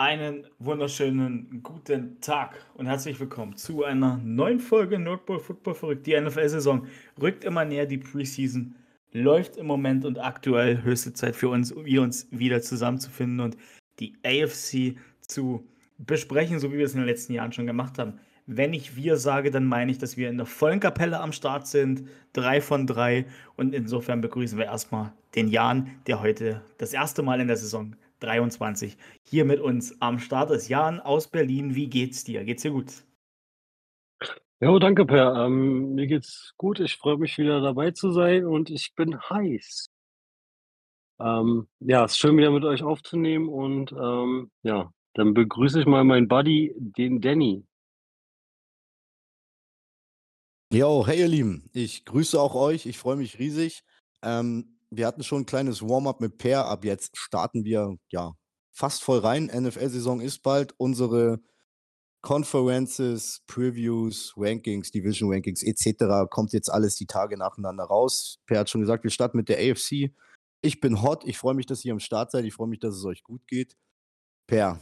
Einen wunderschönen guten Tag und herzlich willkommen zu einer neuen Folge Nordball Football verrückt. Die NFL-Saison rückt immer näher, die Preseason läuft im Moment und aktuell höchste Zeit für uns, wir uns wieder zusammenzufinden und die AFC zu besprechen, so wie wir es in den letzten Jahren schon gemacht haben. Wenn ich wir sage, dann meine ich, dass wir in der vollen Kapelle am Start sind. Drei von drei. Und insofern begrüßen wir erstmal den Jan, der heute das erste Mal in der Saison 23 hier mit uns am Start ist. Jan aus Berlin, wie geht's dir? Geht's dir gut? Jo, danke, Per. Ähm, mir geht's gut. Ich freue mich wieder dabei zu sein und ich bin heiß. Ähm, ja, es ist schön wieder mit euch aufzunehmen und ähm, ja, dann begrüße ich mal meinen Buddy, den Danny. Jo, hey ihr Lieben, ich grüße auch euch, ich freue mich riesig. Ähm, wir hatten schon ein kleines Warm-up mit Per, ab jetzt starten wir ja fast voll rein. NFL-Saison ist bald. Unsere Conferences, Previews, Rankings, Division Rankings etc. kommt jetzt alles die Tage nacheinander raus. Per hat schon gesagt, wir starten mit der AFC. Ich bin hot, ich freue mich, dass ihr am Start seid, ich freue mich, dass es euch gut geht. Per,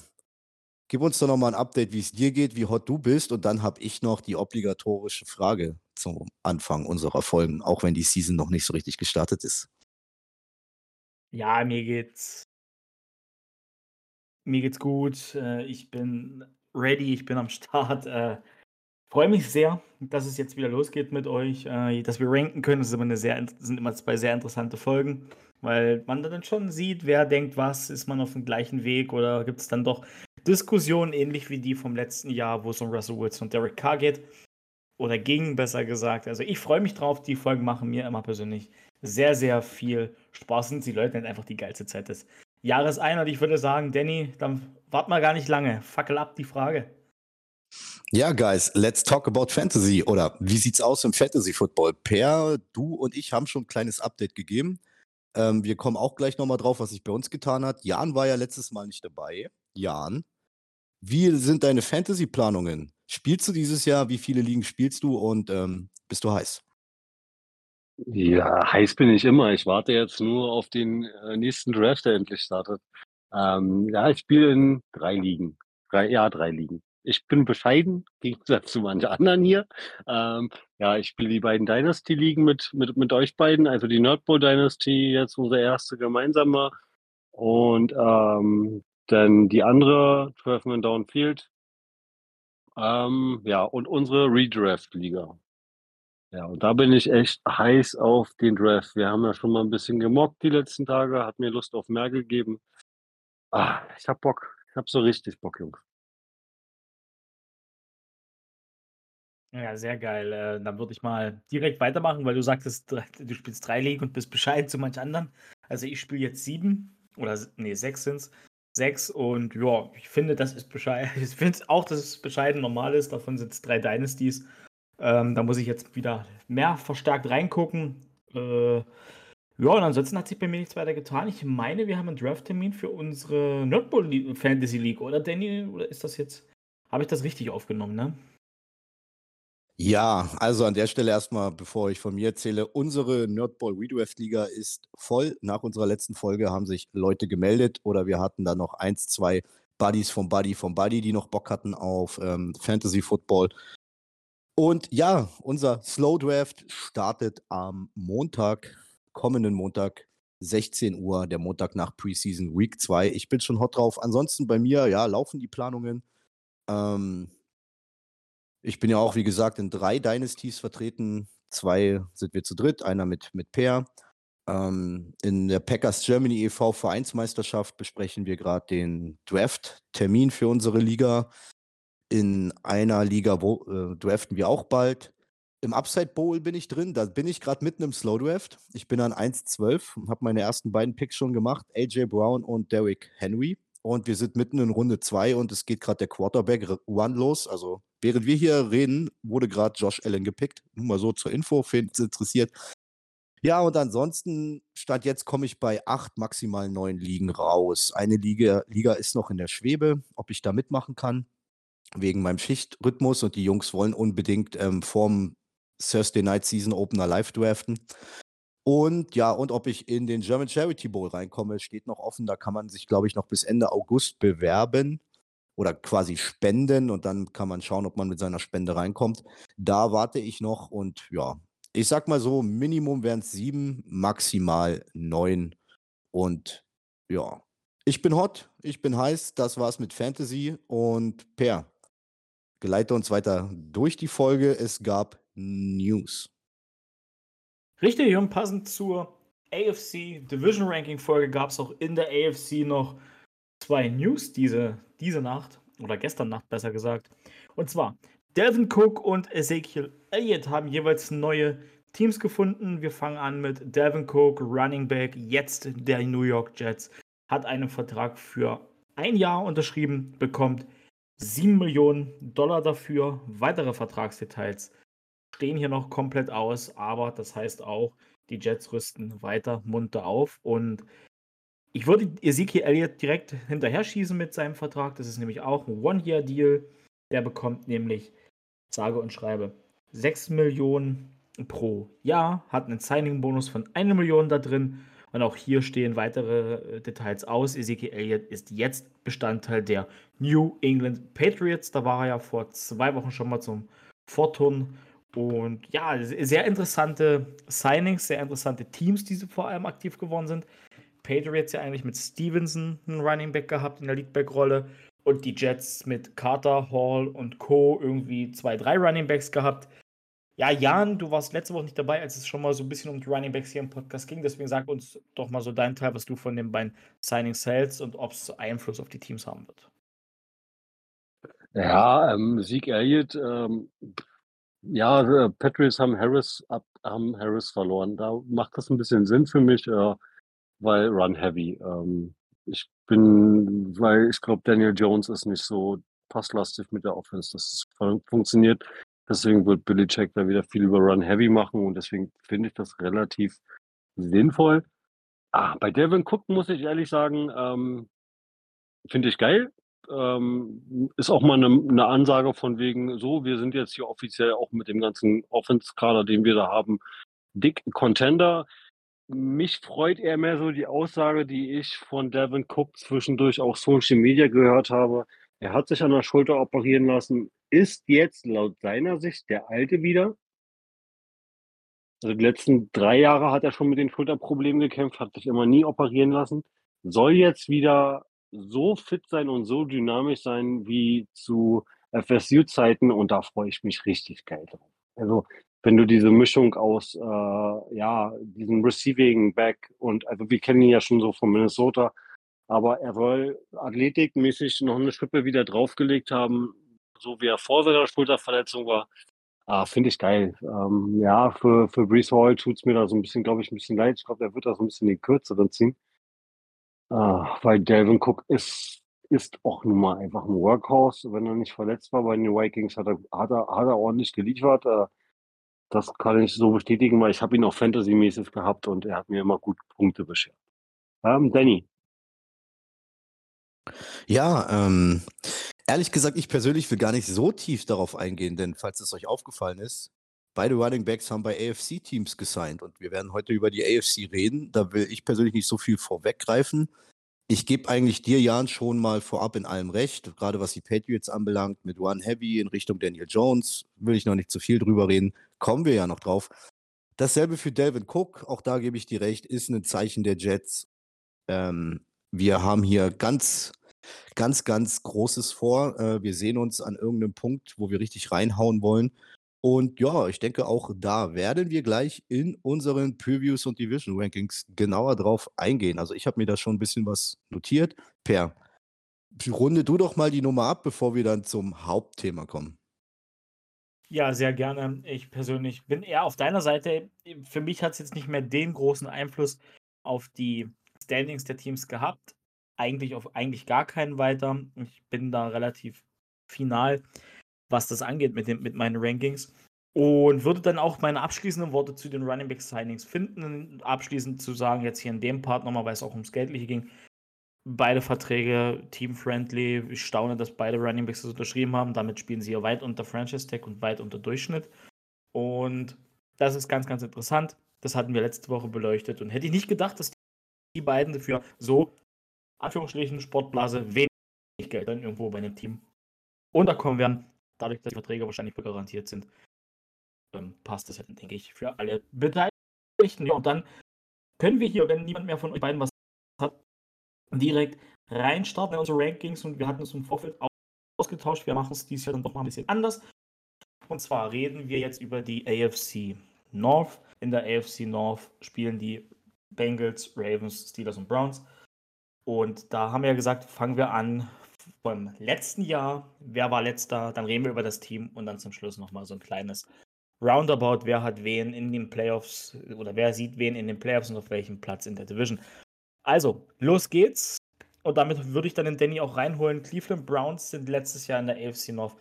gib uns doch nochmal ein Update, wie es dir geht, wie hot du bist und dann habe ich noch die obligatorische Frage zum Anfang unserer Folgen, auch wenn die Season noch nicht so richtig gestartet ist. Ja, mir geht's mir geht's gut. Äh, ich bin ready, ich bin am Start. Äh, freue mich sehr, dass es jetzt wieder losgeht mit euch, äh, dass wir ranken können. Das immer sehr, sind immer zwei sehr interessante Folgen, weil man dann schon sieht, wer denkt was, ist man auf dem gleichen Weg oder gibt es dann doch Diskussionen ähnlich wie die vom letzten Jahr, wo es um Russell Wilson und Derek Carr geht. Oder ging, besser gesagt. Also ich freue mich drauf, die Folgen machen mir immer persönlich sehr, sehr viel Spaß und die Leute einfach die geilste Zeit des Jahres ein. Und ich würde sagen, Danny, dann wart mal gar nicht lange. Fackel ab die Frage. Ja, guys, let's talk about Fantasy. Oder wie sieht's aus im Fantasy Football? Per, du und ich haben schon ein kleines Update gegeben. Ähm, wir kommen auch gleich nochmal drauf, was sich bei uns getan hat. Jan war ja letztes Mal nicht dabei. Jan, wie sind deine Fantasy-Planungen? Spielst du dieses Jahr? Wie viele Ligen spielst du und ähm, bist du heiß? Ja, heiß bin ich immer. Ich warte jetzt nur auf den äh, nächsten Draft, der endlich startet. Ähm, ja, ich spiele in drei Ligen. Drei, ja, drei Ligen. Ich bin bescheiden, im Gegensatz zu manchen anderen hier. Ähm, ja, ich spiele die beiden Dynasty-Ligen mit, mit, mit euch beiden, also die Nordpol Dynasty, jetzt unsere erste gemeinsame. Und ähm, dann die andere, 12-Man Downfield. Ähm, ja, und unsere Redraft-Liga. Ja, und da bin ich echt heiß auf den Draft. Wir haben ja schon mal ein bisschen gemockt die letzten Tage, hat mir Lust auf mehr gegeben. Ah, ich hab Bock. Ich hab so richtig Bock, Jungs. Ja, sehr geil. Äh, dann würde ich mal direkt weitermachen, weil du sagtest, du spielst drei Ligen und bist bescheiden zu manch anderen. Also ich spiele jetzt sieben oder nee, sechs sind's. Sechs und ja, ich finde, das ist bescheiden. Ich finde auch, dass es bescheiden normal ist. Davon sind es drei Dynasties. Ähm, da muss ich jetzt wieder mehr verstärkt reingucken. Äh, ja, und ansonsten hat sich bei mir nichts weiter getan. Ich meine, wir haben einen Draft-Termin für unsere Nerdball Fantasy League, oder Danny? Oder ist das jetzt. Habe ich das richtig aufgenommen, ne? Ja, also an der Stelle erstmal, bevor ich von mir erzähle, unsere Nerdball Redraft Liga ist voll. Nach unserer letzten Folge haben sich Leute gemeldet oder wir hatten da noch eins, zwei Buddies vom Buddy vom Buddy, die noch Bock hatten auf ähm, Fantasy Football. Und ja, unser Slow Draft startet am Montag, kommenden Montag, 16 Uhr, der Montag nach Preseason Week 2. Ich bin schon hot drauf. Ansonsten bei mir, ja, laufen die Planungen. Ähm, ich bin ja auch, wie gesagt, in drei Dynasties vertreten. Zwei sind wir zu dritt, einer mit, mit Per. Ähm, in der Packers Germany e.V. Vereinsmeisterschaft besprechen wir gerade den Draft-Termin für unsere Liga. In einer Liga äh, draften wir auch bald. Im Upside Bowl bin ich drin, da bin ich gerade mitten im Slow Draft. Ich bin an 1-12 und habe meine ersten beiden Picks schon gemacht, AJ Brown und Derrick Henry. Und wir sind mitten in Runde 2 und es geht gerade der Quarterback One los. Also während wir hier reden, wurde gerade Josh Allen gepickt. Nur mal so zur Info, wen es interessiert. Ja, und ansonsten, statt jetzt komme ich bei acht, maximal neun Ligen raus. Eine Liga, Liga ist noch in der Schwebe, ob ich da mitmachen kann wegen meinem Schichtrhythmus und die Jungs wollen unbedingt ähm, vorm Thursday Night Season Opener live draften. Und ja, und ob ich in den German Charity Bowl reinkomme, steht noch offen. Da kann man sich, glaube ich, noch bis Ende August bewerben. oder quasi spenden und dann kann man schauen, ob man mit seiner Spende reinkommt. Da warte ich noch und ja, ich sag mal so, Minimum wären es sieben, maximal neun. Und ja, ich bin hot, ich bin heiß. Das war's mit Fantasy. Und Per, geleite uns weiter durch die Folge. Es gab News. Richtig, und passend zur AFC Division Ranking Folge gab es auch in der AFC noch zwei News diese, diese Nacht oder gestern Nacht besser gesagt. Und zwar Delvin Cook und Ezekiel Elliott haben jeweils neue Teams gefunden. Wir fangen an mit Delvin Cook, Running Back, jetzt der New York Jets, hat einen Vertrag für ein Jahr unterschrieben, bekommt 7 Millionen Dollar dafür. Weitere Vertragsdetails stehen hier noch komplett aus, aber das heißt auch, die Jets rüsten weiter munter auf und ich würde Ezekiel Elliott direkt hinterher schießen mit seinem Vertrag. Das ist nämlich auch ein One-Year-Deal. Der bekommt nämlich, sage und schreibe, 6 Millionen pro Jahr, hat einen Signing-Bonus von 1 Million da drin. Und auch hier stehen weitere äh, Details aus. Ezekiel Elliott ist jetzt Bestandteil der New England Patriots. Da war er ja vor zwei Wochen schon mal zum Vorturn. Und ja, sehr interessante Signings, sehr interessante Teams, die vor allem aktiv geworden sind. Patriots ja eigentlich mit Stevenson einen Running Back gehabt in der Leadback-Rolle und die Jets mit Carter, Hall und Co. irgendwie zwei, drei Running Backs gehabt. Ja, Jan, du warst letzte Woche nicht dabei, als es schon mal so ein bisschen um die Running Backs hier im Podcast ging. Deswegen sag uns doch mal so deinen Teil, was du von den beiden Signings hältst und ob es Einfluss auf die Teams haben wird. Ja, ähm, Sieg Elliott, ähm, ja, äh, Patriots haben Harris, ab, haben Harris verloren. Da macht das ein bisschen Sinn für mich. Äh, weil Run Heavy. Ähm, ich bin, weil ich glaube, Daniel Jones ist nicht so passlastig mit der Offense, dass es fun funktioniert. Deswegen wird Billy Check da wieder viel über Run Heavy machen und deswegen finde ich das relativ sinnvoll. Ah, bei Devin Cook muss ich ehrlich sagen, ähm, finde ich geil. Ähm, ist auch mal eine, eine Ansage von wegen, so, wir sind jetzt hier offiziell auch mit dem ganzen Offense-Kader, den wir da haben, dick Contender mich freut eher mehr so die Aussage, die ich von Devin Cook zwischendurch auch Social Media gehört habe. Er hat sich an der Schulter operieren lassen, ist jetzt laut seiner Sicht der Alte wieder. Also die letzten drei Jahre hat er schon mit den Schulterproblemen gekämpft, hat sich immer nie operieren lassen. Soll jetzt wieder so fit sein und so dynamisch sein wie zu FSU-Zeiten und da freue ich mich richtig geil drauf. Also wenn du diese Mischung aus, äh, ja, diesem Receiving Back und, also wir kennen ihn ja schon so von Minnesota, aber er soll athletikmäßig noch eine Schippe wieder draufgelegt haben, so wie er vor seiner Schulterverletzung war. Ah, Finde ich geil. Ähm, ja, für, für Brees Hall tut es mir da so ein bisschen, glaube ich, ein bisschen leid. Ich glaube, er wird da so ein bisschen den kürzeren ziehen. Ah, weil Delvin Cook ist, ist auch nun mal einfach ein Workhorse. Wenn er nicht verletzt war bei den Vikings, hat er, hat er, hat er ordentlich geliefert. Äh, das kann ich so bestätigen, weil ich habe ihn auch Fantasy-mäßig gehabt und er hat mir immer gut Punkte beschert. Ähm, Danny. Ja, ähm, ehrlich gesagt, ich persönlich will gar nicht so tief darauf eingehen, denn falls es euch aufgefallen ist, beide Running Backs haben bei AFC-Teams gesigned und wir werden heute über die AFC reden. Da will ich persönlich nicht so viel vorweggreifen. Ich gebe eigentlich dir, Jan, schon mal vorab in allem recht, gerade was die Patriots anbelangt, mit One Heavy in Richtung Daniel Jones, will ich noch nicht zu viel drüber reden, kommen wir ja noch drauf. Dasselbe für Delvin Cook, auch da gebe ich dir recht, ist ein Zeichen der Jets. Ähm, wir haben hier ganz, ganz, ganz Großes vor. Äh, wir sehen uns an irgendeinem Punkt, wo wir richtig reinhauen wollen. Und ja, ich denke, auch da werden wir gleich in unseren Previews und Division Rankings genauer drauf eingehen. Also ich habe mir da schon ein bisschen was notiert. Per, runde du doch mal die Nummer ab, bevor wir dann zum Hauptthema kommen. Ja, sehr gerne. Ich persönlich bin eher auf deiner Seite. Für mich hat es jetzt nicht mehr den großen Einfluss auf die Standings der Teams gehabt. Eigentlich auf eigentlich gar keinen weiter. Ich bin da relativ final was das angeht mit, dem, mit meinen Rankings. Und würde dann auch meine abschließenden Worte zu den Running Back Signings finden. Abschließend zu sagen, jetzt hier in dem Part nochmal, weil es auch ums Geldliche ging. Beide Verträge team-friendly. Ich staune, dass beide Running Backs das unterschrieben haben. Damit spielen sie ja weit unter Franchise Tag und weit unter Durchschnitt. Und das ist ganz, ganz interessant. Das hatten wir letzte Woche beleuchtet. Und hätte ich nicht gedacht, dass die beiden dafür so, Anführungsstrichen, Sportblase, wenig Geld dann irgendwo bei einem Team unterkommen werden. Dadurch, dass die Verträge wahrscheinlich garantiert sind, ähm, passt das, denke ich, für alle Beteiligten. Ja, und dann können wir hier, wenn niemand mehr von euch beiden was hat, direkt reinstarten in unsere Rankings und wir hatten es im Vorfeld ausgetauscht. Wir machen es dieses Jahr dann doch mal ein bisschen anders. Und zwar reden wir jetzt über die AFC North. In der AFC North spielen die Bengals, Ravens, Steelers und Browns. Und da haben wir ja gesagt, fangen wir an vom letzten Jahr. Wer war letzter? Dann reden wir über das Team und dann zum Schluss nochmal so ein kleines Roundabout. Wer hat wen in den Playoffs oder wer sieht wen in den Playoffs und auf welchem Platz in der Division. Also, los geht's. Und damit würde ich dann den Danny auch reinholen. Cleveland Browns sind letztes Jahr in der AFC North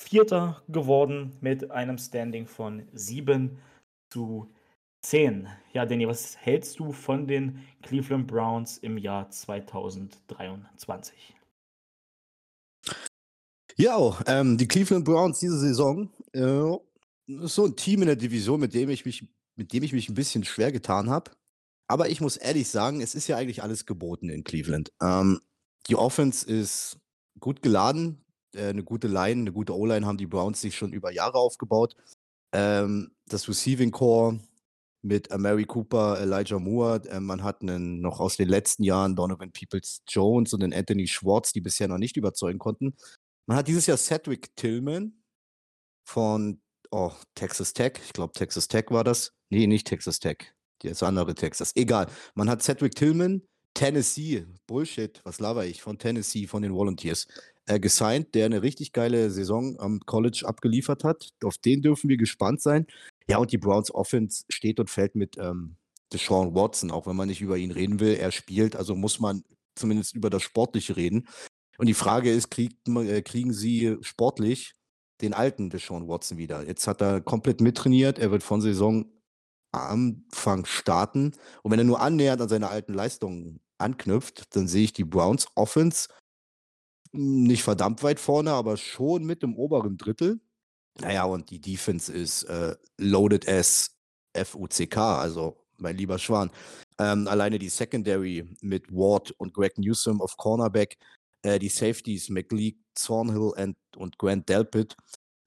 Vierter geworden mit einem Standing von 7 zu 10. Ja, Danny, was hältst du von den Cleveland Browns im Jahr 2023? Ja, ähm, die Cleveland Browns diese Saison äh, ist so ein Team in der Division, mit dem ich mich, mit dem ich mich ein bisschen schwer getan habe. Aber ich muss ehrlich sagen, es ist ja eigentlich alles geboten in Cleveland. Ähm, die Offense ist gut geladen, äh, eine gute Line, eine gute O-Line haben die Browns sich schon über Jahre aufgebaut. Ähm, das Receiving Core mit Mary Cooper, Elijah Moore, äh, man hat einen, noch aus den letzten Jahren Donovan Peoples Jones und den Anthony Schwartz, die bisher noch nicht überzeugen konnten. Man hat dieses Jahr Cedric Tillman von oh, Texas Tech. Ich glaube, Texas Tech war das. Nee, nicht Texas Tech. Das andere Texas. Egal. Man hat Cedric Tillman, Tennessee, Bullshit, was laber ich, von Tennessee, von den Volunteers, äh, gesigned, der eine richtig geile Saison am College abgeliefert hat. Auf den dürfen wir gespannt sein. Ja, und die Browns Offense steht und fällt mit ähm, Deshaun Watson, auch wenn man nicht über ihn reden will. Er spielt, also muss man zumindest über das Sportliche reden. Und die Frage ist, kriegt, äh, kriegen sie sportlich den alten Deshaun Watson wieder? Jetzt hat er komplett mittrainiert. Er wird von Saison Anfang starten. Und wenn er nur annähernd an seine alten Leistungen anknüpft, dann sehe ich die Browns Offense nicht verdammt weit vorne, aber schon mit im oberen Drittel. Naja, und die Defense ist äh, loaded as FUCK, also mein lieber Schwan. Ähm, alleine die Secondary mit Ward und Greg Newsom auf Cornerback, äh, die Safeties McLeod, Thornhill and, und Grant Delpit.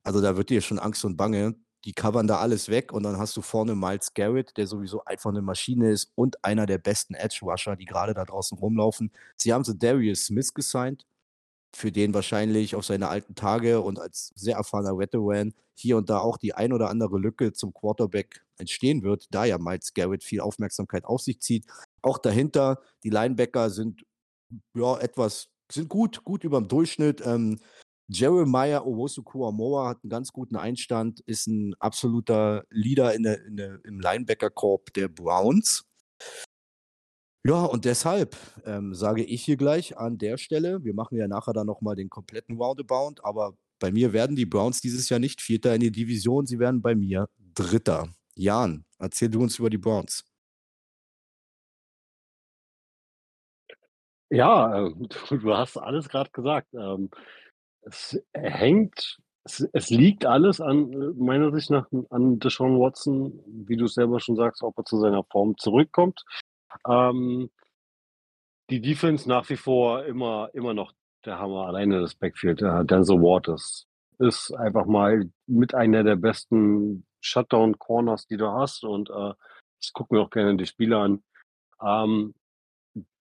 Also da wird dir schon Angst und Bange. Die covern da alles weg und dann hast du vorne Miles Garrett, der sowieso einfach eine Maschine ist und einer der besten Edge-Rusher, die gerade da draußen rumlaufen. Sie haben so Darius Smith gesigned, für den wahrscheinlich auf seine alten Tage und als sehr erfahrener Veteran hier und da auch die ein oder andere Lücke zum Quarterback entstehen wird, da ja Miles Garrett viel Aufmerksamkeit auf sich zieht. Auch dahinter, die Linebacker sind ja etwas, sind gut, gut über dem Durchschnitt. Ähm, Jeremiah Owosu-Kuamoa hat einen ganz guten Einstand, ist ein absoluter Leader in der, in der, im Linebacker-Korb der Browns. Ja, und deshalb ähm, sage ich hier gleich an der Stelle, wir machen ja nachher dann nochmal den kompletten Roundabout, aber bei mir werden die Browns dieses Jahr nicht Vierter in die Division, sie werden bei mir Dritter. Jan, erzähl du uns über die Browns. Ja, äh, du hast alles gerade gesagt. Ähm, es hängt, es, es, liegt alles an äh, meiner Sicht nach an Deshaun Watson, wie du selber schon sagst, ob er zu seiner Form zurückkommt. Ähm, die Defense nach wie vor immer, immer noch der Hammer. Alleine das Backfield, äh, Denzel Waters ist einfach mal mit einer der besten Shutdown-Corners, die du hast. Und äh, das gucken wir auch gerne die Spieler an. Ähm,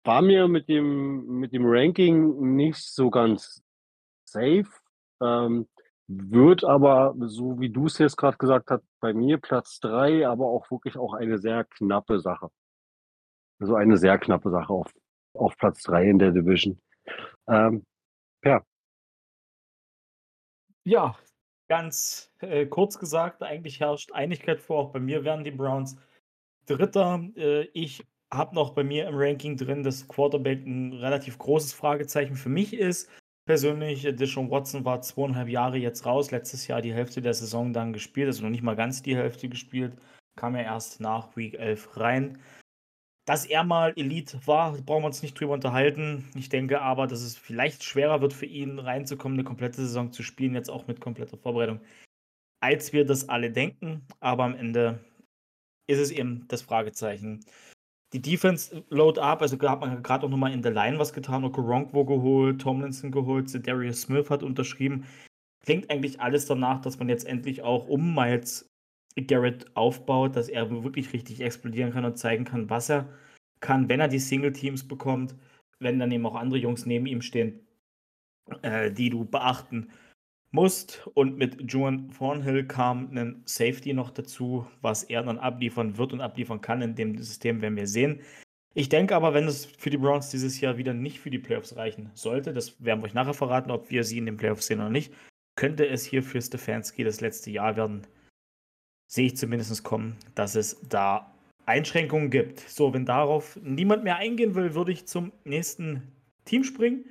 war mir mit dem, mit dem Ranking nicht so ganz safe. Ähm, wird aber, so wie du es jetzt gerade gesagt hast, bei mir Platz drei, aber auch wirklich auch eine sehr knappe Sache. Also eine sehr knappe Sache auf, auf Platz 3 in der Division. Ähm, ja. Ja, ganz äh, kurz gesagt, eigentlich herrscht Einigkeit vor. Auch bei mir werden die Browns Dritter. Äh, ich habe noch bei mir im Ranking drin, dass Quarterback ein relativ großes Fragezeichen für mich ist. Persönlich, äh, Deshaun Watson war zweieinhalb Jahre jetzt raus, letztes Jahr die Hälfte der Saison dann gespielt, also noch nicht mal ganz die Hälfte gespielt, kam er erst nach Week 11 rein. Dass er mal Elite war, brauchen wir uns nicht drüber unterhalten. Ich denke aber, dass es vielleicht schwerer wird für ihn reinzukommen, eine komplette Saison zu spielen, jetzt auch mit kompletter Vorbereitung, als wir das alle denken. Aber am Ende ist es eben das Fragezeichen. die Defense load up, also hat man gerade auch nochmal in der Line was getan, Okoronkwo geholt, Tomlinson geholt, Darius Smith hat unterschrieben. Klingt eigentlich alles danach, dass man jetzt endlich auch um Miles Garrett aufbaut, dass er wirklich richtig explodieren kann und zeigen kann, was er kann, wenn er die Single-Teams bekommt, wenn dann eben auch andere Jungs neben ihm stehen, äh, die du beachten musst. Und mit Juan Thornhill kam ein Safety noch dazu, was er dann abliefern wird und abliefern kann. In dem System werden wir sehen. Ich denke aber, wenn es für die Browns dieses Jahr wieder nicht für die Playoffs reichen sollte, das werden wir euch nachher verraten, ob wir sie in den Playoffs sehen oder nicht, könnte es hier für Stefanski das letzte Jahr werden. Sehe ich zumindest kommen, dass es da Einschränkungen gibt. So, wenn darauf niemand mehr eingehen will, würde ich zum nächsten Team springen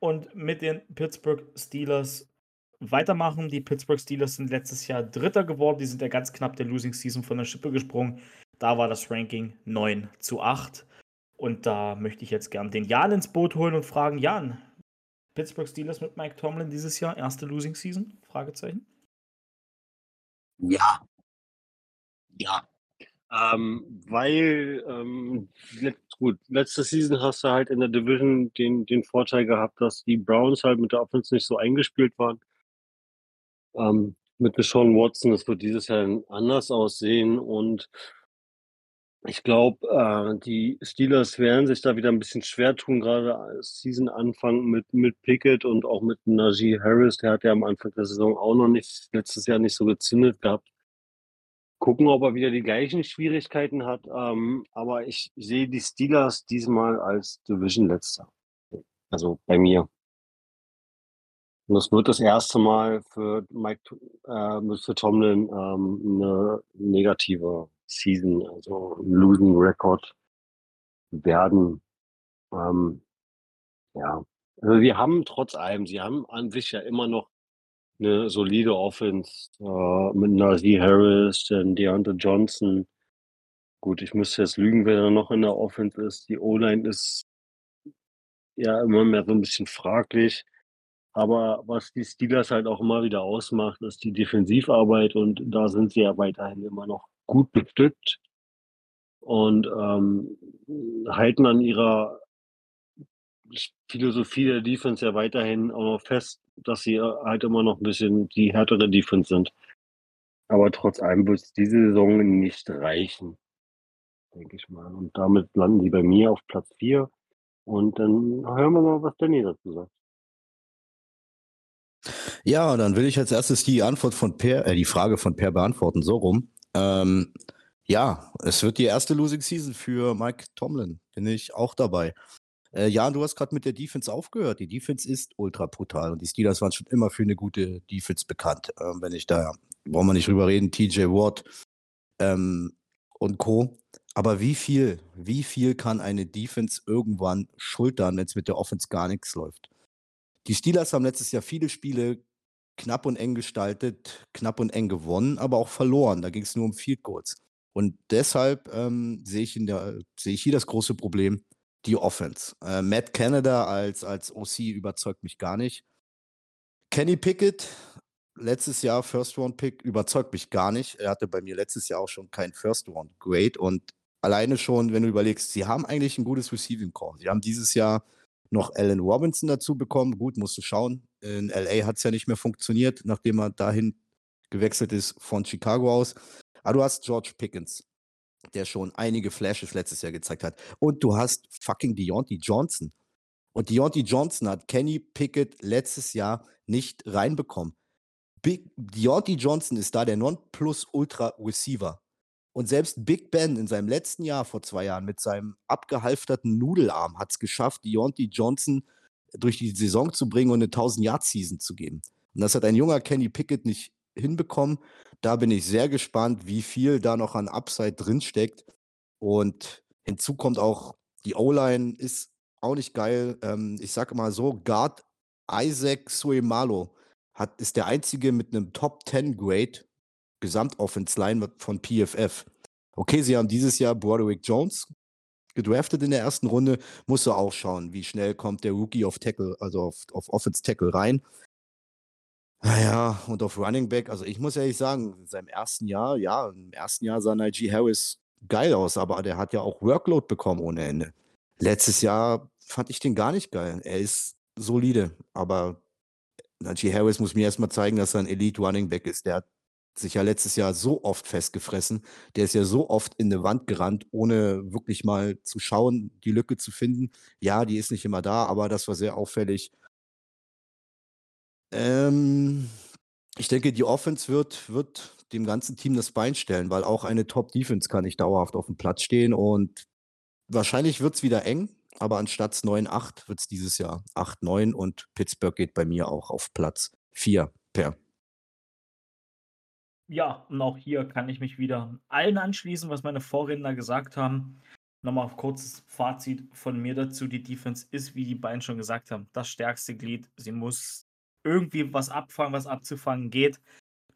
und mit den Pittsburgh Steelers weitermachen. Die Pittsburgh Steelers sind letztes Jahr Dritter geworden. Die sind ja ganz knapp der Losing Season von der Schippe gesprungen. Da war das Ranking 9 zu 8. Und da möchte ich jetzt gern den Jan ins Boot holen und fragen, Jan, Pittsburgh Steelers mit Mike Tomlin dieses Jahr, erste Losing Season? Fragezeichen. Ja. Ja. Ähm, weil, ähm, gut, letzte Season hast du halt in der Division den, den Vorteil gehabt, dass die Browns halt mit der Offense nicht so eingespielt waren. Ähm, mit Deshaun Watson, das wird dieses Jahr anders aussehen und ich glaube, äh, die Steelers werden sich da wieder ein bisschen schwer tun, gerade als Season-Anfang mit, mit Pickett und auch mit Najee Harris. Der hat ja am Anfang der Saison auch noch nicht, letztes Jahr nicht so gezündet gehabt. Gucken, ob er wieder die gleichen Schwierigkeiten hat. Ähm, aber ich sehe die Steelers diesmal als Division-Letzter. Also bei mir. Und das wird das erste Mal für Mike, äh, für Tomlin ähm, eine negative Season, also Losing Record werden. Ähm, ja, also wir haben trotz allem, sie haben an sich ja immer noch eine solide Offense äh, mit Najee Harris, dann Deontay Johnson. Gut, ich müsste jetzt lügen, wer da noch in der Offense ist. Die O-Line ist ja immer mehr so ein bisschen fraglich. Aber was die Steelers halt auch immer wieder ausmacht, ist die Defensivarbeit und da sind sie ja weiterhin immer noch gut bestückt und ähm, halten an ihrer Philosophie der Defense ja weiterhin auch noch fest, dass sie halt immer noch ein bisschen die härtere Defense sind. Aber trotz allem wird es diese Saison nicht reichen, denke ich mal. Und damit landen die bei mir auf Platz 4. Und dann hören wir mal, was Danny dazu sagt. Ja, dann will ich als erstes die Antwort von Per, äh, die Frage von Per beantworten, so rum. Ähm, ja, es wird die erste Losing Season für Mike Tomlin. Bin ich auch dabei. Äh, Jan, du hast gerade mit der Defense aufgehört. Die Defense ist ultra brutal und die Steelers waren schon immer für eine gute Defense bekannt. Ähm, wenn ich da, brauchen wir nicht drüber reden, TJ Watt ähm, und Co. Aber wie viel, wie viel kann eine Defense irgendwann schultern, wenn es mit der Offense gar nichts läuft? Die Steelers haben letztes Jahr viele Spiele knapp und eng gestaltet, knapp und eng gewonnen, aber auch verloren. Da ging es nur um Field Goals. Und deshalb ähm, sehe ich, seh ich hier das große Problem, die Offense. Äh, Matt Canada als, als OC überzeugt mich gar nicht. Kenny Pickett, letztes Jahr First Round Pick, überzeugt mich gar nicht. Er hatte bei mir letztes Jahr auch schon kein First Round Grade und alleine schon, wenn du überlegst, sie haben eigentlich ein gutes Receiving Core. Sie haben dieses Jahr noch Allen Robinson dazu bekommen. Gut, musst du schauen. In LA hat es ja nicht mehr funktioniert, nachdem er dahin gewechselt ist von Chicago aus. Aber du hast George Pickens, der schon einige Flashes letztes Jahr gezeigt hat. Und du hast fucking Deontay Johnson. Und Deontay Johnson hat Kenny Pickett letztes Jahr nicht reinbekommen. Big, Deontay Johnson ist da der Non-Plus-Ultra-Receiver. Und selbst Big Ben in seinem letzten Jahr vor zwei Jahren mit seinem abgehalfterten Nudelarm hat es geschafft, Deontay Johnson durch die Saison zu bringen und eine 1000-Yard-Season zu geben. Und das hat ein junger Kenny Pickett nicht hinbekommen. Da bin ich sehr gespannt, wie viel da noch an Upside drinsteckt. Und hinzu kommt auch, die O-Line ist auch nicht geil. Ähm, ich sage mal so, Guard Isaac Suemalo hat, ist der einzige mit einem Top 10 Grade Gesamtoffense-Line von PFF. Okay, sie haben dieses Jahr Broderick Jones gedraftet in der ersten Runde. Musst du auch schauen, wie schnell kommt der Rookie auf Tackle, also auf, auf Offense Tackle rein. Naja, und auf Running Back, also ich muss ehrlich sagen, in seinem ersten Jahr, ja, im ersten Jahr sah Najee Harris geil aus, aber der hat ja auch Workload bekommen ohne Ende. Letztes Jahr fand ich den gar nicht geil. Er ist solide, aber Najee Harris muss mir erstmal zeigen, dass er ein Elite Running Back ist. Der hat sich ja letztes Jahr so oft festgefressen. Der ist ja so oft in eine Wand gerannt, ohne wirklich mal zu schauen, die Lücke zu finden. Ja, die ist nicht immer da, aber das war sehr auffällig. Ähm, ich denke, die Offense wird, wird dem ganzen Team das Bein stellen, weil auch eine Top-Defense kann nicht dauerhaft auf dem Platz stehen und wahrscheinlich wird es wieder eng, aber anstatt 9-8 wird es dieses Jahr 8-9 und Pittsburgh geht bei mir auch auf Platz 4 per. Ja, und auch hier kann ich mich wieder allen anschließen, was meine Vorredner gesagt haben. Nochmal ein kurzes Fazit von mir dazu. Die Defense ist, wie die beiden schon gesagt haben, das stärkste Glied. Sie muss irgendwie was abfangen, was abzufangen geht.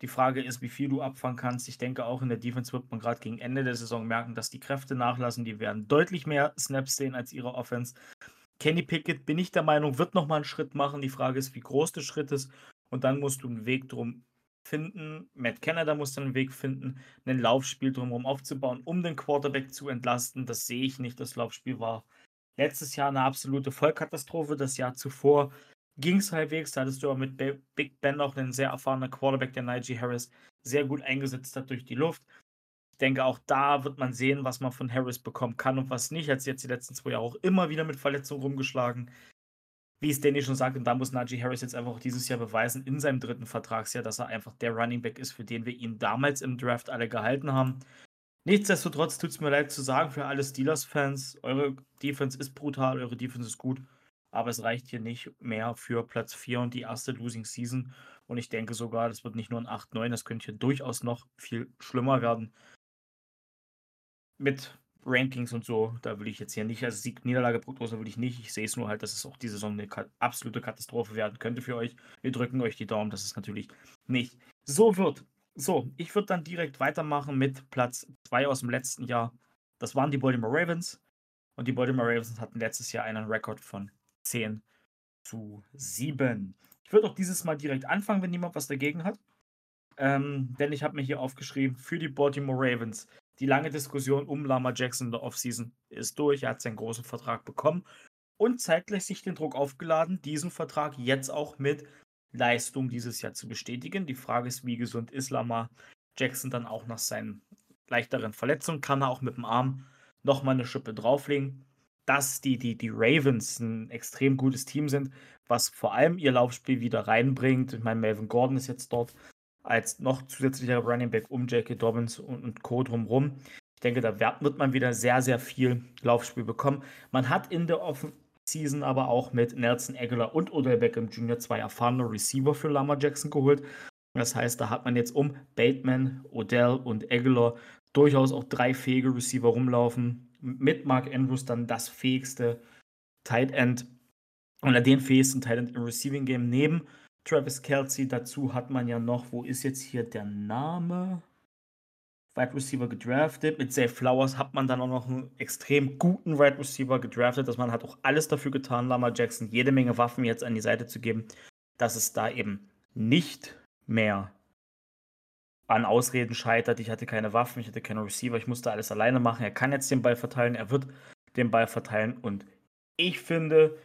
Die Frage ist, wie viel du abfangen kannst. Ich denke, auch in der Defense wird man gerade gegen Ende der Saison merken, dass die Kräfte nachlassen. Die werden deutlich mehr Snaps sehen als ihre Offense. Kenny Pickett, bin ich der Meinung, wird nochmal einen Schritt machen. Die Frage ist, wie groß der Schritt ist. Und dann musst du einen Weg drum finden. Matt Canada muss dann einen Weg finden, ein Laufspiel drumherum aufzubauen, um den Quarterback zu entlasten. Das sehe ich nicht. Das Laufspiel war letztes Jahr eine absolute Vollkatastrophe. Das Jahr zuvor ging es halbwegs. Da hattest du aber mit Big Ben auch einen sehr erfahrenen Quarterback, der Najee Harris, sehr gut eingesetzt hat durch die Luft. Ich denke, auch da wird man sehen, was man von Harris bekommen kann und was nicht. Er hat jetzt die letzten zwei Jahre auch immer wieder mit Verletzungen rumgeschlagen. Wie es Danny schon sagt, und da muss Najee Harris jetzt einfach auch dieses Jahr beweisen, in seinem dritten Vertragsjahr, dass er einfach der Running Back ist, für den wir ihn damals im Draft alle gehalten haben. Nichtsdestotrotz tut es mir leid zu sagen, für alle Steelers-Fans, eure Defense ist brutal, eure Defense ist gut aber es reicht hier nicht mehr für Platz 4 und die erste Losing Season. Und ich denke sogar, das wird nicht nur ein 8-9, das könnte hier durchaus noch viel schlimmer werden. Mit Rankings und so, da will ich jetzt hier nicht, also Sieg-Niederlage-Prognose will ich nicht. Ich sehe es nur halt, dass es auch diese Saison eine absolute Katastrophe werden könnte für euch. Wir drücken euch die Daumen, dass es natürlich nicht so wird. So, ich würde dann direkt weitermachen mit Platz 2 aus dem letzten Jahr. Das waren die Baltimore Ravens. Und die Baltimore Ravens hatten letztes Jahr einen Rekord von 10 zu 7. Ich würde auch dieses Mal direkt anfangen, wenn niemand was dagegen hat. Ähm, denn ich habe mir hier aufgeschrieben, für die Baltimore Ravens, die lange Diskussion um Lama Jackson in der Offseason ist durch. Er hat seinen großen Vertrag bekommen und zeitgleich sich den Druck aufgeladen, diesen Vertrag jetzt auch mit Leistung dieses Jahr zu bestätigen. Die Frage ist, wie gesund ist Lama Jackson dann auch nach seinen leichteren Verletzungen? Kann er auch mit dem Arm nochmal eine Schippe drauflegen? Dass die, die, die Ravens ein extrem gutes Team sind, was vor allem ihr Laufspiel wieder reinbringt. Ich meine, Melvin Gordon ist jetzt dort als noch zusätzlicher Running Back um Jackie Dobbins und, und Co. drumherum. Ich denke, da wird man wieder sehr, sehr viel Laufspiel bekommen. Man hat in der Offseason aber auch mit Nelson Aguilar und Odell Beckham Jr. zwei erfahrene Receiver für Lama Jackson geholt. Das heißt, da hat man jetzt um Bateman, Odell und Aguilar durchaus auch drei fähige Receiver rumlaufen mit Mark Andrews dann das fähigste Tight End oder den fähigsten Tight End im Receiving Game neben Travis Kelsey. Dazu hat man ja noch, wo ist jetzt hier der Name? Wide Receiver gedraftet. Mit Zay Flowers hat man dann auch noch einen extrem guten Wide Receiver gedraftet. Dass man hat auch alles dafür getan, Lama Jackson jede Menge Waffen jetzt an die Seite zu geben, dass es da eben nicht mehr an Ausreden scheitert. Ich hatte keine Waffen, ich hatte keine Receiver, ich musste alles alleine machen. Er kann jetzt den Ball verteilen, er wird den Ball verteilen. Und ich finde,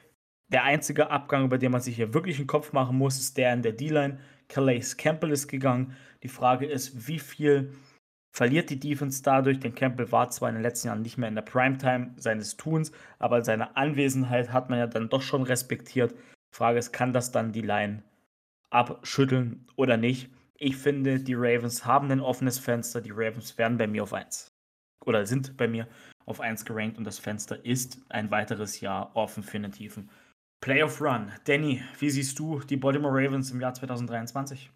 der einzige Abgang, über den man sich hier wirklich einen Kopf machen muss, ist der in der D-Line. Calais Campbell ist gegangen. Die Frage ist, wie viel verliert die Defense dadurch? Denn Campbell war zwar in den letzten Jahren nicht mehr in der Primetime seines Tuns, aber seine Anwesenheit hat man ja dann doch schon respektiert. Frage ist, kann das dann die Line abschütteln oder nicht? Ich finde, die Ravens haben ein offenes Fenster. Die Ravens werden bei mir auf 1. Oder sind bei mir auf 1 gerankt und das Fenster ist ein weiteres Jahr offen für einen tiefen Playoff Run. Danny, wie siehst du die Baltimore Ravens im Jahr 2023?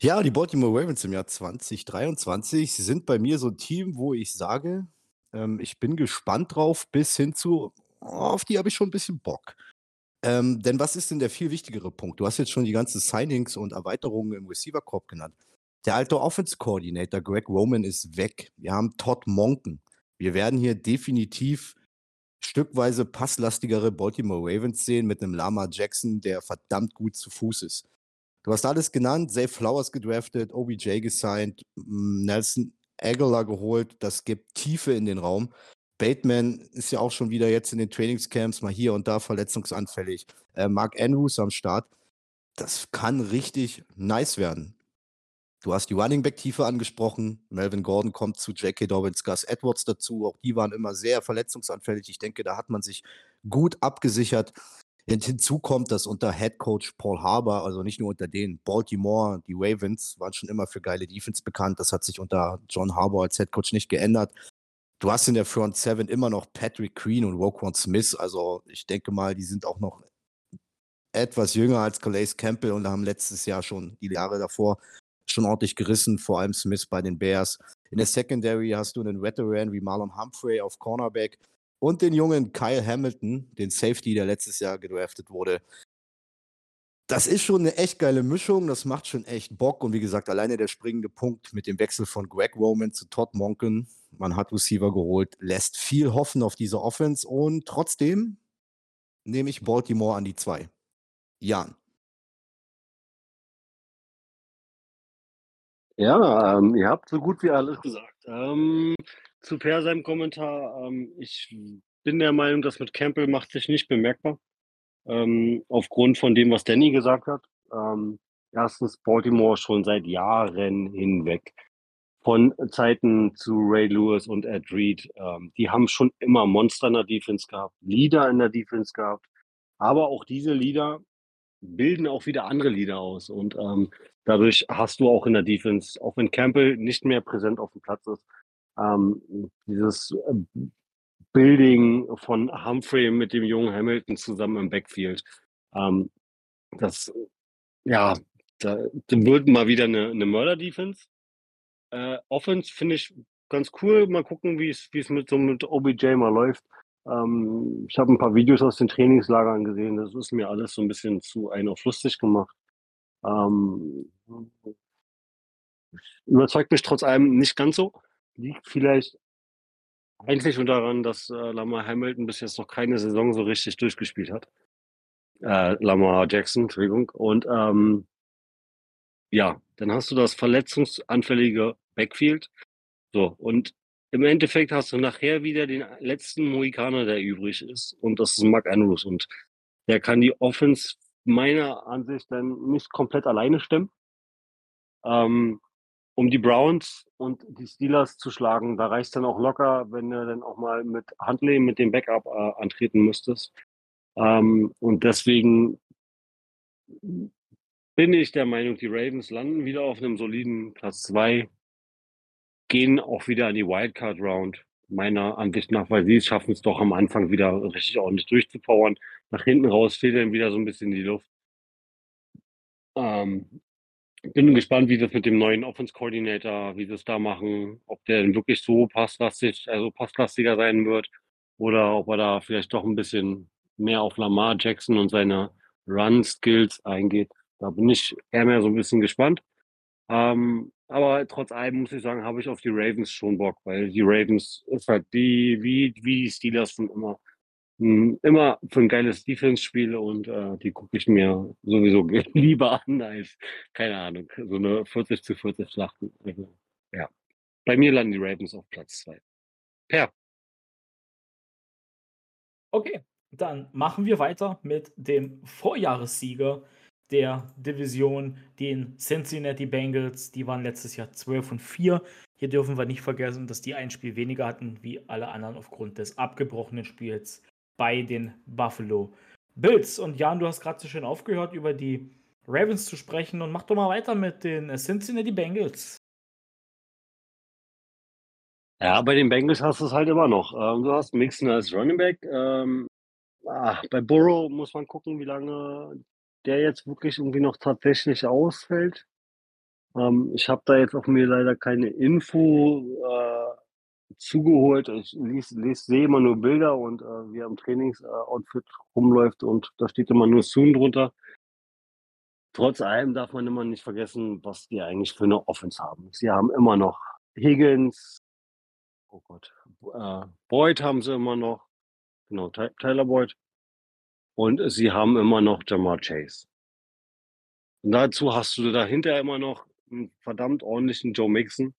Ja, die Baltimore Ravens im Jahr 2023 sind bei mir so ein Team, wo ich sage, ähm, ich bin gespannt drauf, bis hin zu, auf die habe ich schon ein bisschen Bock. Ähm, denn was ist denn der viel wichtigere Punkt? Du hast jetzt schon die ganzen Signings und Erweiterungen im Receiver Corp genannt. Der alte Offense Coordinator Greg Roman ist weg. Wir haben Todd Monken. Wir werden hier definitiv stückweise passlastigere Baltimore Ravens sehen mit einem Lama Jackson, der verdammt gut zu Fuß ist. Du hast alles genannt, Zay Flowers gedraftet, OBJ gesigned, Nelson Aguilar geholt. Das gibt Tiefe in den Raum. Bateman ist ja auch schon wieder jetzt in den Trainingscamps mal hier und da verletzungsanfällig. Äh, Mark Andrews am Start. Das kann richtig nice werden. Du hast die Running Back Tiefe angesprochen. Melvin Gordon kommt zu J.K. Dobbins, Gus Edwards dazu. Auch die waren immer sehr verletzungsanfällig. Ich denke, da hat man sich gut abgesichert. Und hinzu kommt, dass unter Head Coach Paul Harbour, also nicht nur unter denen, Baltimore, die Ravens waren schon immer für geile Defense bekannt. Das hat sich unter John Harbour als Head Coach nicht geändert. Du hast in der Front Seven immer noch Patrick Queen und Roquan Smith. Also ich denke mal, die sind auch noch etwas jünger als Calais Campbell und haben letztes Jahr schon die Jahre davor schon ordentlich gerissen, vor allem Smith bei den Bears. In der Secondary hast du einen Veteran wie Marlon Humphrey auf Cornerback und den jungen Kyle Hamilton, den Safety, der letztes Jahr gedraftet wurde. Das ist schon eine echt geile Mischung, das macht schon echt Bock und wie gesagt, alleine der springende Punkt mit dem Wechsel von Greg Roman zu Todd Monken, man hat Receiver geholt, lässt viel hoffen auf diese Offense und trotzdem nehme ich Baltimore an die zwei. Jan. Ja, ähm, ihr habt so gut wie alles gesagt. Ähm, zu Per seinem Kommentar, ähm, ich bin der Meinung, das mit Campbell macht sich nicht bemerkbar. Ähm, aufgrund von dem, was Danny gesagt hat. Ähm, erstens Baltimore schon seit Jahren hinweg. Von Zeiten zu Ray Lewis und Ed Reed. Ähm, die haben schon immer Monster in der Defense gehabt, Leader in der Defense gehabt. Aber auch diese Leader bilden auch wieder andere Leader aus. Und ähm, Dadurch hast du auch in der Defense, auch wenn Campbell nicht mehr präsent auf dem Platz ist, ähm, dieses äh, Building von Humphrey mit dem jungen Hamilton zusammen im Backfield. Ähm, das, ja, da, da wird mal wieder eine, eine Mörder-Defense. Äh, Offense finde ich ganz cool. Mal gucken, wie es mit so mit OBJ mal läuft. Ähm, ich habe ein paar Videos aus den Trainingslagern gesehen. Das ist mir alles so ein bisschen zu ein auf lustig gemacht. Ähm, überzeugt mich trotz allem nicht ganz so. Liegt vielleicht eigentlich nur daran, dass äh, Lamar Hamilton bis jetzt noch keine Saison so richtig durchgespielt hat. Äh, Lamar Jackson, Entschuldigung. Und ähm, ja, dann hast du das verletzungsanfällige Backfield. So, und im Endeffekt hast du nachher wieder den letzten Mohikaner, der übrig ist. Und das ist Mark Andrews. Und der kann die Offense meiner Ansicht dann nicht komplett alleine stemmen. Ähm, um die Browns und die Steelers zu schlagen, da reicht dann auch locker, wenn du dann auch mal mit Huntley, mit dem Backup äh, antreten müsstest. Ähm, und deswegen bin ich der Meinung, die Ravens landen wieder auf einem soliden Platz 2, gehen auch wieder an die Wildcard Round, meiner Ansicht nach, weil sie schaffen es doch am Anfang wieder richtig ordentlich durchzupowern. Nach hinten raus fehlt dann wieder so ein bisschen die Luft. Ähm, bin gespannt, wie das mit dem neuen Offense Coordinator, wie sie es da machen, ob der denn wirklich so passlastig, also passlastiger sein wird oder ob er da vielleicht doch ein bisschen mehr auf Lamar Jackson und seine Run Skills eingeht. Da bin ich eher mehr so ein bisschen gespannt. Ähm, aber trotz allem muss ich sagen, habe ich auf die Ravens schon Bock, weil die Ravens ist halt die, wie, wie die Steelers schon immer, hm, immer für ein geiles Defense-Spiel und äh, die gucke ich mir sowieso lieber an als, keine Ahnung, so eine 40 zu 40 Schlachten. Also, ja. Bei mir landen die Ravens auf Platz 2. Per. Okay, dann machen wir weiter mit dem Vorjahressieger der Division, den Cincinnati Bengals. Die waren letztes Jahr 12 und 4. Hier dürfen wir nicht vergessen, dass die ein Spiel weniger hatten wie alle anderen aufgrund des abgebrochenen Spiels bei den Buffalo Bills. Und Jan, du hast gerade so schön aufgehört, über die Ravens zu sprechen und mach doch mal weiter mit den Cincinnati Bengals. Ja, bei den Bengals hast du es halt immer noch. Ähm, du hast Mixon als Running Back. Ähm, ah, bei Burrow muss man gucken, wie lange der jetzt wirklich irgendwie noch tatsächlich ausfällt. Ähm, ich habe da jetzt auch mir leider keine Info äh, zugeholt. Ich sehe immer nur Bilder und äh, wie er im Trainingsoutfit rumläuft und da steht immer nur Soon drunter. Trotz allem darf man immer nicht vergessen, was die eigentlich für eine Offense haben. Sie haben immer noch Higgins, oh Gott, äh, Boyd haben sie immer noch, genau, Tyler Boyd. Und sie haben immer noch Jamar Chase. Und dazu hast du dahinter immer noch einen verdammt ordentlichen Joe Mixon.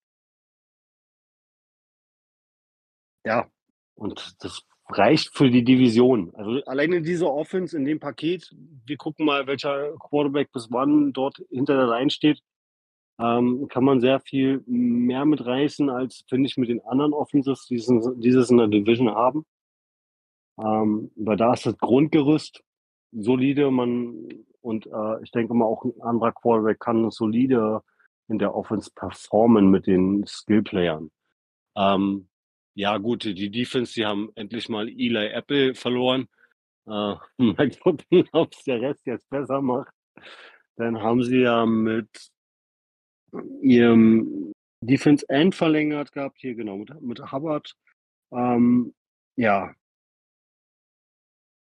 ja, und das reicht für die Division. Also alleine diese Offense in dem Paket, wir gucken mal, welcher Quarterback bis wann dort hinter der Line steht, ähm, kann man sehr viel mehr mitreißen, als, finde ich, mit den anderen Offenses, die dieses in der Division haben. Ähm, weil da ist das Grundgerüst solide, man und äh, ich denke mal auch ein anderer Quarterback kann solide in der Offense performen mit den Skillplayern. Ähm, ja, gut, die Defense, die haben endlich mal Eli Apple verloren. Äh, mal gucken, ob es der Rest jetzt besser macht. Dann haben sie ja mit ihrem Defense End verlängert gehabt, hier genau, mit, mit Hubbard. Ähm, ja,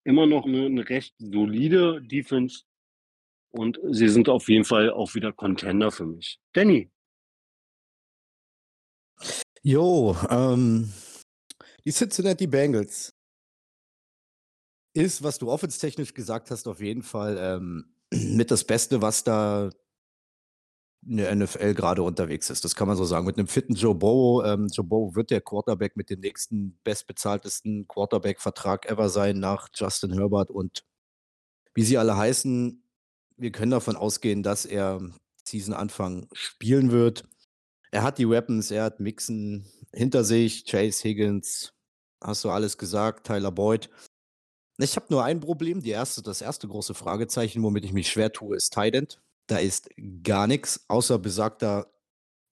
immer noch eine, eine recht solide Defense und sie sind auf jeden Fall auch wieder Contender für mich. Danny. Jo, ähm, die Cincinnati Bengals ist, was du offenstechnisch gesagt hast, auf jeden Fall ähm, mit das Beste, was da in der NFL gerade unterwegs ist. Das kann man so sagen. Mit einem fitten Joe Burrow. Ähm, Joe Burrow wird der Quarterback mit dem nächsten bestbezahltesten Quarterback-Vertrag ever sein nach Justin Herbert und wie sie alle heißen. Wir können davon ausgehen, dass er Season-Anfang spielen wird. Er hat die Weapons, er hat Mixen hinter sich, Chase Higgins, hast du alles gesagt, Tyler Boyd. Ich habe nur ein Problem. Die erste, das erste große Fragezeichen, womit ich mich schwer tue, ist Tident. Da ist gar nichts, außer besagter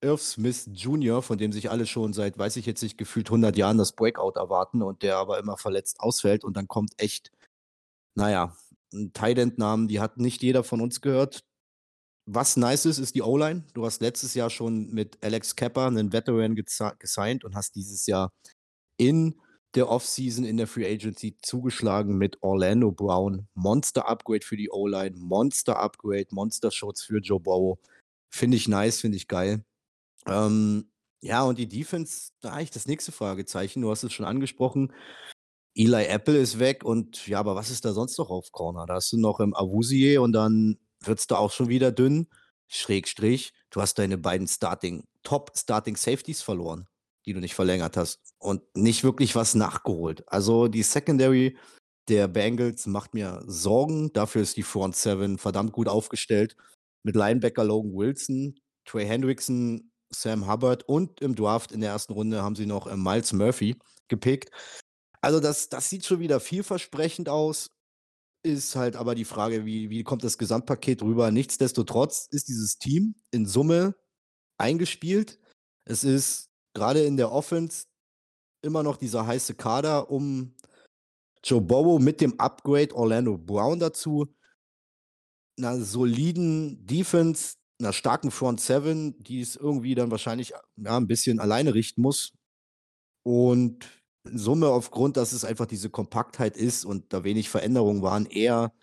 Irv Smith Jr., von dem sich alle schon seit, weiß ich jetzt nicht, gefühlt 100 Jahren das Breakout erwarten und der aber immer verletzt ausfällt und dann kommt echt, naja, ein Tident-Namen, die hat nicht jeder von uns gehört. Was nice ist, ist die O-Line. Du hast letztes Jahr schon mit Alex Kepper einen Veteran gesigned und hast dieses Jahr in der Offseason in der Free Agency zugeschlagen mit Orlando Brown. Monster Upgrade für die O-Line, Monster Upgrade, Monster Shots für Joe Burrow. Finde ich nice, finde ich geil. Ähm, ja, und die Defense, da eigentlich das nächste Fragezeichen. Du hast es schon angesprochen. Eli Apple ist weg und ja, aber was ist da sonst noch auf Corner? Da hast du noch im Avusier und dann wird es da auch schon wieder dünn. Schrägstrich, du hast deine beiden Starting, Top Starting Safeties verloren die du nicht verlängert hast und nicht wirklich was nachgeholt. Also die Secondary der Bengals macht mir Sorgen. Dafür ist die Front Seven verdammt gut aufgestellt. Mit Linebacker Logan Wilson, Trey Hendrickson, Sam Hubbard und im Draft in der ersten Runde haben sie noch äh, Miles Murphy gepickt. Also das, das sieht schon wieder vielversprechend aus. Ist halt aber die Frage, wie, wie kommt das Gesamtpaket rüber? Nichtsdestotrotz ist dieses Team in Summe eingespielt. Es ist gerade in der Offense immer noch dieser heiße Kader um Joe Burrow mit dem Upgrade Orlando Brown dazu, einer soliden Defense, einer starken Front Seven, die es irgendwie dann wahrscheinlich ja, ein bisschen alleine richten muss. Und in Summe aufgrund, dass es einfach diese Kompaktheit ist und da wenig Veränderungen waren, eher,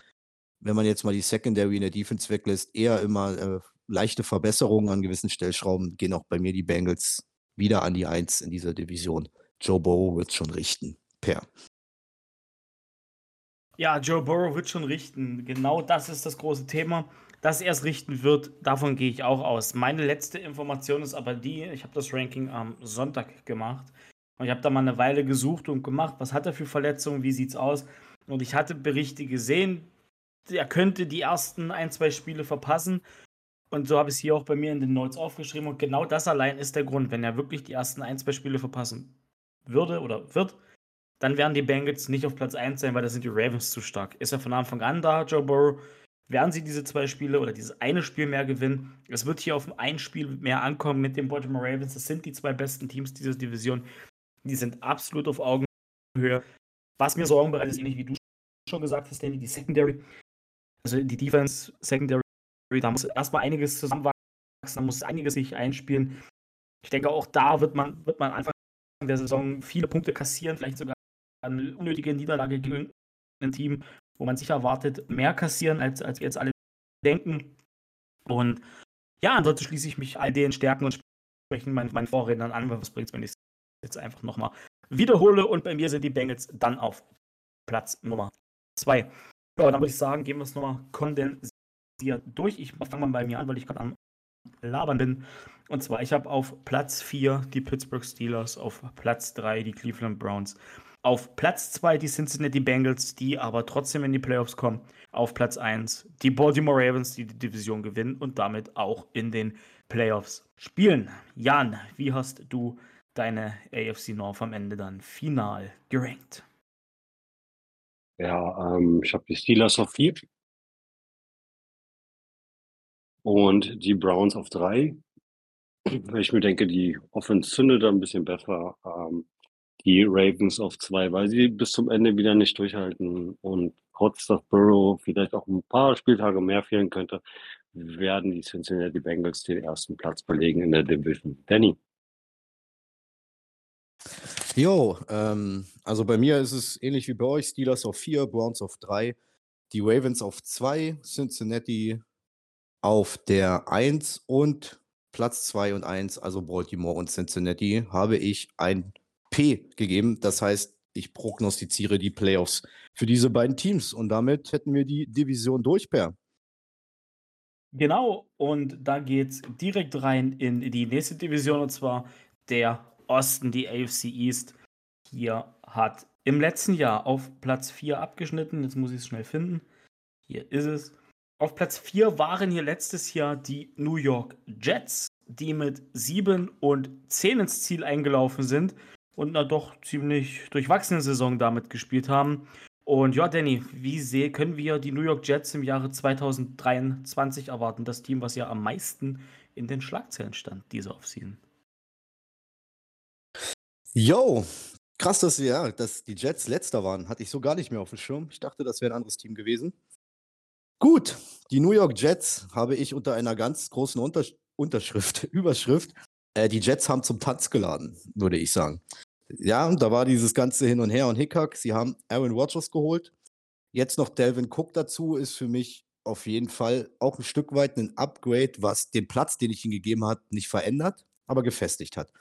wenn man jetzt mal die Secondary in der Defense weglässt, eher immer äh, leichte Verbesserungen an gewissen Stellschrauben, gehen auch bei mir die Bengals wieder an die Eins in dieser Division. Joe Burrow wird schon richten. Per. Ja, Joe Burrow wird schon richten. Genau das ist das große Thema. Dass er es richten wird, davon gehe ich auch aus. Meine letzte Information ist aber die, ich habe das Ranking am Sonntag gemacht und ich habe da mal eine Weile gesucht und gemacht, was hat er für Verletzungen, wie sieht es aus? Und ich hatte Berichte gesehen, er könnte die ersten ein, zwei Spiele verpassen und so habe ich es hier auch bei mir in den Notes aufgeschrieben. Und genau das allein ist der Grund. Wenn er wirklich die ersten ein, zwei Spiele verpassen würde oder wird, dann werden die Bengals nicht auf Platz 1 sein, weil da sind die Ravens zu stark. Ist er von Anfang an da, Joe Burrow? Werden sie diese zwei Spiele oder dieses eine Spiel mehr gewinnen? Es wird hier auf ein Spiel mehr ankommen mit den Baltimore Ravens. Das sind die zwei besten Teams dieser Division. Die sind absolut auf Augenhöhe. Was mir Sorgen bereitet, ist ähnlich wie du schon gesagt hast, Danny, die Secondary. Also die Defense, Secondary da muss erstmal einiges zusammenwachsen, da muss einiges sich einspielen. Ich denke, auch da wird man, wird man Anfang der Saison viele Punkte kassieren, vielleicht sogar eine unnötige Niederlage gegen ein Team, wo man sich erwartet, mehr kassieren, als, als wir jetzt alle denken. Und ja, ansonsten schließe ich mich all den Stärken und Sprechen meinen, meinen Vorrednern an, was bringt es, wenn ich es jetzt einfach nochmal wiederhole. Und bei mir sind die Bengals dann auf Platz Nummer 2. Ja, dann würde ich sagen, gehen wir es nochmal kondensieren durch. Ich fange mal bei mir an, weil ich gerade am Labern bin. Und zwar, ich habe auf Platz 4 die Pittsburgh Steelers, auf Platz 3 die Cleveland Browns, auf Platz 2 die Cincinnati Bengals, die aber trotzdem in die Playoffs kommen. Auf Platz 1 die Baltimore Ravens, die die Division gewinnen und damit auch in den Playoffs spielen. Jan, wie hast du deine AFC North am Ende dann final gerankt? Ja, ähm, ich habe die Steelers auf 4 und die Browns auf 3. Weil ich mir denke, die Offense zündet ein bisschen besser. Ähm, die Ravens auf 2, weil sie bis zum Ende wieder nicht durchhalten und trotz dass Burrow vielleicht auch ein paar Spieltage mehr fehlen könnte, werden die Cincinnati Bengals den ersten Platz belegen in der Division. Danny. Jo, ähm, also bei mir ist es ähnlich wie bei euch. Steelers auf 4, Browns auf 3, die Ravens auf 2, Cincinnati auf der 1 und Platz 2 und 1, also Baltimore und Cincinnati, habe ich ein P gegeben. Das heißt, ich prognostiziere die Playoffs für diese beiden Teams und damit hätten wir die Division durch, Per. Genau, und da geht es direkt rein in die nächste Division und zwar der Osten, die AFC East. Hier hat im letzten Jahr auf Platz 4 abgeschnitten. Jetzt muss ich es schnell finden. Hier ist es. Auf Platz 4 waren hier letztes Jahr die New York Jets, die mit 7 und 10 ins Ziel eingelaufen sind und einer doch ziemlich durchwachsenen Saison damit gespielt haben. Und ja, Danny, wie sehr können wir die New York Jets im Jahre 2023 erwarten? Das Team, was ja am meisten in den Schlagzeilen stand, diese Offseason. Yo, krass, dass, ja, dass die Jets letzter waren. Hatte ich so gar nicht mehr auf dem Schirm. Ich dachte, das wäre ein anderes Team gewesen. Gut, die New York Jets habe ich unter einer ganz großen Untersch Unterschrift, Überschrift. Äh, die Jets haben zum Tanz geladen, würde ich sagen. Ja, und da war dieses ganze Hin und Her und Hickhack. Sie haben Aaron Rodgers geholt. Jetzt noch Delvin Cook dazu ist für mich auf jeden Fall auch ein Stück weit ein Upgrade, was den Platz, den ich ihm gegeben habe, nicht verändert, aber gefestigt hat.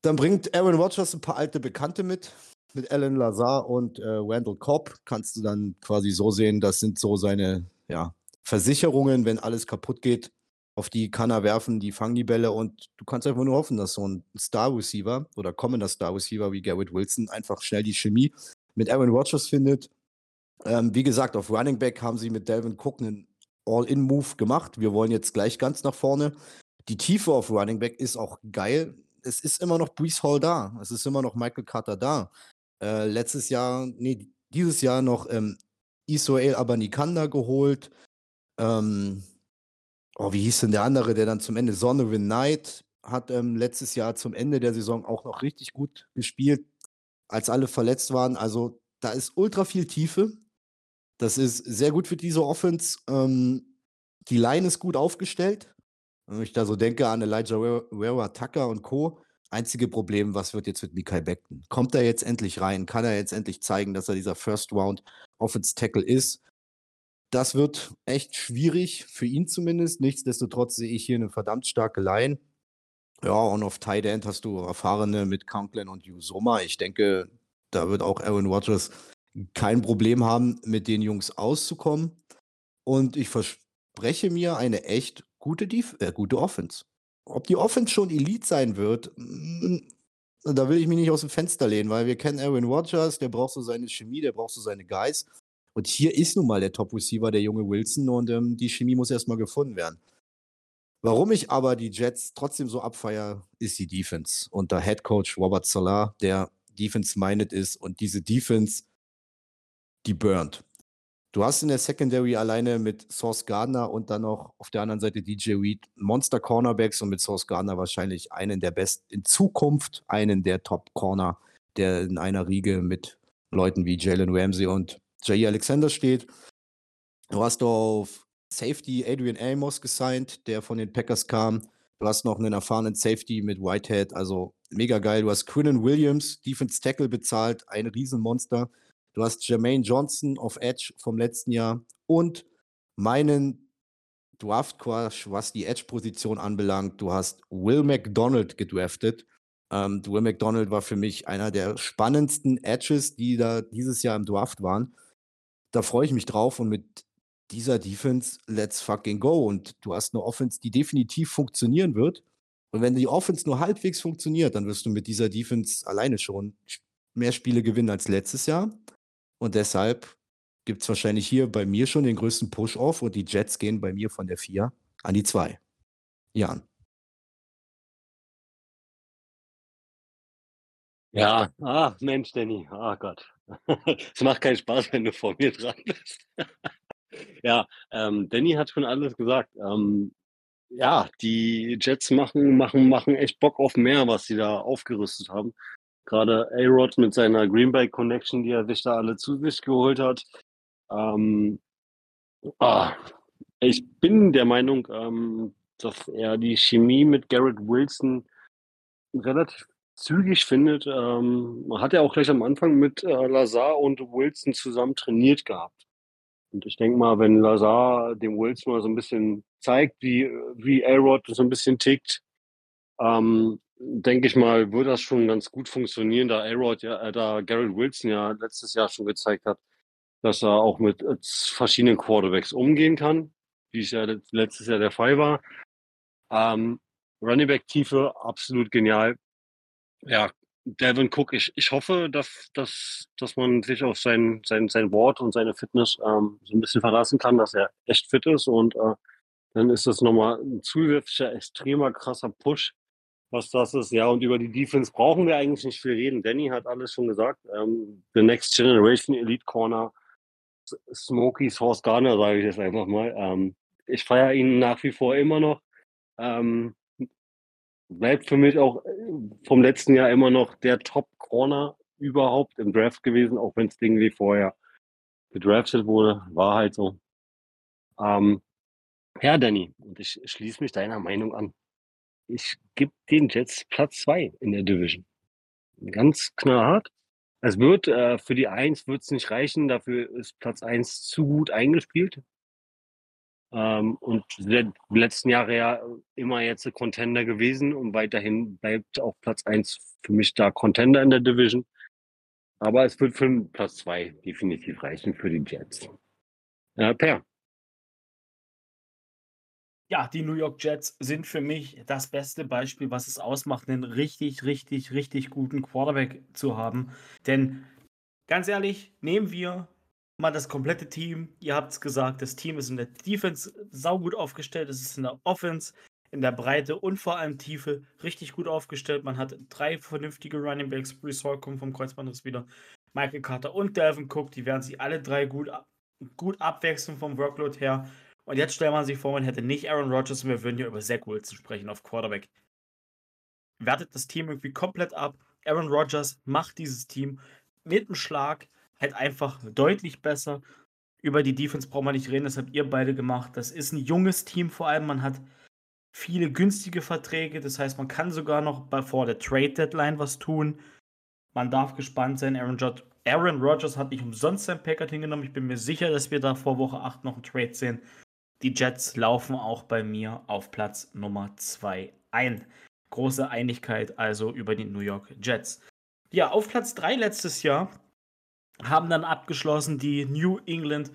Dann bringt Aaron Rodgers ein paar alte Bekannte mit. Mit Alan Lazar und äh, Randall Cobb kannst du dann quasi so sehen, das sind so seine ja, Versicherungen, wenn alles kaputt geht. Auf die kann er werfen, die fangen die Bälle und du kannst einfach nur hoffen, dass so ein Star-Receiver oder kommender Star-Receiver wie Garrett Wilson einfach schnell die Chemie mit Aaron Rodgers findet. Ähm, wie gesagt, auf Running Back haben sie mit Delvin Cook einen All-In-Move gemacht. Wir wollen jetzt gleich ganz nach vorne. Die Tiefe auf Running Back ist auch geil es ist immer noch Brees Hall da. Es ist immer noch Michael Carter da. Äh, letztes Jahr, nee, dieses Jahr noch ähm, Israel Abanikanda geholt. Ähm, oh, wie hieß denn der andere, der dann zum Ende, Sonovan Knight, hat ähm, letztes Jahr zum Ende der Saison auch noch richtig gut gespielt, als alle verletzt waren. Also da ist ultra viel Tiefe. Das ist sehr gut für diese Offense. Ähm, die Line ist gut aufgestellt. Wenn ich da so denke an Elijah Rara Tucker und Co. Einzige Problem, was wird jetzt mit Mikael Beckton? Kommt er jetzt endlich rein? Kann er jetzt endlich zeigen, dass er dieser First Round Offense Tackle ist? Das wird echt schwierig, für ihn zumindest. Nichtsdestotrotz sehe ich hier eine verdammt starke Line. Ja, und auf Tight End hast du Erfahrene mit Conklin und Usoma. Ich denke, da wird auch Aaron Rodgers kein Problem haben, mit den Jungs auszukommen. Und ich verspreche mir eine echt gute, Def äh, gute Offense. Ob die Offense schon Elite sein wird, mm, da will ich mich nicht aus dem Fenster lehnen, weil wir kennen Aaron Rodgers, der braucht so seine Chemie, der braucht so seine Guys. Und hier ist nun mal der Top-Receiver, der junge Wilson, und ähm, die Chemie muss erstmal gefunden werden. Warum ich aber die Jets trotzdem so abfeier, ist die Defense. Unter Head Coach Robert Salah, der Defense-minded ist und diese Defense, die burnt. Du hast in der Secondary alleine mit Source Gardner und dann noch auf der anderen Seite DJ Reed Monster Cornerbacks und mit Source Gardner wahrscheinlich einen der besten, in Zukunft einen der Top Corner, der in einer Riege mit Leuten wie Jalen Ramsey und Jay Alexander steht. Du hast auf Safety Adrian Amos gesigned, der von den Packers kam. Du hast noch einen erfahrenen Safety mit Whitehead, also mega geil. Du hast Quinnen Williams, Defense Tackle bezahlt, ein Riesenmonster. Du hast Jermaine Johnson auf Edge vom letzten Jahr und meinen Draft Crush, was die Edge-Position anbelangt. Du hast Will McDonald gedraftet. Ähm, Will McDonald war für mich einer der spannendsten Edges, die da dieses Jahr im Draft waren. Da freue ich mich drauf und mit dieser Defense, let's fucking go. Und du hast eine Offense, die definitiv funktionieren wird. Und wenn die Offense nur halbwegs funktioniert, dann wirst du mit dieser Defense alleine schon mehr Spiele gewinnen als letztes Jahr. Und deshalb gibt es wahrscheinlich hier bei mir schon den größten Push-Off und die Jets gehen bei mir von der 4 an die 2. Jan. Ja, ah, Mensch, Danny, ah Gott. Es macht keinen Spaß, wenn du vor mir dran bist. ja, ähm, Danny hat schon alles gesagt. Ähm, ja, die Jets machen, machen, machen echt Bock auf mehr, was sie da aufgerüstet haben. Gerade A-Rod mit seiner Green Bay Connection, die er sich da alle zu sich geholt hat. Ähm, ah, ich bin der Meinung, ähm, dass er die Chemie mit Garrett Wilson relativ zügig findet. Ähm, hat er auch gleich am Anfang mit äh, Lazar und Wilson zusammen trainiert gehabt. Und ich denke mal, wenn Lazar dem Wilson mal so ein bisschen zeigt, wie, wie A-Rod so ein bisschen tickt, ähm, denke ich mal, wird das schon ganz gut funktionieren, da A-Rod ja, äh, da Garrett Wilson ja letztes Jahr schon gezeigt hat, dass er auch mit äh, verschiedenen Quarterbacks umgehen kann, wie es ja letztes Jahr der Fall war. Ähm, Running Back Tiefe, absolut genial. Ja, Devin Cook, ich, ich hoffe, dass, dass, dass man sich auf sein, sein, sein Wort und seine Fitness ähm, so ein bisschen verlassen kann, dass er echt fit ist und äh, dann ist das nochmal ein zusätzlicher, extremer, krasser Push, was das ist. Ja, und über die Defense brauchen wir eigentlich nicht viel reden. Danny hat alles schon gesagt. Ähm, the Next Generation Elite Corner, Smokey Source Garner, sage ich jetzt einfach mal. Ähm, ich feiere ihn nach wie vor immer noch. Ähm, bleibt für mich auch äh, vom letzten Jahr immer noch der Top-Corner überhaupt im Draft gewesen, auch wenn es Dingley vorher gedraftet wurde. War halt so. Ähm, ja, Danny, und ich schließe mich deiner Meinung an. Ich gebe den Jets Platz 2 in der Division. Ganz knallhart. Es wird äh, für die 1 wird es nicht reichen, dafür ist Platz 1 zu gut eingespielt. Ähm, und die letzten Jahre ja immer jetzt Contender gewesen und weiterhin bleibt auch Platz 1 für mich da Contender in der Division. Aber es wird für Platz 2 definitiv reichen für die Jets. Äh, per. Ja, die New York Jets sind für mich das beste Beispiel, was es ausmacht, einen richtig, richtig, richtig guten Quarterback zu haben. Denn ganz ehrlich, nehmen wir mal das komplette Team. Ihr habt es gesagt, das Team ist in der Defense saugut aufgestellt, es ist in der Offense, in der Breite und vor allem Tiefe richtig gut aufgestellt. Man hat drei vernünftige Running Backs. Bruce Hall kommt vom Kreuzbandriss wieder. Michael Carter und Delvin Cook, die werden sich alle drei gut, gut abwechseln vom Workload her. Und jetzt stellt man sich vor, man hätte nicht Aaron Rodgers und wir würden ja über Zach Wilson sprechen auf Quarterback. Wertet das Team irgendwie komplett ab. Aaron Rodgers macht dieses Team mit einem Schlag halt einfach deutlich besser. Über die Defense braucht man nicht reden, das habt ihr beide gemacht. Das ist ein junges Team vor allem. Man hat viele günstige Verträge, das heißt, man kann sogar noch vor der Trade Deadline was tun. Man darf gespannt sein. Aaron, Aaron Rodgers hat nicht umsonst sein Packard hingenommen. Ich bin mir sicher, dass wir da vor Woche 8 noch einen Trade sehen. Die Jets laufen auch bei mir auf Platz Nummer 2 ein. Große Einigkeit also über die New York Jets. Ja, auf Platz 3 letztes Jahr haben dann abgeschlossen die New England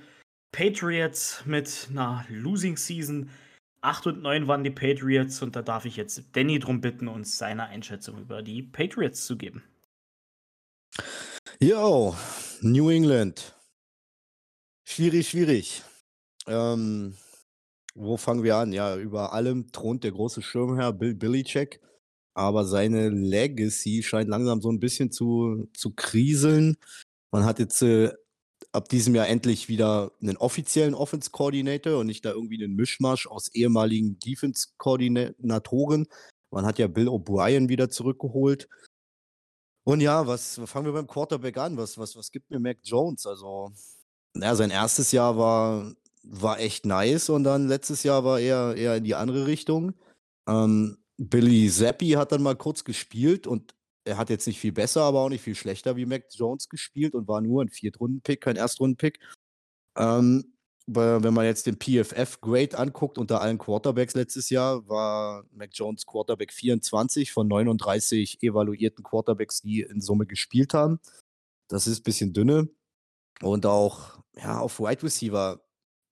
Patriots mit einer Losing Season. 8 und 9 waren die Patriots und da darf ich jetzt Danny drum bitten, uns seine Einschätzung über die Patriots zu geben. Yo, New England. Schwierig, schwierig. Ähm, wo fangen wir an? Ja, über allem thront der große Schirmherr Bill Belichick, aber seine Legacy scheint langsam so ein bisschen zu, zu kriseln. Man hat jetzt äh, ab diesem Jahr endlich wieder einen offiziellen Offense Coordinator und nicht da irgendwie einen Mischmasch aus ehemaligen Defense Koordinatoren. Man hat ja Bill O'Brien wieder zurückgeholt. Und ja, was fangen wir beim Quarterback an? Was, was, was gibt mir Mac Jones? Also, naja, sein erstes Jahr war war echt nice und dann letztes Jahr war er eher in die andere Richtung. Ähm, Billy Zappi hat dann mal kurz gespielt und er hat jetzt nicht viel besser, aber auch nicht viel schlechter wie Mac Jones gespielt und war nur ein Viertrunden-Pick, kein Erstrunden-Pick. Ähm, wenn man jetzt den PFF-Grade anguckt unter allen Quarterbacks letztes Jahr, war Mac Jones Quarterback 24 von 39 evaluierten Quarterbacks, die in Summe gespielt haben. Das ist ein bisschen dünne. Und auch ja, auf Wide Receiver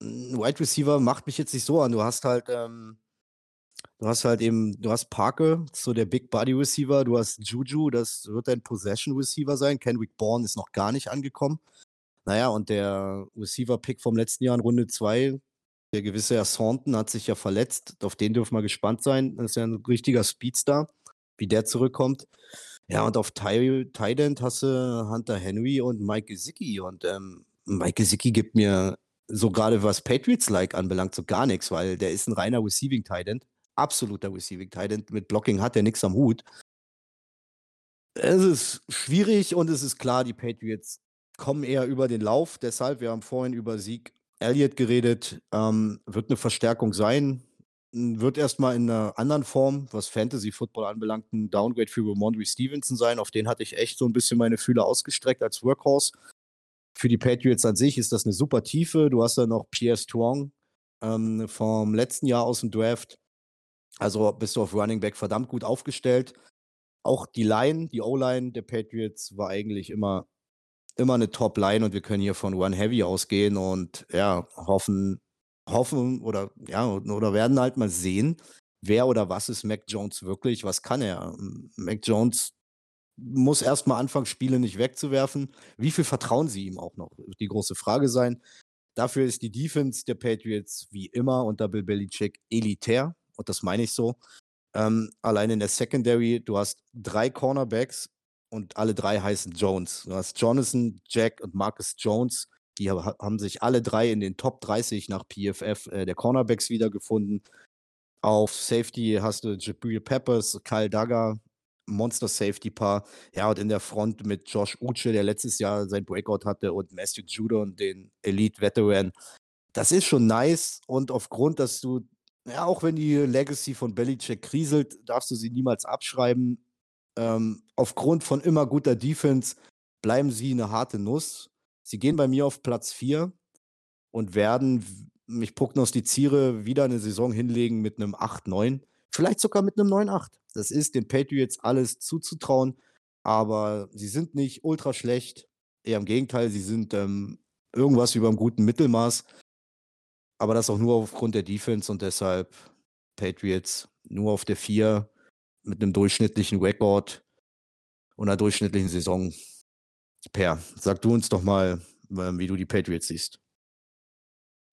'n Wide Receiver macht mich jetzt nicht so an. Du hast halt, ähm du hast halt eben du hast Parker, so der Big Body Receiver, du hast Juju, das wird dein Possession Receiver sein. Kenrick Bourne ist noch gar nicht angekommen. Na ja, und der Receiver-Pick vom letzten Jahr in Runde 2, der gewisse Herr Thornton, hat sich ja verletzt. Auf den dürfen wir gespannt sein. Das ist ja 'n richtiger Speedstar, wie der zurückkommt. Ja, und auf Ti Tight End hast du Hunter Henry und Mike Gesicki und, ähm, Mike Gesicki gibt mir so grade was Patriots-like anbelangt, so gar nix, weil der ist 'n reiner Receiving Tight End, absoluter Receiving Tight End. Mit Blocking hat der nix am Hut. Es ist schwierig und es ist klar, die Patriots kommen eher über den Lauf. Deshalb, wir haben vorhin über Zeke Elliott geredet, ähm, wird 'ne Verstärkung sein. Hm, wird erst mal in 'ner anderen Form, was Fantasy Football anbelangt, 'n Downgrade für Rhamondre Stevenson sein. Auf den hatte ich echt so 'n bisschen meine Fühler ausgestreckt als Workhorse. Für die Patriots an sich ist das 'ne super Tiefe. Du hast da noch Pierre Strong, ähm, vom letzten Jahr aus'm Draft. Also, bist du auf Running Back verdammt gut aufgestellt. Auch die Line, die O-Line der Patriots war eigentlich immer immer 'ne Top-Line und wir können hier von Run Heavy ausgehen und ja, hoffen hoffen oder ja, oder werden halt mal sehen, wer oder was ist Mac Jones wirklich? Was kann er? Mac Jones muss erst mal anfangen, Spiele nicht wegzuwerfen. Wie viel vertrauen sie ihm auch noch? Die große Frage sein. Dafür ist die Defense der Patriots wie immer unter Bill Belichick elitär und das meine ich so. Ähm, allein in der Secondary, du hast 3 Cornerbacks und alle 3 heißen Jones. Du hast Jonathan, Jack und Marcus Jones. Die ha haben sich alle 3 in den Top 30 nach PFF, äh, der Cornerbacks wiedergefunden. Auf Safety hast du Jabril Peppers, Kyle Dugger, Monster-Safety-Paar. Ja, und in der Front mit Josh Uche, der letztes Jahr sein Breakout hatte, und Matthew Judon, den Elite-Veteran. Das ist schon nice und aufgrund, dass du ja, auch wenn die Legacy von Belichick kriselt, darfst du sie niemals abschreiben. Ähm, aufgrund von immer guter Defense bleiben sie 'ne harte Nuss. Sie gehen bei mir auf Platz 4 und werden ich prognostiziere, wieder 'ne Saison hinlegen mit 'nem 8, 9, vielleicht sogar mit 'nem 9, 8. Das ist den Patriots alles zuzutrauen, aber sie sind nicht ultra schlecht. Eher im Gegenteil, sie sind, ähm, irgendwas überm guten Mittelmaß. Aber das auch nur aufgrund der Defense und deshalb Patriots nur auf der 4 mit 'nem durchschnittlichen Rekord und 'ner durchschnittlichen Saison. Per, sag du uns doch mal, ähm, wie du die Patriots siehst.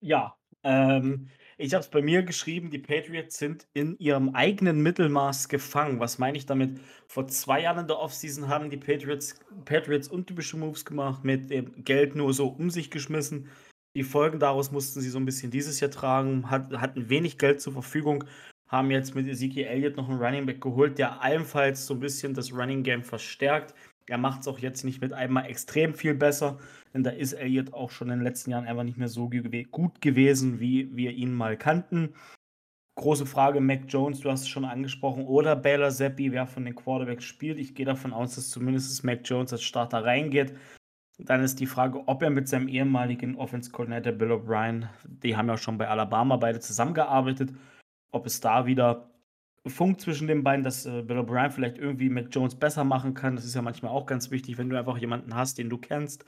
Ja, ähm, ich habe es bei mir geschrieben, die Patriots sind in ihrem eigenen Mittelmaß gefangen. Was meine ich damit? Vor 2 Jahren in der Offseason haben die Patriots Patriots untypische Moves gemacht, mit dem Geld nur so um sich geschmissen. Die Folgen daraus mussten sie so 'n bisschen dieses Jahr tragen, hat hatten wenig Geld zur Verfügung, haben jetzt mit Ezekiel Elliott noch 'n Running Back geholt, der allenfalls so 'n bisschen das Running Game verstärkt. Er macht's auch jetzt nicht mit einmal extrem viel besser, denn da ist Elliott auch schon in den letzten Jahren einfach nicht mehr so gewe gut gewesen, wie wir ihn mal kannten. Große Frage, Mac Jones, du hast es schon angesprochen, oder Baylor Zappe, wer von den Quarterbacks spielt. Ich gehe davon aus, dass zumindest Mac Jones als Starter reingeht. Dann ist die Frage, ob er mit seinem ehemaligen Offense Coordinator Bill O'Brien die haben ja schon bei Alabama beide zusammengearbeitet, ob es da wieder funkt zwischen den beiden, dass, äh, Bill O'Brien vielleicht irgendwie Mac Jones besser machen kann. Das ist ja manchmal auch ganz wichtig, wenn du einfach jemanden hast, den du kennst.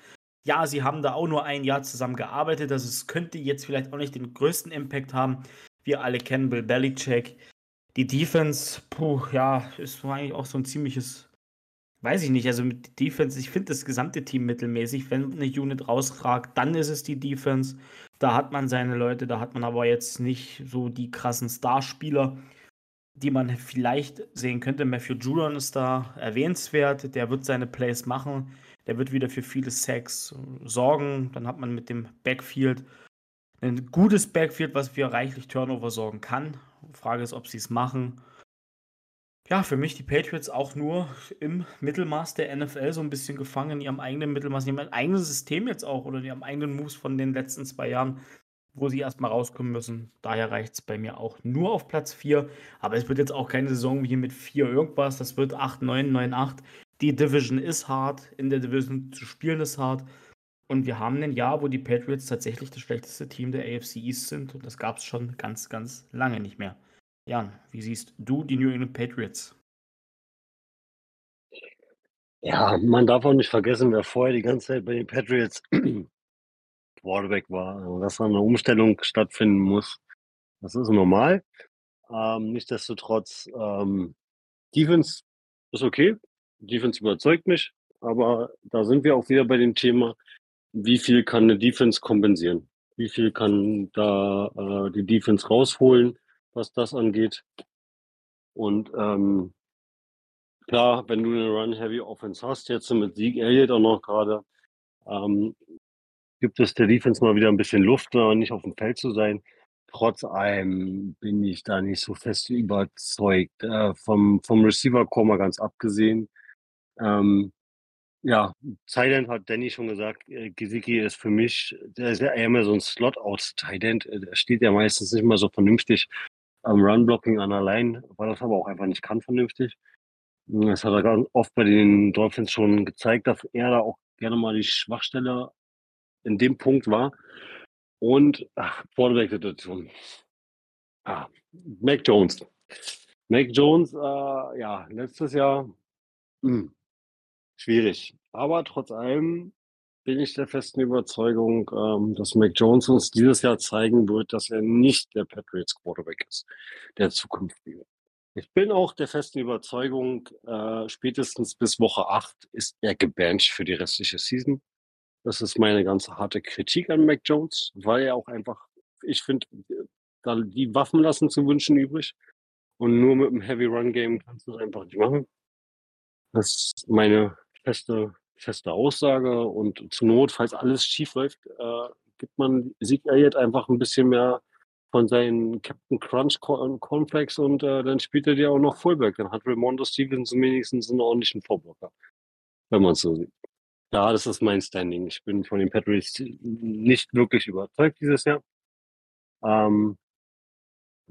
Ja, sie haben da auch nur 1 Jahr zusammen gearbeitet, also könnte jetzt vielleicht auch nicht den größten Impact haben. Wir alle kennen Bill Belichick. Die Defense, puh, ja, ist eigentlich auch so 'n ziemliches weiß ich nicht, also mit Defense ich finde das gesamte Team mittelmäßig. Wenn 'ne Unit rausragt, dann ist es die Defense. Da hat man seine Leute, da hat man aber jetzt nicht so die krassen Starspieler, die man vielleicht sehen könnte. Matthew Judon ist da erwähnenswert, der wird seine Plays machen. Der wird wieder für viele Sacks sorgen. Dann hat man mit dem Backfield 'nen gutes Backfield, was für reichlich Turnover sorgen kann. Frage ist, ob sie's machen. Ja, für mich die Patriots auch nur im Mittelmaß der NFL so 'n bisschen gefangen in ihrem eigenen Mittelmaß, in ihrem eigenen System jetzt auch oder in ihrem eigenen Moves von den letzten 2 Jahren, wo sie erst mal rauskommen müssen. Daher reicht's bei mir auch nur auf Platz 4. Aber es wird jetzt auch keine Saison wie mit 4 irgendwas. Das wird 8, 9, 9, 8. Die Division ist hart. In der Division zu spielen ist hart. Und wir haben 'nen Jahr, wo die Patriots tatsächlich das schlechteste Team der AFC East sind und das gab's schon ganz, ganz lange nicht mehr. Jan, wie siehst du die New England Patriots? Ja, man darf auch nicht vergessen, wer vorher die ganze Zeit bei den Patriots Quarterback war. Also, dass da eine Umstellung stattfinden muss, das ist normal. Ähm, nichtsdestotrotz, ähm, Defense ist okay. Defense überzeugt mich, aber da sind wir auch wieder bei dem Thema, wie viel kann eine Defense kompensieren? Wie viel kann da äh, die Defense rausholen, was das angeht? Und ähm, klar, wenn du eine Run-Heavy-Offense hast, jetzt mit Sieg Elliott auch noch gerade, ähm, gibt es der Defense mal wieder ein bisschen Luft, äh, nicht auf dem Feld zu sein. Trotz allem bin ich da nicht so fest überzeugt. Äh, vom, vom Receiver-Core mal ganz abgesehen. Ähm, ja, Thailand hat Danny schon gesagt, äh, Gesicki ist für mich, der ist ja eher so ein Slot-Out-Thailand. Äh, der steht ja meistens nicht mal so vernünftig am Run-Blocking an allein, weil das aber auch einfach nicht kann vernünftig. Das hat er ganz oft bei den Dolphins schon gezeigt, dass er da auch gerne mal die Schwachstelle in dem Punkt war. Und ach, Quarterback-Situation. Ah, Mac Jones. Mac Jones, äh, ja, letztes Jahr mh, hm, schwierig. Aber trotz allem bin ich der festen Überzeugung, ähm, dass Mac Jones uns dieses Jahr zeigen wird, dass er nicht der Patriots Quarterback ist, der zukünftige. Ich bin auch der festen Überzeugung, äh, spätestens bis Woche 8 ist er gebancht für die restliche Season. Das ist meine ganz harte Kritik an Mac Jones, weil er auch einfach, ich finde, da die Waffen lassen zu wünschen übrig. Und nur mit einem Heavy Run Game kannst du es einfach nicht machen. Das ist meine feste, feste Aussage. Und zur Not, falls alles schief läuft, äh, gibt man Sieg Elliott einfach ein bisschen mehr von seinen Captain Crunch Cornflakes und äh, dann spielt er dir auch noch Fullback. Dann hat Ramondo Stevenson wenigstens einen ordentlichen Vorblocker. Wenn man es so sieht. Ja, das ist mein Standing. Ich bin von den Patriots nicht wirklich überzeugt dieses Jahr. Ähm,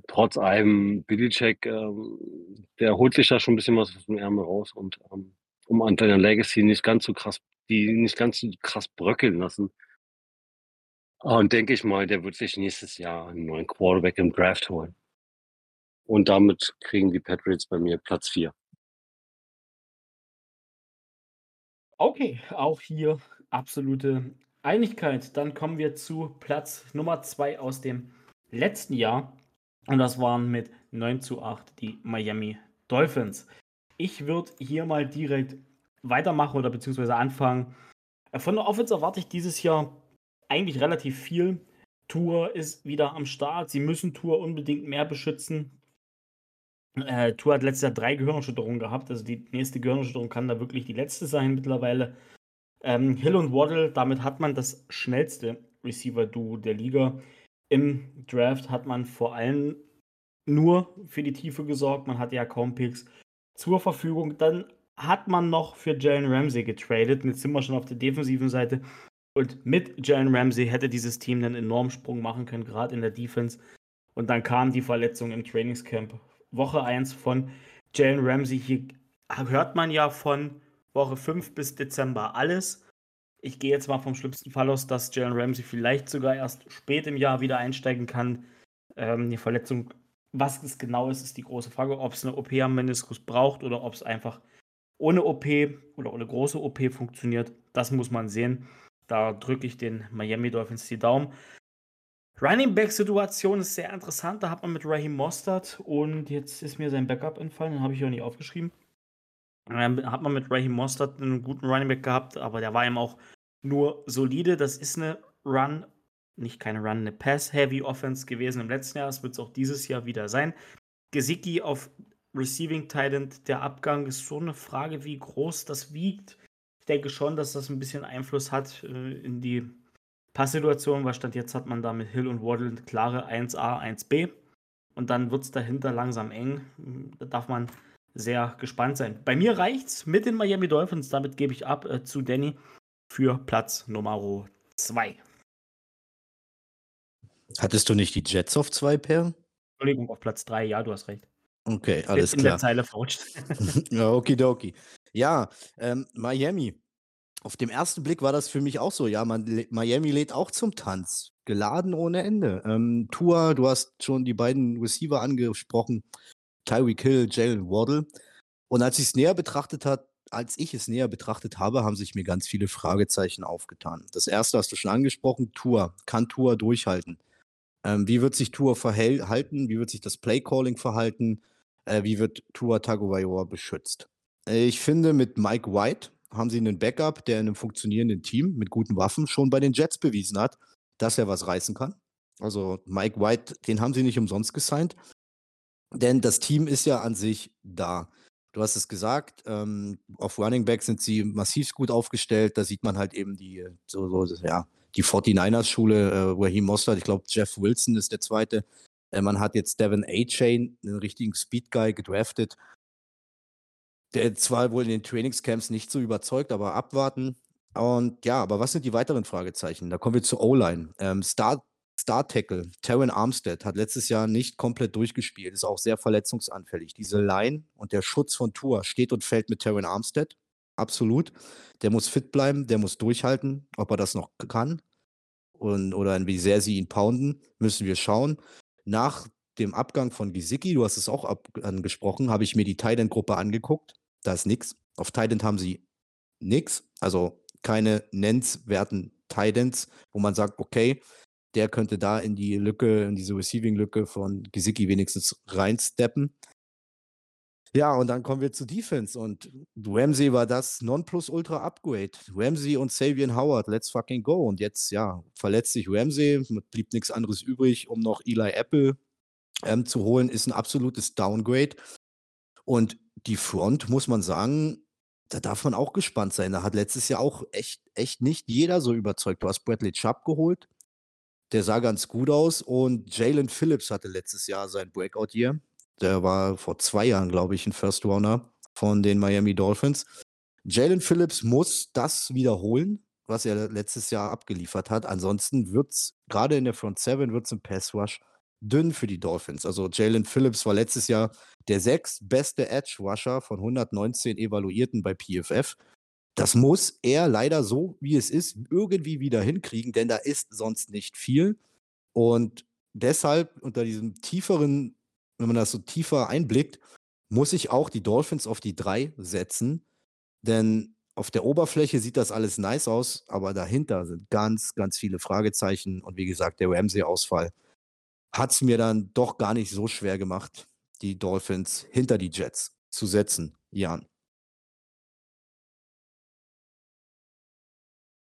trotz allem Billycheck, ähm, der holt sich da schon ein bisschen was aus dem Ärmel raus und ähm, um an deiner Legacy nicht ganz so krass, die nicht ganz so krass bröckeln lassen, und denke ich mal, der wird sich nächstes Jahr einen neuen Quarterback im Draft holen. Und damit kriegen die Patriots bei mir Platz 4. Okay, auch hier absolute Einigkeit. Dann kommen wir zu Platz Nummer 2 aus dem letzten Jahr. Und das waren mit 9 zu 8 die Miami Dolphins. Ich würde hier mal direkt weitermachen oder beziehungsweise anfangen. Von der Offense erwarte ich dieses Jahr eigentlich relativ viel. Tour ist wieder am Start. Sie müssen Tour unbedingt mehr beschützen. Äh, Tour hat letztes Jahr drei Gehirnerschütterungen gehabt. Also die nächste Gehirnerschütterung kann da wirklich die letzte sein mittlerweile. Ähm, Hill und Waddle, damit hat man das schnellste Receiver-Duo der Liga. Im Draft hat man vor allem nur für die Tiefe gesorgt. Man hatte ja kaum Picks zur Verfügung. Dann hat man noch für Jalen Ramsey getradet. jetzt sind wir schon auf der defensiven Seite. Und mit Jalen Ramsey hätte dieses Team einen enormen Sprung machen können, gerade in der Defense. Und dann kam die Verletzung im Trainingscamp. Woche 1 von Jalen Ramsey. Hier hört man ja von Woche 5 bis Dezember alles. Ich gehe jetzt mal vom schlimmsten Fall aus, dass Jalen Ramsey vielleicht sogar erst spät im Jahr wieder einsteigen kann. Ähm, die Verletzung, was es genau ist, ist die große Frage, ob es eine OP am Meniskus braucht oder ob es einfach ohne OP oder ohne große OP funktioniert. Das muss man sehen. Da drücke ich den Miami Dolphins die Daumen. Running Back Situation ist sehr interessant. Da hat man mit Raheem Mostert und jetzt ist mir sein Backup entfallen, den habe ich auch nicht aufgeschrieben. Ähm, hat man mit Raheem Mostert einen guten Running Back gehabt, aber der war ihm auch nur solide. Das ist eine Run, nicht keine Run, eine Pass-Heavy Offense gewesen im letzten Jahr. Das wird es auch dieses Jahr wieder sein. Gesicki auf Receiving Talent, der Abgang ist so eine Frage, wie groß das wiegt ich denke schon, dass das ein bisschen Einfluss hat äh, in die Passsituation, weil Stand jetzt hat man da mit Hill und Waddle eine klare 1a, 1b und dann wird es dahinter langsam eng. Da darf man sehr gespannt sein. Bei mir reicht es mit den Miami Dolphins, damit gebe ich ab äh, zu Danny für Platz Nummer 2. Hattest du nicht die Jets auf 2, Per? Entschuldigung, auf Platz 3, ja, du hast recht. Okay, alles in klar. In der Zeile verrutscht. ja, okidoki. Ja, ähm, Miami. Auf dem ersten Blick war das für mich auch so. Ja, man, Miami lädt auch zum Tanz. Geladen ohne Ende. Ähm, Tua, du hast schon die beiden Receiver angesprochen. Tyreek Hill, Jalen Waddle. Und als ich es näher betrachtet hat, als ich es näher betrachtet habe, haben sich mir ganz viele Fragezeichen aufgetan. Das erste hast du schon angesprochen, Tour. Kann Tour durchhalten? Ähm, wie wird sich Tour verhalten? Wie wird sich das Playcalling verhalten? Äh, wie wird Tour Tagovailoa beschützt? Äh, ich finde, mit Mike White haben sie einen Backup, der in einem funktionierenden Team mit guten Waffen schon bei den Jets bewiesen hat, dass er was reißen kann. Also Mike White, den haben sie nicht umsonst gesigned. Denn das Team ist ja an sich da. Du hast es gesagt, ähm, auf Running Back sind sie massiv gut aufgestellt. Da sieht man halt eben die, so, so ja, die 49ers-Schule, äh, Raheem Mostert, ich glaube, Jeff Wilson ist der zweite. Äh, man hat jetzt Devin A-Chain, einen richtigen Speed-Guy, gedraftet. Der zwar wohl in den Trainingscamps nicht so überzeugt, aber abwarten. Und ja, aber was sind die weiteren Fragezeichen? Da kommen wir zur O-Line. Ähm, Star Star Tackle, Terran Armstead, hat letztes Jahr nicht komplett durchgespielt, ist auch sehr verletzungsanfällig. Diese Line und der Schutz von Tour steht und fällt mit Terran Armstead. Absolut. Der muss fit bleiben, der muss durchhalten, ob er das noch kann und, oder wie sehr sie ihn pounden, müssen wir schauen. Nach dem Abgang von Gisicki, du hast es auch angesprochen, habe ich mir die Titan-Gruppe angeguckt. Da ist nichts. Auf Titan haben sie nichts, also keine nennenswerten Titans, wo man sagt, okay, der könnte da in die Lücke, in diese Receiving-Lücke von Gesicki wenigstens reinsteppen. Ja, und dann kommen wir zu Defense und Ramsey war das Nonplusultra-Upgrade. Ramsey und Savian Howard, let's fucking go. Und jetzt, ja, verletzt sich Ramsey, blieb nichts anderes übrig, um noch Eli Apple ähm, zu holen, ist ein absolutes Downgrade. Und die Front, muss man sagen, da darf man auch gespannt sein. Da hat letztes Jahr auch echt, echt nicht jeder so überzeugt. Du hast Bradley Chubb geholt, der sah ganz gut aus. Und Jalen Phillips hatte letztes Jahr sein Breakout-Year. Der war vor zwei Jahren, glaube ich, ein First Runner von den Miami Dolphins. Jalen Phillips muss das wiederholen, was er letztes Jahr abgeliefert hat. Ansonsten wird es, gerade in der Front Seven, wird es im Pass Rush dünn für die Dolphins. Also Jalen Phillips war letztes Jahr der sechstbeste Edge Rusher von 119 Evaluierten bei PFF. Das muss er leider so, wie es ist, irgendwie wieder hinkriegen, denn da ist sonst nicht viel. Und deshalb unter diesem tieferen, wenn man das so tiefer einblickt, muss ich auch die Dolphins auf die drei setzen. Denn auf der Oberfläche sieht das alles nice aus, aber dahinter sind ganz, ganz viele Fragezeichen. Und wie gesagt, der Ramsey-Ausfall hat es mir dann doch gar nicht so schwer gemacht, die Dolphins hinter die Jets zu setzen, Jan.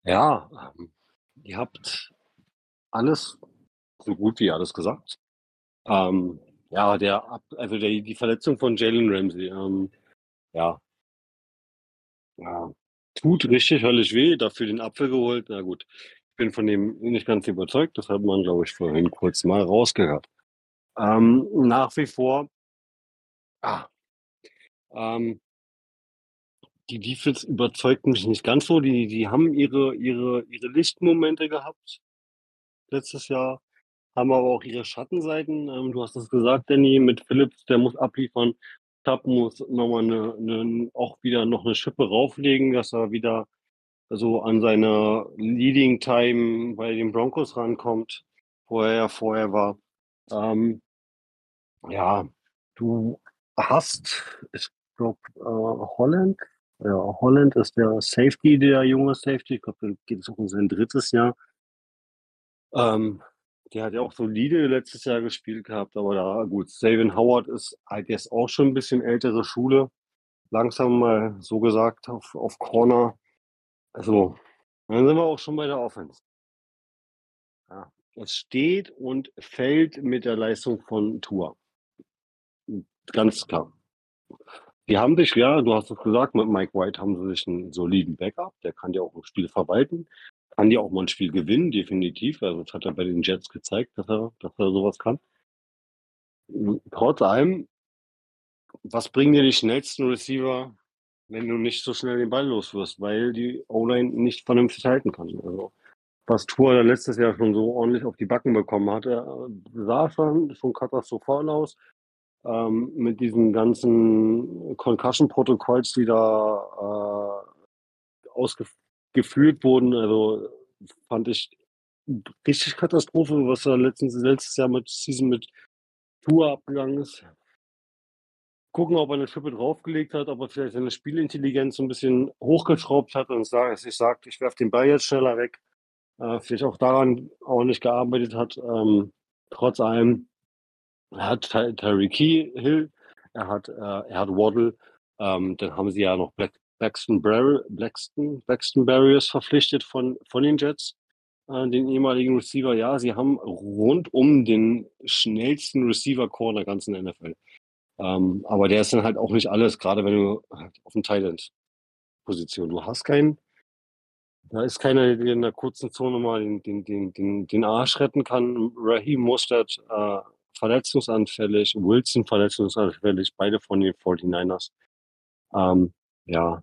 Ja, ähm, ihr habt alles, so gut wie alles gesagt. Ähm, ja, der, also der, die Verletzung von Jalen Ramsey, ähm, ja, ja, tut richtig höllisch weh, dafür den Apfel geholt. Na gut, bin von dem nicht ganz überzeugt, das hat man, glaube ich, vorhin kurz mal rausgehört. Ähm, nach wie vor, ah, ähm, die Defense überzeugt mich nicht ganz so. Die, die haben ihre, ihre, ihre Lichtmomente gehabt letztes Jahr, haben aber auch ihre Schattenseiten. Ähm, du hast es gesagt, Danny, mit Phillips, der muss abliefern. Tab muss nochmal eine, eine, auch wieder noch eine Schippe rauflegen, dass er wieder so an seine Leading Time bei den Broncos rankommt, wo er ja vorher war. Ähm, ja, du hast, ich glaube, äh, Holland ja, Holland ist der Safety, der junge Safety. Ich glaube, der geht es auch in sein drittes Jahr. Ähm, der hat ja auch solide letztes Jahr gespielt gehabt, aber da gut. Savin Howard ist halt jetzt auch schon ein bisschen ältere Schule. Langsam mal so gesagt auf, auf Corner. Also, dann sind wir auch schon bei der Offense. Ja, es steht und fällt mit der Leistung von Tour. Ganz klar. Die haben sich, ja, du hast es gesagt, mit Mike White haben sie sich einen soliden Backup. Der kann ja auch ein Spiel verwalten. Kann ja auch mal ein Spiel gewinnen, definitiv. Also das hat er bei den Jets gezeigt, dass er, dass er sowas kann. Trotz allem, was bringen dir die schnellsten Receiver, wenn du nicht so schnell den Ball loswirst, weil die O-Line nicht vernünftig halten kann. Also, was Tour letztes Jahr schon so ordentlich auf die Backen bekommen hatte, sah schon, schon katastrophal aus ähm, mit diesen ganzen Concussion-Protokolls, die da äh, ausgeführt wurden. Also fand ich richtig Katastrophe, was da letztens, letztes Jahr mit Season mit Tour abgegangen ist. Gucken, ob er eine Schippe draufgelegt hat, ob er vielleicht seine Spielintelligenz so ein bisschen hochgeschraubt hat und sagt, ich sage, ich werfe den Ball jetzt schneller weg. Äh, vielleicht auch daran auch nicht gearbeitet hat. Ähm, trotz allem, hat Terry Key Hill, er hat, äh, er hat Waddle, ähm, dann haben sie ja noch Black, Braxton, Bar Braxton, Braxton Barriers verpflichtet von, von den Jets, äh, den ehemaligen Receiver. Ja, sie haben rund um den schnellsten Receiver-Core der ganzen NFL. Ähm, aber der ist dann halt auch nicht alles, gerade wenn du auf dem Thailand-Position. Du hast keinen, da ist keiner, der in der kurzen Zone mal den, den, den, den, den Arsch retten kann. Raheem Mustard äh, verletzungsanfällig, Wilson verletzungsanfällig, beide von den 49ers. Ähm, ja.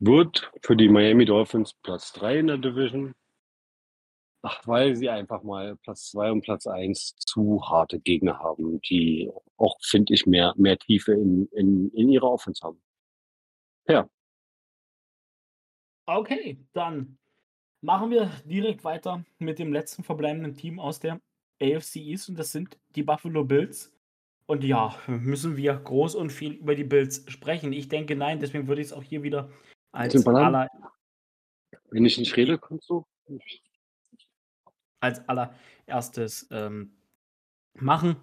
Wird für die Miami Dolphins Platz 3 in der Division. Ach, weil sie einfach mal Platz 2 und Platz 1 zu harte Gegner haben, die auch, finde ich, mehr, mehr Tiefe in, in, in ihrer Offense haben. Ja. Okay, dann machen wir direkt weiter mit dem letzten verbleibenden Team aus der AFC East und das sind die Buffalo Bills. Und ja, müssen wir groß und viel über die Bills sprechen? Ich denke nein, deswegen würde ich es auch hier wieder als aller. Wenn ich nicht rede, kannst du. Als allererstes ähm, machen.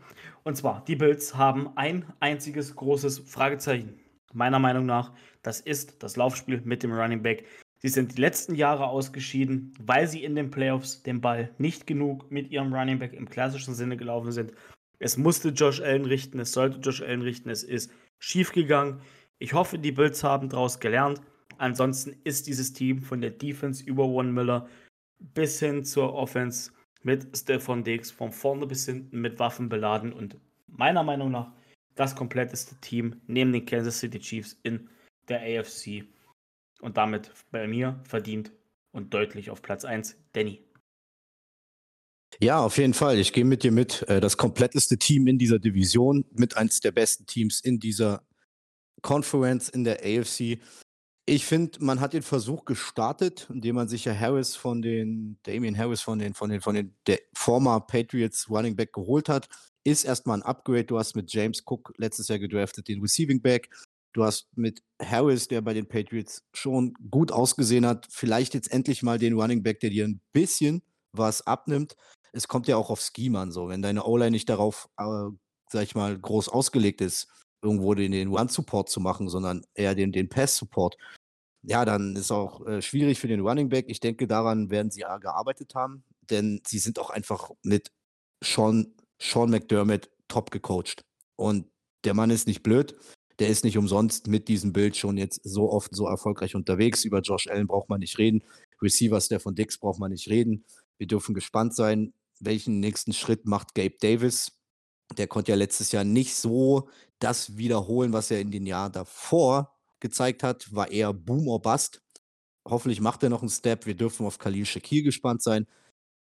Und zwar, die Bills haben ein einziges großes Fragezeichen. Meiner Meinung nach, das ist das Laufspiel mit dem Running Back. Sie sind die letzten Jahre ausgeschieden, weil sie in den Playoffs den Ball nicht genug mit ihrem Running Back im klassischen Sinne gelaufen sind. Es musste Josh Allen richten, es sollte Josh Allen richten, es ist schiefgegangen. Ich hoffe, die Bills haben daraus gelernt. Ansonsten ist dieses Team von der Defense über One Miller bis hin zur Offense mit Stefan Diggs von vorne bis hinten mit Waffen beladen und meiner Meinung nach das kompletteste Team neben den Kansas City Chiefs in der AFC und damit bei mir verdient und deutlich auf Platz 1 Danny. Ja, auf jeden Fall. Ich gehe mit dir mit. Äh, das kompletteste Team in dieser Division, mit eins der besten Teams in dieser Conference in der AFC. Ich finde, man hat den Versuch gestartet, indem man sich ja Harris von den, Damian Harris von den, von den, von den, der former Patriots Running Back geholt hat. Ist erstmal ein Upgrade. Du hast mit James Cook letztes Jahr gedraftet, den Receiving Back. Du hast mit Harris, der bei den Patriots schon gut ausgesehen hat, vielleicht jetzt endlich mal den Running Back, der dir ein bisschen was abnimmt. Es kommt ja auch auf Scheme an, so. Wenn deine O-Line nicht darauf, äh, sag ich mal, groß ausgelegt ist, irgendwo den, den Run-Support zu machen, sondern eher den, den Pass-Support, ja, dann ist auch äh, schwierig für den Running Back. Ich denke, daran werden sie gearbeitet haben, denn sie sind auch einfach mit Sean, Sean McDermott top gecoacht. Und der Mann ist nicht blöd der ist nicht umsonst mit diesem Bild schon jetzt so oft so erfolgreich unterwegs. Über Josh Allen braucht man nicht reden. Receivers der von Dix braucht man nicht reden. Wir dürfen gespannt sein, welchen nächsten Schritt macht Gabe Davis. Der konnte ja letztes Jahr nicht so das wiederholen, was er in den Jahren davor gezeigt hat. War eher Boom or Bust. Hoffentlich macht er noch einen Step. Wir dürfen auf Khalil Shakir gespannt sein.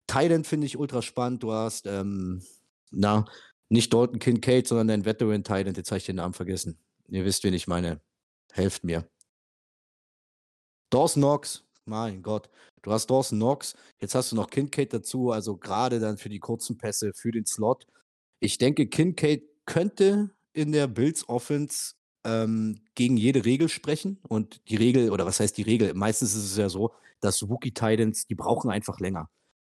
Thailand finde ich ultra spannend. Du hast, ähm, na, nicht Dalton Kincaid, sondern dein Veteran Thailand. Jetzt habe ich den Namen vergessen. Ihr wisst, wen ich meine. Helft mir. Dawson Knox, mein Gott. Du hast Dawson Knox, jetzt hast du noch Kincaid dazu, also gerade dann für die kurzen Pässe, für den Slot. Ich denke, Kincaid könnte in der Bills Offense ähm, gegen jede Regel sprechen. Und die Regel, oder was heißt die Regel? Meistens ist es ja so, dass Rookie Titans, die brauchen einfach länger.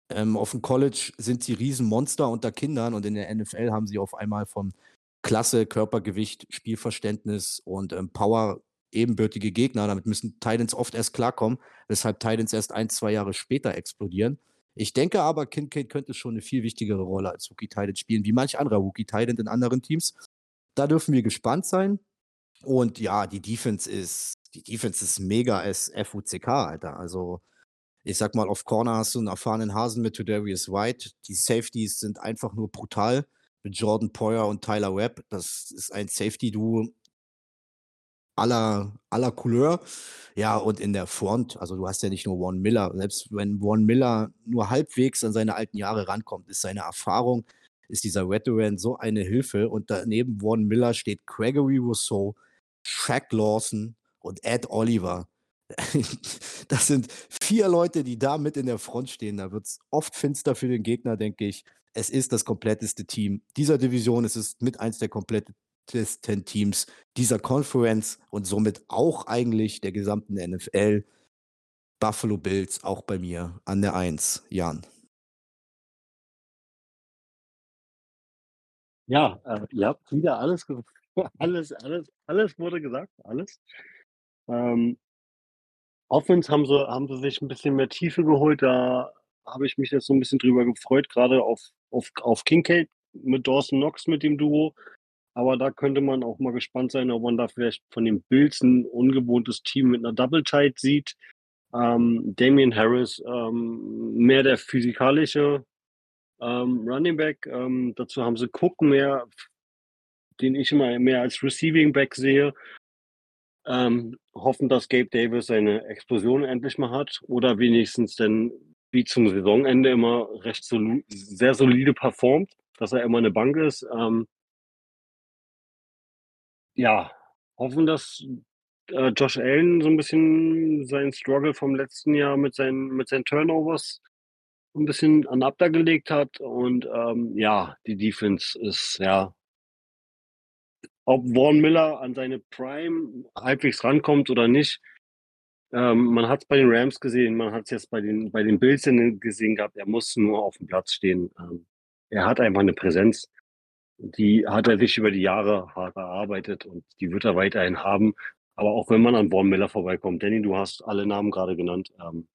Ähm, auf dem College sind sie Riesenmonster unter Kindern und in der NFL haben sie auf einmal vom Klasse, Körpergewicht, Spielverständnis und ähm, Power ebenbürtige Gegner. Damit müssen Titans oft erst klarkommen, weshalb Titans erst ein, zwei Jahre später explodieren. Ich denke aber, Kincaid könnte schon eine viel wichtigere Rolle als Rookie Titan spielen, wie manch anderer Rookie Titan in anderen Teams. Da dürfen wir gespannt sein. Und ja, die Defense ist, die Defense ist mega als FUCK, Alter. Also, ich sag mal, auf Corner hast du einen erfahrenen Hasen mit Darius White. Die Safeties sind einfach nur brutal mit Jordan Poyer und Tyler Webb. Das ist ein Safety-Duo aller, aller Couleur. Ja, und in der Front, also du hast ja nicht nur Warren Miller. Selbst wenn Warren Miller nur halbwegs an seine alten Jahre rankommt, ist seine Erfahrung, ist dieser Veteran so eine Hilfe. Und daneben Warren Miller steht Gregory Rousseau, Shaq Lawson und Ed Oliver. das sind vier Leute, die da mit in der Front stehen. Da wird es oft finster für den Gegner, denke ich es ist das kompletteste Team dieser Division. Es ist mit eins der komplett, schlechtesten Teams dieser Conference und somit auch eigentlich der gesamten NFL. Buffalo Bills auch bei mir an der Eins. Jan. Ja, äh, ihr habt wieder alles, alles, alles, alles wurde gesagt, alles. Ähm, Offense haben sie, haben sie sich ein bisschen mehr Tiefe geholt. Da habe ich mich jetzt so ein bisschen drüber gefreut, gerade auf, auf, auf Kincaid mit Dawson Knox mit dem Duo. Aber da könnte man auch mal gespannt sein, ob man da vielleicht von den Bills ein ungewohntes Team mit einer Double Tight sieht. Ähm, Damian Harris, ähm, mehr der physikalische ähm, Running Back. Ähm, dazu haben sie Cook mehr, den ich immer mehr als Receiving Back sehe. Ähm, hoffen, dass Gabe Davis seine Explosion endlich mal hat oder wenigstens denn wie zum Saisonende immer recht soli sehr solide performt, dass er immer eine Bank ist. Ja, hoffen, dass äh, Josh Allen so ein bisschen seinen Struggle vom letzten Jahr mit seinen, mit seinen Turnovers ein bisschen an Abda gelegt hat. Und ähm, ja, die Defense ist ja, ob Vaughn Miller an seine Prime halbwegs rankommt oder nicht. Ähm, man hat es bei den Rams gesehen, man hat es jetzt bei den, bei den Bills gesehen gehabt, er muss nur auf dem Platz stehen. Ähm, er hat einfach eine Präsenz die hat er sich über die Jahre hart erarbeitet und die wird er weiterhin haben. Aber auch wenn man an Born Miller vorbeikommt, Danny, du hast alle Namen gerade genannt. Ähm,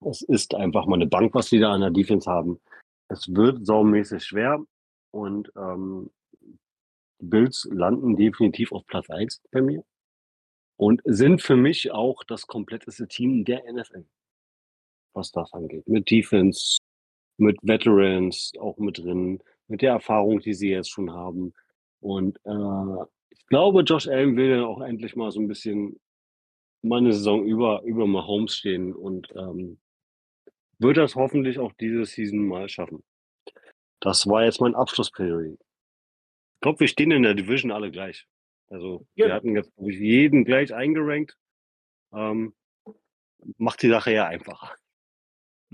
es ist einfach mal eine Bank, was die da an der Defense haben. Es wird saumäßig schwer und ähm, die Bills landen definitiv auf Platz 1 bei mir und sind für mich auch das kompletteste Team der NFL, was das angeht. Mit Defense, mit Veterans auch mit drin, mit der Erfahrung, die sie jetzt schon haben. Und äh, ich glaube, Josh Allen will dann auch endlich mal so ein bisschen mal eine Saison über, über Mahomes stehen und ähm, wird das hoffentlich auch diese Season mal schaffen. Das war jetzt mein Abschlussplädoyer. Ich glaube, wir stehen in der Division alle gleich. Also ja. wir hatten jetzt jeden gleich eingerankt. Ähm, macht die Sache ja einfacher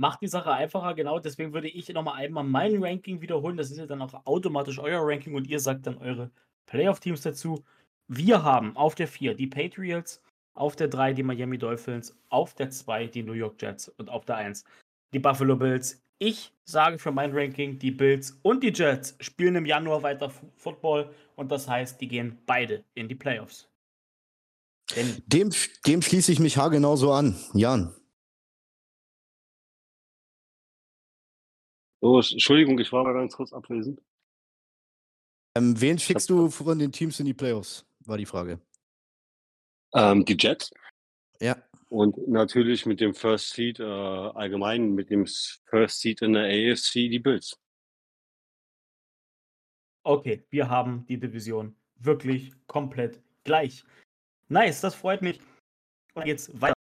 macht die Sache einfacher. Genau, deswegen würde ich nochmal einmal mein Ranking wiederholen. Das ist ja dann auch automatisch euer Ranking und ihr sagt dann eure Playoff-Teams dazu. Wir haben auf der 4 die Patriots, auf der 3 die Miami Dolphins, auf der 2 die New York Jets und auf der 1 die Buffalo Bills. Ich sage für mein Ranking, die Bills und die Jets spielen im Januar weiter Football und das heißt, die gehen beide in die Playoffs. Dem, dem schließe ich mich haargenau so an. Jan. Oh, Entschuldigung, ich war mal ganz kurz abwesend. Ähm, wen schickst du von den Teams in die Playoffs? War die Frage. Ähm, die Jets. Ja. Und natürlich mit dem First Seed, äh, allgemein mit dem First Seed in der AFC, die Bills. Okay, wir haben die Division wirklich komplett gleich. Nice, das freut mich. Und jetzt weiter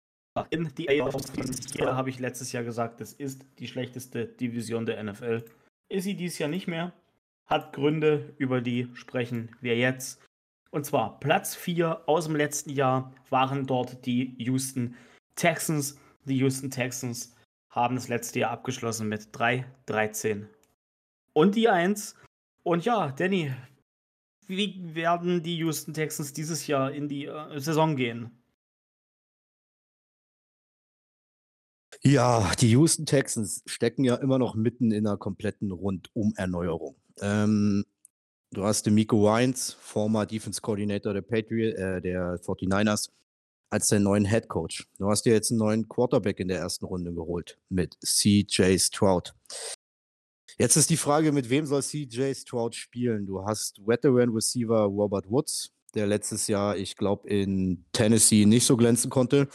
in die AFC. Hier habe ich letztes Jahr gesagt, das ist die schlechteste Division der NFL. Ist sie dieses Jahr nicht mehr. Hat Gründe, über die sprechen wir jetzt. Und zwar Platz 4 aus dem letzten Jahr waren dort die Houston Texans. Die Houston Texans haben das letzte Jahr abgeschlossen mit 3, 13 und die 1. Und ja, Danny, wie werden die Houston Texans dieses Jahr in die äh, Saison gehen? Ja, die Houston Texans stecken ja immer noch mitten in einer kompletten Rundum-Erneuerung. Ähm, du hast den Miko Wines, former Defense Coordinator der Patriot, äh, der 49ers, als den neuen Head Coach. Du hast dir jetzt einen neuen Quarterback in der ersten Runde geholt mit CJ Stroud. Jetzt ist die Frage, mit wem soll CJ Stroud spielen? Du hast Veteran Receiver Robert Woods, der letztes Jahr, ich glaube, in Tennessee nicht so glänzen konnte.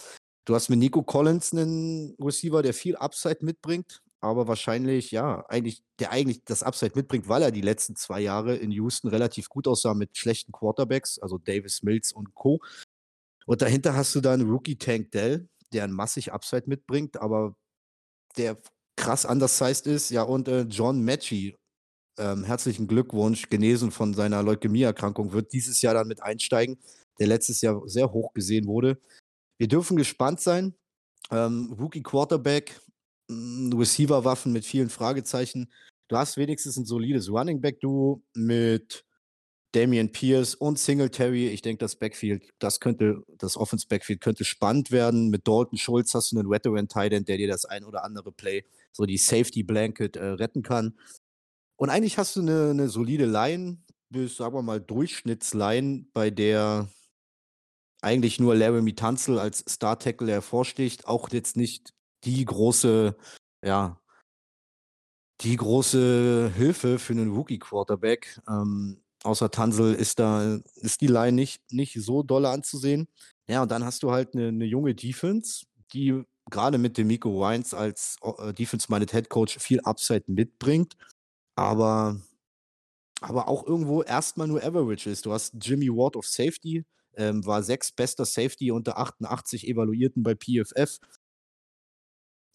Du hast mit Nico Collins einen Receiver, der viel Upside mitbringt, aber wahrscheinlich, ja, eigentlich, der eigentlich das Upside mitbringt, weil er die letzten zwei Jahre in Houston relativ gut aussah mit schlechten Quarterbacks, also Davis Mills und Co. Und dahinter hast du dann Rookie Tank Dell, der ein massig Upside mitbringt, aber der krass undersized ist. Ja, und äh, John Matchy, ähm, herzlichen Glückwunsch, genesen von seiner Leukämieerkrankung, wird dieses Jahr dann mit einsteigen, der letztes Jahr sehr hoch gesehen wurde. Wir dürfen gespannt sein. Ähm, Rookie Quarterback, hm, Receiver-Waffen mit vielen Fragezeichen. Du hast wenigstens ein solides Running Back-Duo mit Damian Pierce und Singletary. Ich denke, das Backfield, das könnte, das Offense Backfield könnte spannend werden. Mit Dalton Schulz hast du einen Veteran Titan, der dir das ein oder andere Play, so die Safety Blanket äh, retten kann. Und eigentlich hast du eine, eine solide Line, bis, sagen wir mal, Durchschnittsline, bei der eigentlich nur Laramie Tunzel als Star Tackle hervorsticht. Auch jetzt nicht die große, ja, die große Hilfe für einen Rookie-Quarterback. Ähm, außer Tansel ist da, ist die Line nicht, nicht so doll anzusehen. Ja, und dann hast du halt eine, eine junge Defense, die gerade mit dem Miko Wines als äh, Defense-Minded Head Coach viel Upside mitbringt, aber, aber auch irgendwo erstmal nur Average ist. Du hast Jimmy Ward of Safety, ähm, war sechs bester Safety unter 88 Evaluierten bei PFF.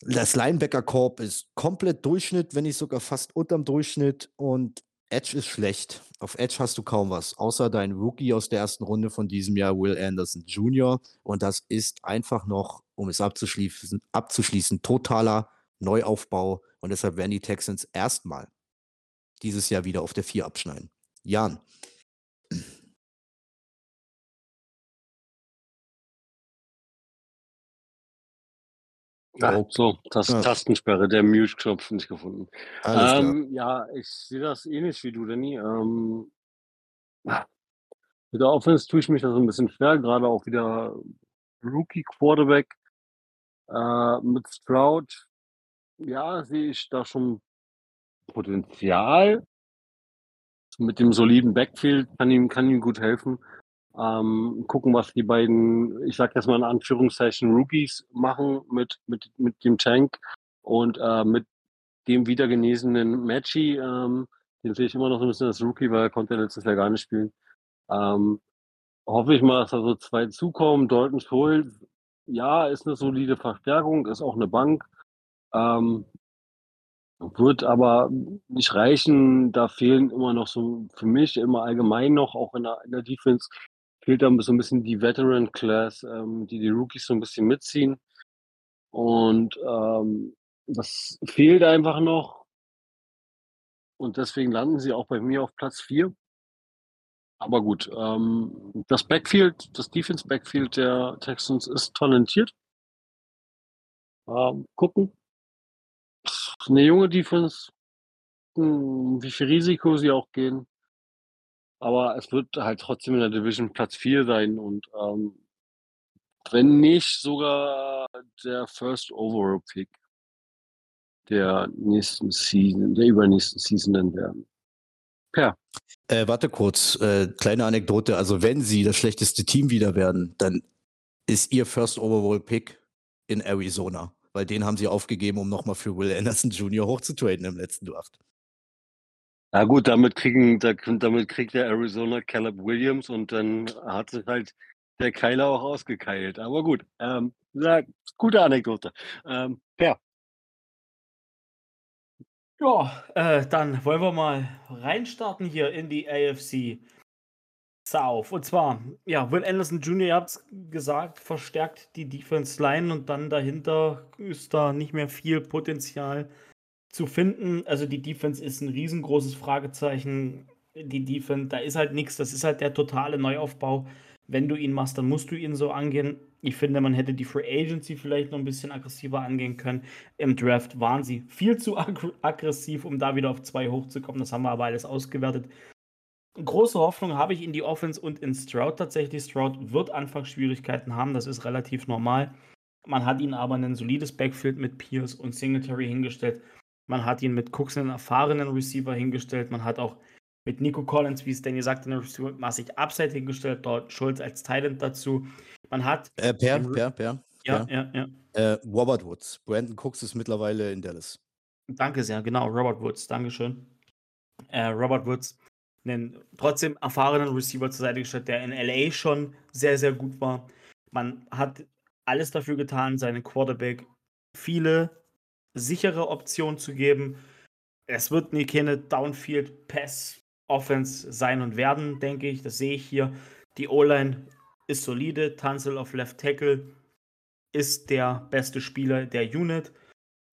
Das Linebacker-Korb ist komplett Durchschnitt, wenn nicht sogar fast unterm Durchschnitt. Und Edge ist schlecht. Auf Edge hast du kaum was, außer dein Rookie aus der ersten Runde von diesem Jahr, Will Anderson Jr. Und das ist einfach noch, um es abzuschließen, abzuschließen totaler Neuaufbau. Und deshalb werden die Texans erstmal dieses Jahr wieder auf der 4 abschneiden. Jan. Ach, so, das Ja. Tastensperre, der Mute-Knopf nicht gefunden. Ähm, ja, ich sehe das ähnlich wie du, Danny. Ähm, ah, mit der Offense tue ich mich da so ein bisschen schwer, gerade auch wieder Rookie-Quarterback. Äh, mit Stroud, ja, sehe ich da schon Potenzial. Mit dem soliden Backfield kann ihm, kann ihm gut helfen. Ähm, gucken, was die beiden, ich sag jetzt mal in Anführungszeichen, Rookies machen mit, mit, mit dem Tank und äh, mit dem wieder genesenen Matchy. Ähm, den sehe ich immer noch so ein bisschen als Rookie, weil er konnte letztes Jahr gar nicht spielen. Ähm, hoffe ich mal, dass da so zwei zukommen. Dalton Schulz, ja, ist eine solide Verstärkung, ist auch eine Bank. Ähm, wird aber nicht reichen. Da fehlen immer noch so für mich immer allgemein noch, auch in der, in der Defense, fehlt da so ein bisschen die Veteran Class, ähm, die die Rookies so ein bisschen mitziehen. Und ähm, das fehlt einfach noch. Und deswegen landen sie auch bei mir auf Platz 4. Aber gut, ähm, das Backfield, das Defense Backfield der Texans ist talentiert. Ähm, gucken. Eine junge Defense, hm, wie viel Risiko sie auch gehen. Aber es wird halt trotzdem in der Division Platz 4 sein und ähm, wenn nicht sogar der First Overall Pick der nächsten Season, der übernächsten Season dann werden. Per. Äh, warte kurz, äh, kleine Anekdote. Also, wenn sie das schlechteste Team wieder werden, dann ist ihr First Overall Pick in Arizona, weil den haben sie aufgegeben, um nochmal für Will Anderson Jr. hochzutraden im letzten Draft. Na gut, damit kriegen, da, damit kriegt der Arizona Caleb Williams und dann hat sich halt der Keiler auch ausgekeilt. Aber gut, ähm, ja, gute Anekdote. Ähm, Per. Ja, äh, dann wollen wir mal reinstarten hier in die AFC South. Und zwar, ja, Will Anderson Jr., ihr habt es gesagt, verstärkt die Defense Line und dann dahinter ist da nicht mehr viel Potenzial zu finden. Also die Defense ist ein riesengroßes Fragezeichen. Die Defense, da ist halt nichts, das ist halt der totale Neuaufbau. Wenn du ihn machst, dann musst du ihn so angehen. Ich finde, man hätte die Free Agency vielleicht noch ein bisschen aggressiver angehen können. Im Draft waren sie viel zu ag aggressiv, um da wieder auf zwei hochzukommen. Das haben wir aber alles ausgewertet. Große Hoffnung habe ich in die Offense und in Stroud tatsächlich. Stroud wird Anfangsschwierigkeiten haben, das ist relativ normal. Man hat ihn aber ein solides Backfield mit Pierce und Singletary hingestellt. Man hat ihn mit Cooks einen erfahrenen Receiver hingestellt. Man hat auch mit Nico Collins, wie es Danny sagte, einen Receiver massig Upside hingestellt. Dort Schulz als Talent dazu. Man hat. Äh, per, per, per. Ja, ja, ja. Äh, Robert Woods. Brandon Cooks ist mittlerweile in Dallas. Danke sehr, genau. Robert Woods, Dankeschön. Äh, Robert Woods, einen trotzdem erfahrenen Receiver zur Seite gestellt, der in LA schon sehr, sehr gut war. Man hat alles dafür getan, seinen Quarterback viele sichere Optionen zu geben. Es wird nie keine Downfield-Pass-Offense sein und werden, denke ich. Das sehe ich hier. Die O-Line ist solide. Tanzel auf Left Tackle ist der beste Spieler der Unit.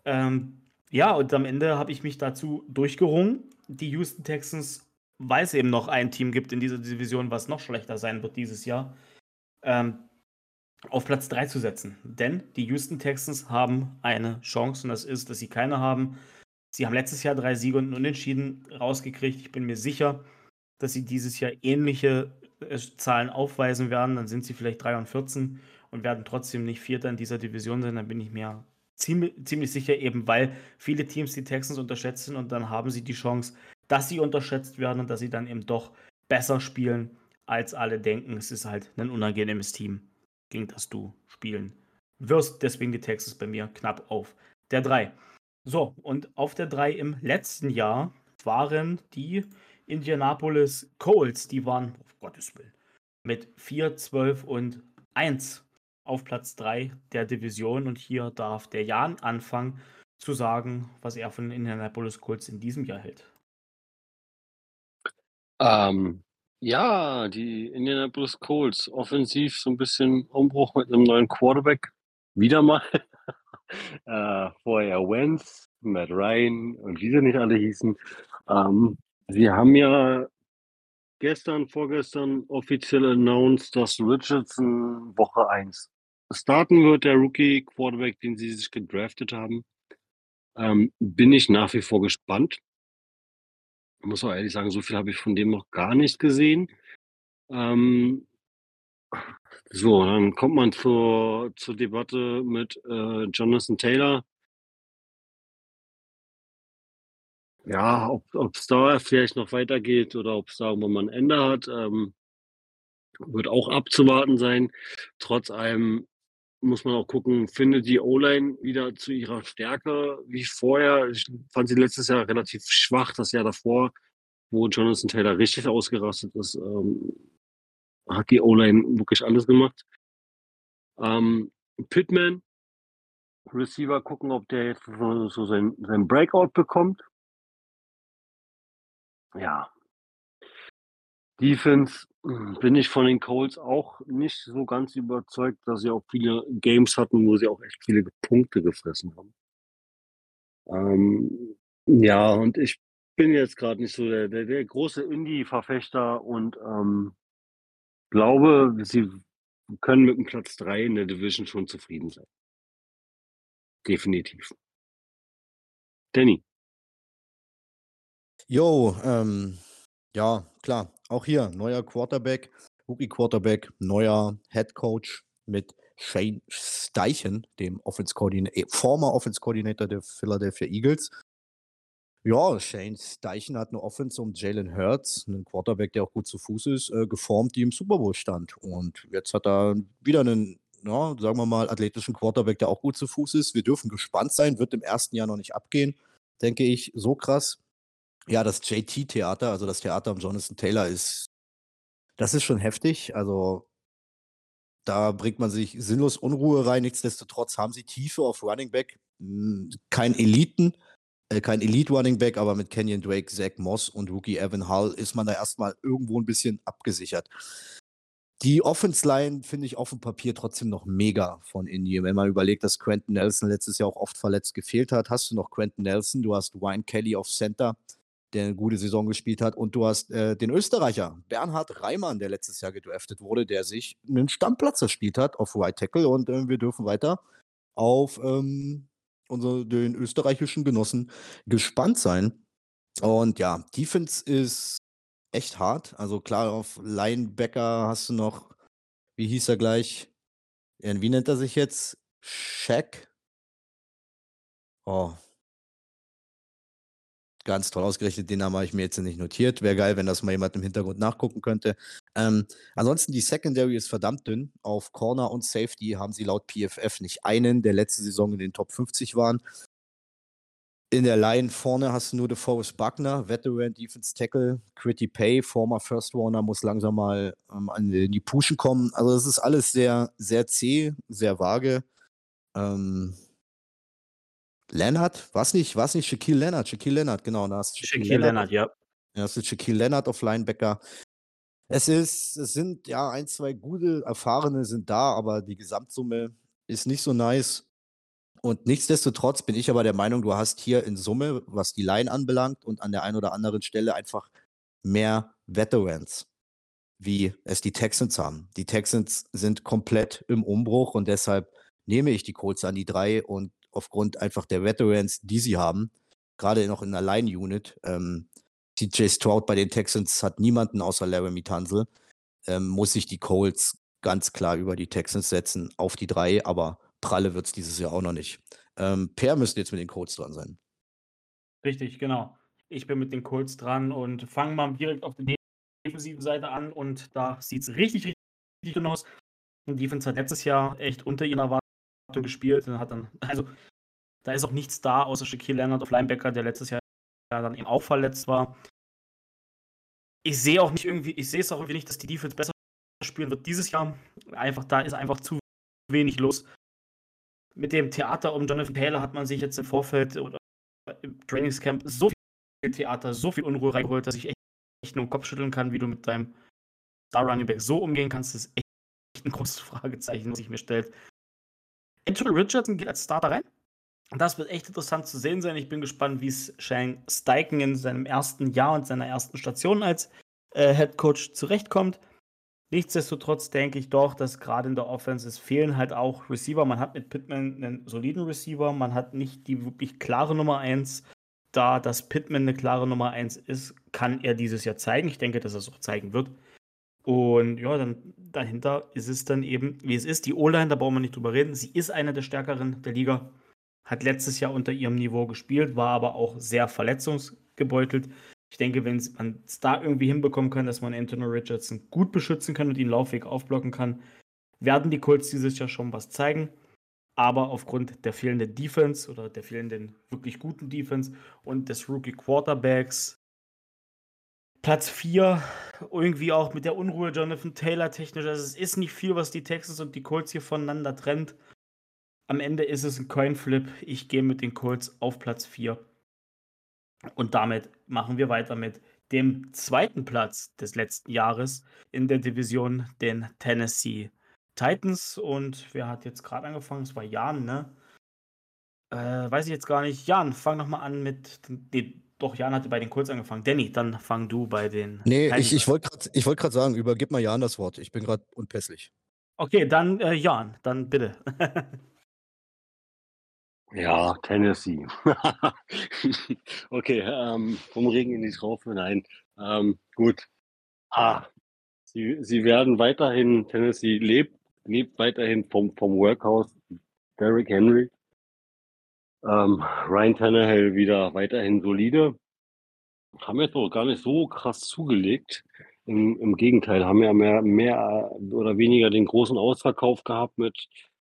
Ähm, ja, und am Ende habe ich mich dazu durchgerungen. Die Houston Texans weil es eben noch ein Team gibt in dieser Division, was noch schlechter sein wird dieses Jahr, ähm, auf Platz 3 zu setzen. Denn die Houston Texans haben eine Chance und das ist, dass sie keine haben. Sie haben letztes Jahr drei Siege und Unentschieden rausgekriegt. Ich bin mir sicher, dass sie dieses Jahr ähnliche äh, Zahlen aufweisen werden. Dann sind sie vielleicht 3 und 14 und werden trotzdem nicht Vierter in dieser Division sein. Dann bin ich mir ziemlich, ziemlich sicher, eben weil viele Teams die Texans unterschätzen und dann haben sie die Chance, dass sie unterschätzt werden und dass sie dann eben doch besser spielen, als alle denken. Es ist halt ein unangenehmes Team, gegen das du spielen wirst. Deswegen die Texans bei mir knapp auf der 3. So, und auf der 3 im letzten Jahr waren die Indianapolis Colts. Die waren, auf Gottes Willen, mit 4, 12 und 1 auf Platz 3 der Division. Und hier darf der Jan anfangen zu sagen, was er von Indianapolis Colts in diesem Jahr hält. Ähm, ja, die Indianapolis Colts, offensiv so ein bisschen Umbruch mit einem neuen Quarterback. Wieder mal. äh, vorher Wentz, Matt Ryan und wie sie nicht alle hießen. Ähm, sie haben ja gestern, vorgestern offiziell announced, dass Richardson Woche 1 starten wird, der Rookie Quarterback, den sie sich gedraftet haben. Ähm, bin ich nach wie vor gespannt muss auch ehrlich sagen, so viel habe ich von dem noch gar nicht gesehen. Ähm, so, dann kommt man zur, zur Debatte mit äh, Jonathan Taylor. Ja, ob es da vielleicht noch weitergeht oder ob es da irgendwann mal ein Ende hat, ähm, wird auch abzuwarten sein. Trotz allem muss man auch gucken, findet die O-Line wieder zu ihrer Stärke wie vorher. Ich fand sie letztes Jahr relativ schwach, das Jahr davor, wo Jonathan Taylor richtig ausgerastet ist, ähm, hat die O-Line wirklich alles gemacht. Ähm, Pittman, Receiver, gucken, ob der jetzt so, sein, sein Breakout bekommt. Ja, Defense bin ich von den Colts auch nicht so ganz überzeugt, dass sie auch viele Games hatten, wo sie auch echt viele Punkte gefressen haben. Ähm, ja, und ich bin jetzt gerade nicht so der, der, der große Indie-Verfechter und ähm, glaube, sie können mit dem Platz 3 in der Division schon zufrieden sein. Definitiv. Danny. Jo, ähm, ja, klar. Auch hier neuer Quarterback, Rookie Quarterback, neuer Head Coach mit Shane Steichen, dem Offense Coordinator, äh, former Offense Coordinator der Philadelphia Eagles. Ja, Shane Steichen hat eine Offense um Jalen Hurts, einen Quarterback, der auch gut zu Fuß ist, äh, geformt, die im Super Bowl stand. Und jetzt hat er wieder einen, ja, sagen wir mal, athletischen Quarterback, der auch gut zu Fuß ist. Wir dürfen gespannt sein, wird im ersten Jahr noch nicht abgehen, denke ich. So krass. Ja, das JT-Theater, also das Theater um Jonathan Taylor ist, das ist schon heftig. Also da bringt man sich sinnlos Unruhe rein. Nichtsdestotrotz haben sie Tiefe auf Running Back. Hm, kein Eliten, äh, kein Elite Running Back, aber mit Kenyon Drake, Zach Moss und Rookie Evan Hull ist man da erstmal irgendwo ein bisschen abgesichert. Die Offense Line finde ich auf dem Papier trotzdem noch mega von Indy. Wenn man überlegt, dass Quentin Nelson letztes Jahr auch oft verletzt gefehlt hat, hast du noch Quentin Nelson, du hast Wayne Kelly auf Center, der eine gute Saison gespielt hat. Und du hast äh, den Österreicher, Bernhard Reimann, der letztes Jahr gedraftet wurde, der sich einen Stammplatz erspielt hat auf Right Tackle. Und äh, wir dürfen weiter auf ähm, unser, den österreichischen Genossen gespannt sein. Und ja, Defense ist echt hart. Also klar, auf Linebacker hast du noch, wie hieß er gleich? Wie nennt er sich jetzt? Shaq? Oh, Ganz toll ausgerechnet, den Namen habe ich mir jetzt nicht notiert. Wäre geil, wenn das mal jemand im Hintergrund nachgucken könnte. Ähm, ansonsten, die Secondary ist verdammt dünn. Auf Corner und Safety haben sie laut PFF nicht einen, der letzte Saison in den Top 50 waren. In der Line vorne hast du nur DeForest Buckner, Veteran Defense Tackle, Critty Pay, former First Warner, muss langsam mal ähm, an die Puschen kommen. Also, es ist alles sehr, sehr zäh, sehr vage. Ähm, Leonard, was nicht, was nicht Shaquille Leonard, Shaquille Leonard, genau, da hast Shaquille, Shaquille Leonard, ja. Ja, das ist Shaquille Leonard auf Linebacker. Es ist, es sind ja ein, zwei gute, erfahrene sind da, aber die Gesamtsumme ist nicht so nice. Und nichtsdestotrotz bin ich aber der Meinung, du hast hier in Summe, was die Line anbelangt und an der einen oder anderen Stelle einfach mehr Veterans, wie es die Texans haben. Die Texans sind komplett im Umbruch und deshalb nehme ich die Colts an die drei und aufgrund einfach der Veterans, die sie haben, gerade noch in der Line-Unit, ähm, TJ Stroud bei den Texans hat niemanden außer Laramie Tunzel, ähm, muss sich die Colts ganz klar über die Texans setzen auf die drei, aber pralle wird es dieses Jahr auch noch nicht. Ähm, per müsste jetzt mit den Colts dran sein. Richtig, genau. Ich bin mit den Colts dran und fangen mal direkt auf der defensiven Seite an und da sieht es richtig, richtig, richtig aus. Die Defense hat letztes Jahr echt unter ihrer Erwartung gespielt und hat dann, also da ist auch nichts da, außer Shaquille Leonard auf Linebacker, der letztes Jahr dann eben auch verletzt war. Ich sehe auch nicht irgendwie, ich sehe es auch irgendwie nicht, dass die Defense besser spielen wird dieses Jahr. Einfach, da ist einfach zu wenig los. Mit dem Theater um Jonathan Taylor hat man sich jetzt im Vorfeld oder im Trainingscamp so viel Theater, so viel Unruhe reingeholt, dass ich echt, echt nur den Kopf schütteln kann, wie du mit deinem Star Running Back so umgehen kannst. Das ist echt ein großes Fragezeichen, was sich mir stellt. Anthony Richardson geht als Starter rein. Das wird echt interessant zu sehen sein. Ich bin gespannt, wie es Shane Steichen in seinem ersten Jahr und seiner ersten Station als äh, Head Coach zurechtkommt. Nichtsdestotrotz denke ich doch, dass gerade in der Offense es fehlen halt auch Receiver. Man hat mit Pittman einen soliden Receiver, man hat nicht die wirklich klare Nummer 1. Da das Pittman eine klare Nummer 1 ist, kann er dieses Jahr zeigen. Ich denke, dass er es auch zeigen wird. Und ja, dann dahinter ist es dann eben, wie es ist. Die O-Line, da brauchen wir nicht drüber reden. Sie ist eine der stärkeren der Liga hat letztes Jahr unter ihrem Niveau gespielt, war aber auch sehr verletzungsgebeutelt. Ich denke, wenn man es da irgendwie hinbekommen kann, dass man Anthony Richardson gut beschützen kann und ihn Laufweg aufblocken kann, werden die Colts dieses Jahr schon was zeigen. Aber aufgrund der fehlenden Defense oder der fehlenden wirklich guten Defense und des Rookie Quarterbacks Platz 4, irgendwie auch mit der Unruhe Jonathan Taylor technisch. Also es ist nicht viel, was die Texans und die Colts hier voneinander trennt. Am Ende ist es ein Coinflip. Ich gehe mit den Colts auf Platz 4. Und damit machen wir weiter mit dem zweiten Platz des letzten Jahres in der Division, den Tennessee Titans. Und wer hat jetzt gerade angefangen? Es war Jan, ne? Äh, weiß ich jetzt gar nicht. Jan, fang nochmal an mit. Nee, doch, Jan hatte bei den Colts angefangen. Danny, dann fang du bei den. Nee, Titans ich, ich wollte gerade wollt sagen, übergib mal Jan das Wort. Ich bin gerade unpässlich. Okay, dann äh, Jan, dann bitte. Ja, Tennessee. okay, ähm, vom Regen in die Traufe, nein. Ähm, gut. Ah, sie, sie werden weiterhin, Tennessee lebt, lebt weiterhin vom, vom Workhouse Derrick Henry. Ähm, Ryan Tannehill wieder weiterhin solide. Haben jetzt auch gar nicht so krass zugelegt. Im, Im Gegenteil, haben ja mehr, mehr oder weniger den großen Ausverkauf gehabt mit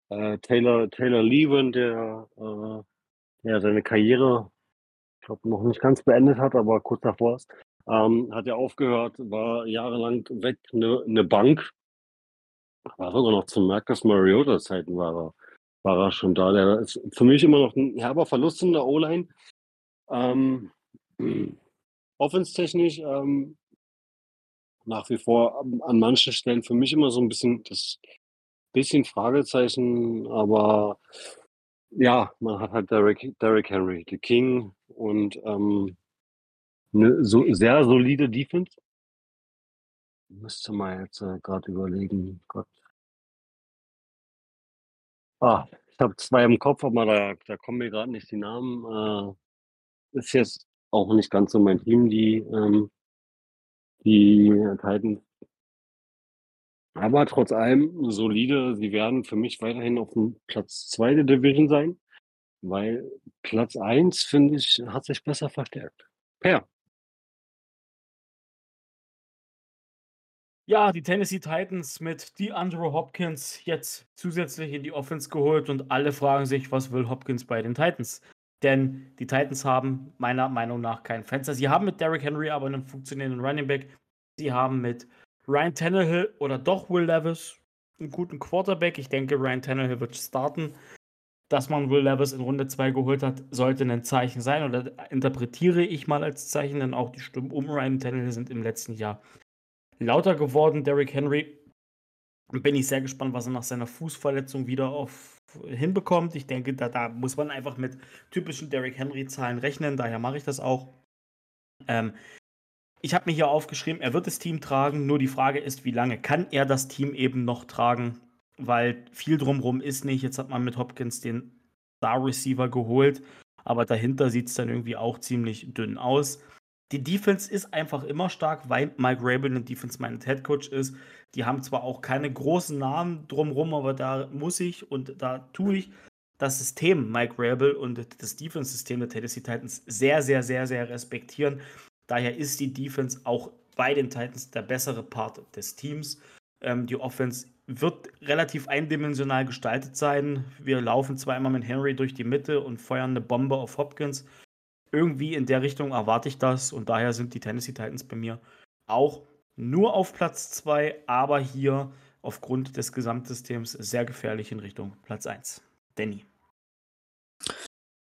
äh, Taylor, Taylor Leven, der äh, ja, seine Karriere, ich glaube, noch nicht ganz beendet hat, aber kurz davor ist, ähm, hat er aufgehört, war jahrelang weg, eine ne Bank. War sogar noch zu Marcus Mariota Zeiten war er, war er schon da. Der ist für mich immer noch ein herber Verlust in der O-Line. Ähm, Offense-technisch ähm, nach wie vor an manchen Stellen für mich immer so ein bisschen das bisschen Fragezeichen, aber ja, man hat halt Derrick, Derrick Henry, the King und ähm, eine so sehr solide Defense. Müsste mal jetzt äh, gerade überlegen. Gott. Ah, ich habe zwei im Kopf, aber da, da kommen mir gerade nicht die Namen. Äh, ist jetzt auch nicht ganz so mein Team, die, ähm, die Titans. Aber trotz allem solide. Sie werden für mich weiterhin auf dem Platz 2 der Division sein, weil Platz 1, finde ich, hat sich besser verstärkt. Per. Ja, die Tennessee Titans mit DeAndre Hopkins jetzt zusätzlich in die Offense geholt und alle fragen sich, was will Hopkins bei den Titans? Denn die Titans haben meiner Meinung nach kein Fenster. Sie haben mit Derrick Henry aber einen funktionierenden Running Back. Sie haben mit Ryan Tannehill oder doch Will Levis einen guten Quarterback. Ich denke, Ryan Tannehill wird starten. Dass man Will Levis in Runde 2 geholt hat, sollte ein Zeichen sein oder interpretiere ich mal als Zeichen, denn auch die Stimmen um Ryan Tannehill sind im letzten Jahr lauter geworden. Derrick Henry, bin ich sehr gespannt, was er nach seiner Fußverletzung wieder auf hinbekommt. Ich denke, da, da muss man einfach mit typischen Derrick Henry-Zahlen rechnen, daher mache ich das auch. Ähm, ich habe mir hier aufgeschrieben, er wird das Team tragen. Nur die Frage ist, wie lange kann er das Team eben noch tragen? Weil viel drumherum ist nicht. Jetzt hat man mit Hopkins den Star Receiver geholt, aber dahinter sieht es dann irgendwie auch ziemlich dünn aus. Die Defense ist einfach immer stark, weil Mike Rabel ein Defense-Minded Head Coach ist. Die haben zwar auch keine großen Namen drumherum, aber da muss ich und da tue ich das System Mike Rabel und das Defense-System der Tennessee Titans sehr, sehr, sehr, sehr respektieren. Daher ist die Defense auch bei den Titans der bessere Part des Teams. Ähm, die Offense wird relativ eindimensional gestaltet sein. Wir laufen zweimal mit Henry durch die Mitte und feuern eine Bombe auf Hopkins. Irgendwie in der Richtung erwarte ich das und daher sind die Tennessee Titans bei mir auch nur auf Platz 2, aber hier aufgrund des Gesamtsystems sehr gefährlich in Richtung Platz 1. Danny.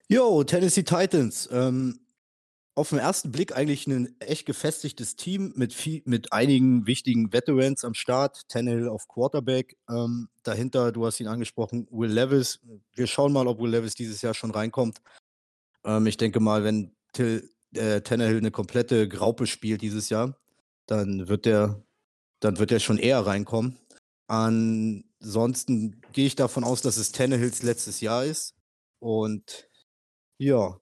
Yo, Tennessee Titans. Ähm, auf den ersten Blick eigentlich ein echt gefestigtes Team mit, viel, mit einigen wichtigen Veterans am Start. Tannehill auf Quarterback. Ähm, dahinter, du hast ihn angesprochen, Will Levis. Wir schauen mal, ob Will Levis dieses Jahr schon reinkommt. Ähm, ich denke mal, wenn Till, äh, Tannehill eine komplette Graupe spielt dieses Jahr, dann wird der, dann wird er schon eher reinkommen. Ansonsten gehe ich davon aus, dass es Tannehills letztes Jahr ist. Und ja,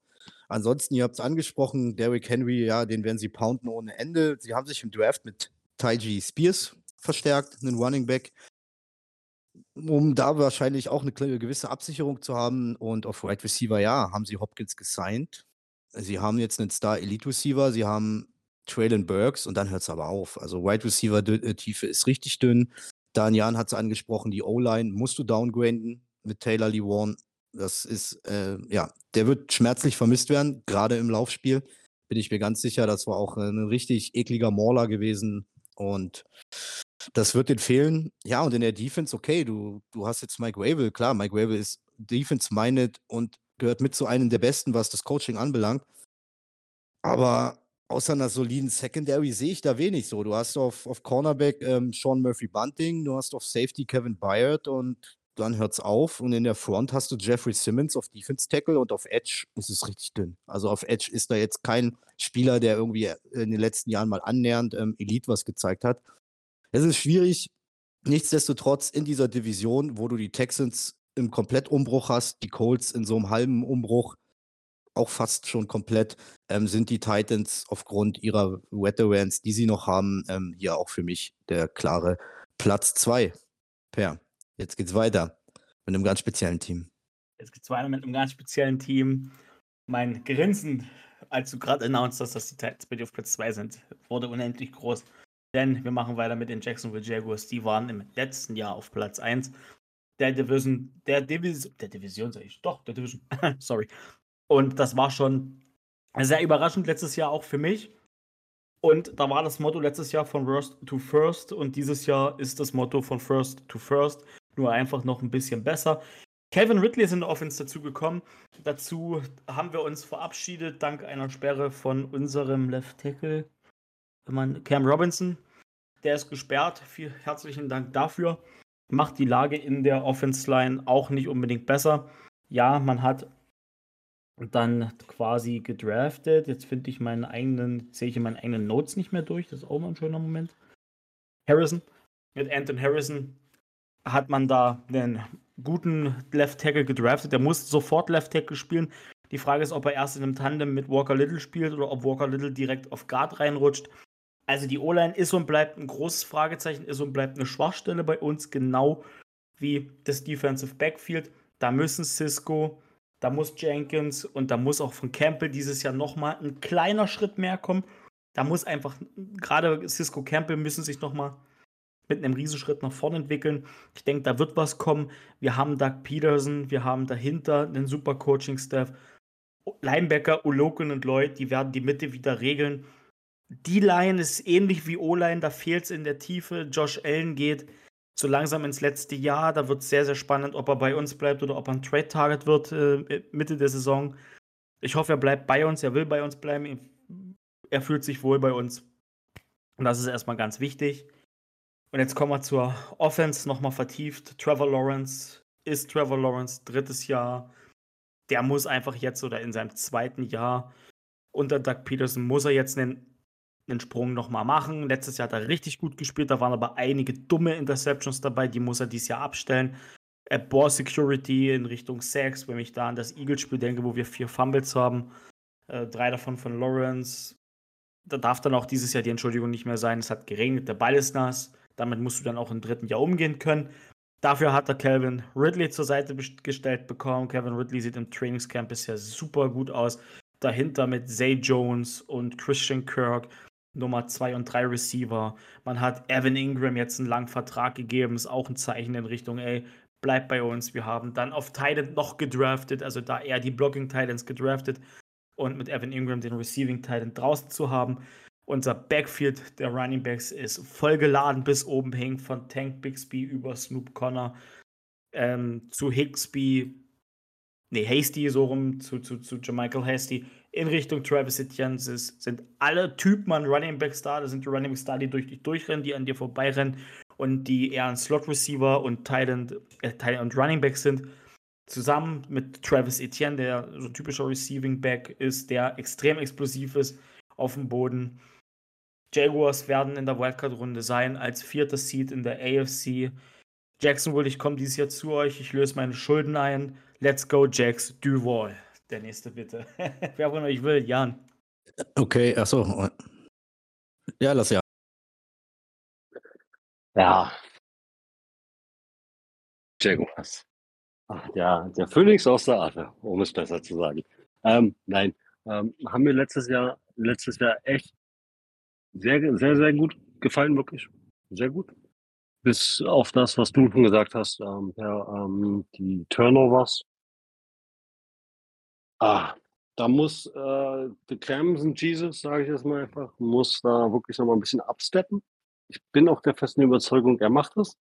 ansonsten, ihr habt es angesprochen, Derrick Henry, ja, den werden sie pounden ohne Ende. Sie haben sich im Draft mit Taiji Spears verstärkt, einen Running Back, um da wahrscheinlich auch eine gewisse Absicherung zu haben. Und auf Right Receiver, ja, haben sie Hopkins gesigned. Sie haben jetzt einen Star Elite Receiver, sie haben Traylon Burks und dann hört es aber auf. Also Wide Receiver äh, Tiefe ist richtig dünn. Danian hat es angesprochen, die O-Line musst du downgraden mit Taylor Lee Warren. Das ist, äh, ja, der wird schmerzlich vermisst werden, gerade im Laufspiel. Bin ich mir ganz sicher, das war auch ein richtig ekliger Mauler gewesen und das wird den fehlen. Ja, und in der Defense, okay, du, du hast jetzt Mike Wavell, klar, Mike Wavell ist Defense-minded und gehört mit zu einem der besten, was das Coaching anbelangt. Aber außer einer soliden Secondary sehe ich da wenig so. Du hast auf, auf Cornerback ähm, Sean Murphy Bunting, du hast auf Safety Kevin Byard und dann hört es auf. Und in der Front hast du Jeffrey Simmons auf Defense Tackle und auf Edge ist es richtig dünn. Also auf Edge ist da jetzt kein Spieler, der irgendwie in den letzten Jahren mal annähernd ähm, Elite was gezeigt hat. Es ist schwierig. Nichtsdestotrotz in dieser Division, wo du die Texans im Komplettumbruch hast, die Colts in so einem halben Umbruch, auch fast schon komplett, ähm, sind die Titans aufgrund ihrer Veterans, die sie noch haben, ähm, hier auch für mich der klare Platz 2. Per, jetzt geht's weiter mit einem ganz speziellen Team. Jetzt geht's weiter mit einem ganz speziellen Team. Mein Grinsen, als du gerade announced hast, dass die Titans bei dir auf Platz 2 sind, wurde unendlich groß. Denn wir machen weiter mit den Jacksonville Jaguars. Die waren im letzten Jahr auf Platz 1 der Division, der Division, der Division sag ich, doch, der Division, sorry, und das war schon sehr überraschend letztes Jahr auch für mich. Und da war das Motto letztes Jahr von Worst to First und dieses Jahr ist das Motto von First to First, nur einfach noch ein bisschen besser. Kevin Ridley ist in der Offense dazugekommen. Dazu haben wir uns verabschiedet, dank einer Sperre von unserem Left Tackle, Cam Robinson. Der ist gesperrt. Vielen herzlichen Dank dafür. Macht die Lage in der Offense Line auch nicht unbedingt besser. Ja, man hat dann quasi gedraftet. Jetzt finde ich meinen eigenen, sehe ich in meinen eigenen Notes nicht mehr durch. Das ist auch mal ein schöner Moment. Harrison. Mit Anton Harrison hat man da einen guten Left Tackle gedraftet. Der muss sofort Left Tackle spielen. Die Frage ist, ob er erst in einem Tandem mit Walker Little spielt oder ob Walker Little direkt auf Guard reinrutscht. Also die O-Line ist und bleibt ein großes Fragezeichen, ist und bleibt eine Schwachstelle bei uns, genau wie das Defensive Backfield. Da müssen Cisco da muss Jenkins und da muss auch von Campbell dieses Jahr nochmal ein kleiner Schritt mehr kommen. Da muss einfach, gerade Cisco Campbell müssen sich nochmal mit einem Riesenschritt nach vorne entwickeln. Ich denke, da wird was kommen. Wir haben Doug Peterson, wir haben dahinter einen super Coaching-Staff. Linebacker, Uloken und Lloyd, die werden die Mitte wieder regeln. Die Line ist ähnlich wie O-Line, da fehlt es in der Tiefe. Josh Allen geht so langsam ins letzte Jahr. Da wird es sehr, sehr spannend, ob er bei uns bleibt oder ob er ein Trade-Target wird äh, Mitte der Saison. Ich hoffe, er bleibt bei uns, er will bei uns bleiben. Er fühlt sich wohl bei uns. Und das ist erstmal ganz wichtig. Und jetzt kommen wir zur Offense nochmal vertieft. Trevor Lawrence ist Trevor Lawrence drittes Jahr. Der muss einfach jetzt oder in seinem zweiten Jahr unter Doug Peterson muss er jetzt einen einen Sprung nochmal machen. Letztes Jahr hat er richtig gut gespielt, da waren aber einige dumme Interceptions dabei, die muss er dieses Jahr abstellen. Äh, Ball Security in Richtung Sacks, wenn ich da an das Eagles-Spiel denke, wo wir vier Fumbles haben, äh, drei davon von Lawrence. Da darf dann auch dieses Jahr die Entschuldigung nicht mehr sein, es hat geregnet, der Ball ist nass. Damit musst du dann auch im dritten Jahr umgehen können. Dafür hat er Calvin Ridley zur Seite gestellt bekommen. Calvin Ridley sieht im Trainingscamp bisher super gut aus. Dahinter mit Zay Jones und Christian Kirk Nummer 2 und 3 Receiver. Man hat Evan Ingram jetzt einen langen Vertrag gegeben, ist auch ein Zeichen in Richtung, ey, bleib bei uns. Wir haben dann auf Titan noch gedraftet, also da eher die Blocking Titans gedraftet und mit Evan Ingram den Receiving Titan draußen zu haben. Unser Backfield der Running Backs ist vollgeladen bis oben hin, von Tank Bixby über Snoop Connor ähm, zu Higsby, nee, Hasty so rum, zu, zu, zu Jermichael Hasty in Richtung Travis Etienne. Sind alle Typen an Running Backs da. Das sind die Running Backs da, die durch dich durchrennen, die an dir vorbeirennen und die eher ein Slot Receiver und End, äh, und Running Back sind. Zusammen mit Travis Etienne, der so ein typischer Receiving Back ist, der extrem explosiv ist auf dem Boden. Jaguars werden in der Wildcard-Runde sein als vierter Seed in der AFC. Jacksonville, ich komme dieses Jahr zu euch, ich löse meine Schulden ein. Let's go, Jacks, Duval. Der nächste bitte. Wer von euch will, Jan. Okay, achso. Ja, lass ja. Ja. Jaguars. Ach, der, der Phoenix aus der Arte, um es besser zu sagen. Ähm, nein, ähm, haben mir letztes Jahr, letztes Jahr echt sehr, sehr, sehr gut gefallen, wirklich. Sehr gut. Bis auf das, was du schon gesagt hast, ähm, ja, ähm, die Turnovers Ah, da muss äh, The Clemson Jesus, sage ich jetzt mal einfach, muss da wirklich noch mal ein bisschen absteppen. Ich bin auch der festen Überzeugung, er macht das.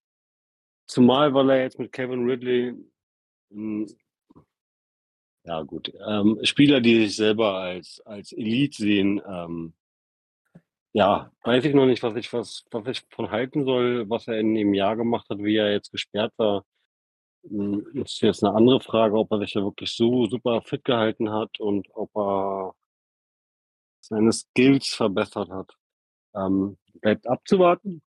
Zumal, weil er jetzt mit Kevin Ridley, mh, ja gut, ähm, Spieler, die sich selber als, als Elite sehen, ähm, ja, weiß ich noch nicht, was ich, was, was ich von halten soll, was er in dem Jahr gemacht hat, wie er jetzt gesperrt war. Hm, ist jetzt eine andere Frage, ob er sich ja wirklich so super fit gehalten hat und ob er seine Skills verbessert hat. Ähm, bleibt abzuwarten.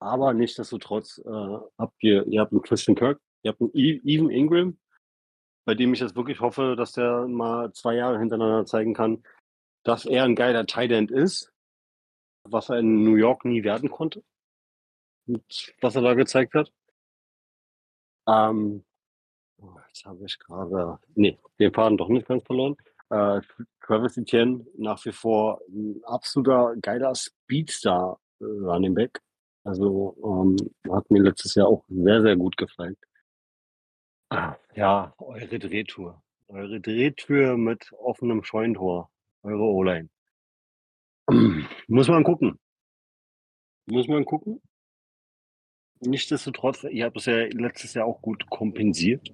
Aber nichtsdestotrotz äh, habt ihr, ihr habt einen Christian Kirk, ihr habt einen e-, Even Ingram, bei dem ich jetzt wirklich hoffe, dass der mal zwei Jahre hintereinander zeigen kann, dass er ein geiler Tight End ist, was er in New York nie werden konnte. Und was er da gezeigt hat. Ähm, oh, jetzt habe ich gerade, nee, den Faden doch nicht ganz verloren. Äh, Travis Etienne nach wie vor ein absoluter geiler Speedstar äh, Running Back. Also ähm, hat mir letztes Jahr auch sehr, sehr gut gefallen. Ah, ja, eure Drehtour. Eure Drehtür mit offenem Scheuntor. Eure O-Line. Muss man gucken. Muss man gucken. Nichtsdestotrotz, ihr habt es ja letztes Jahr auch gut kompensiert.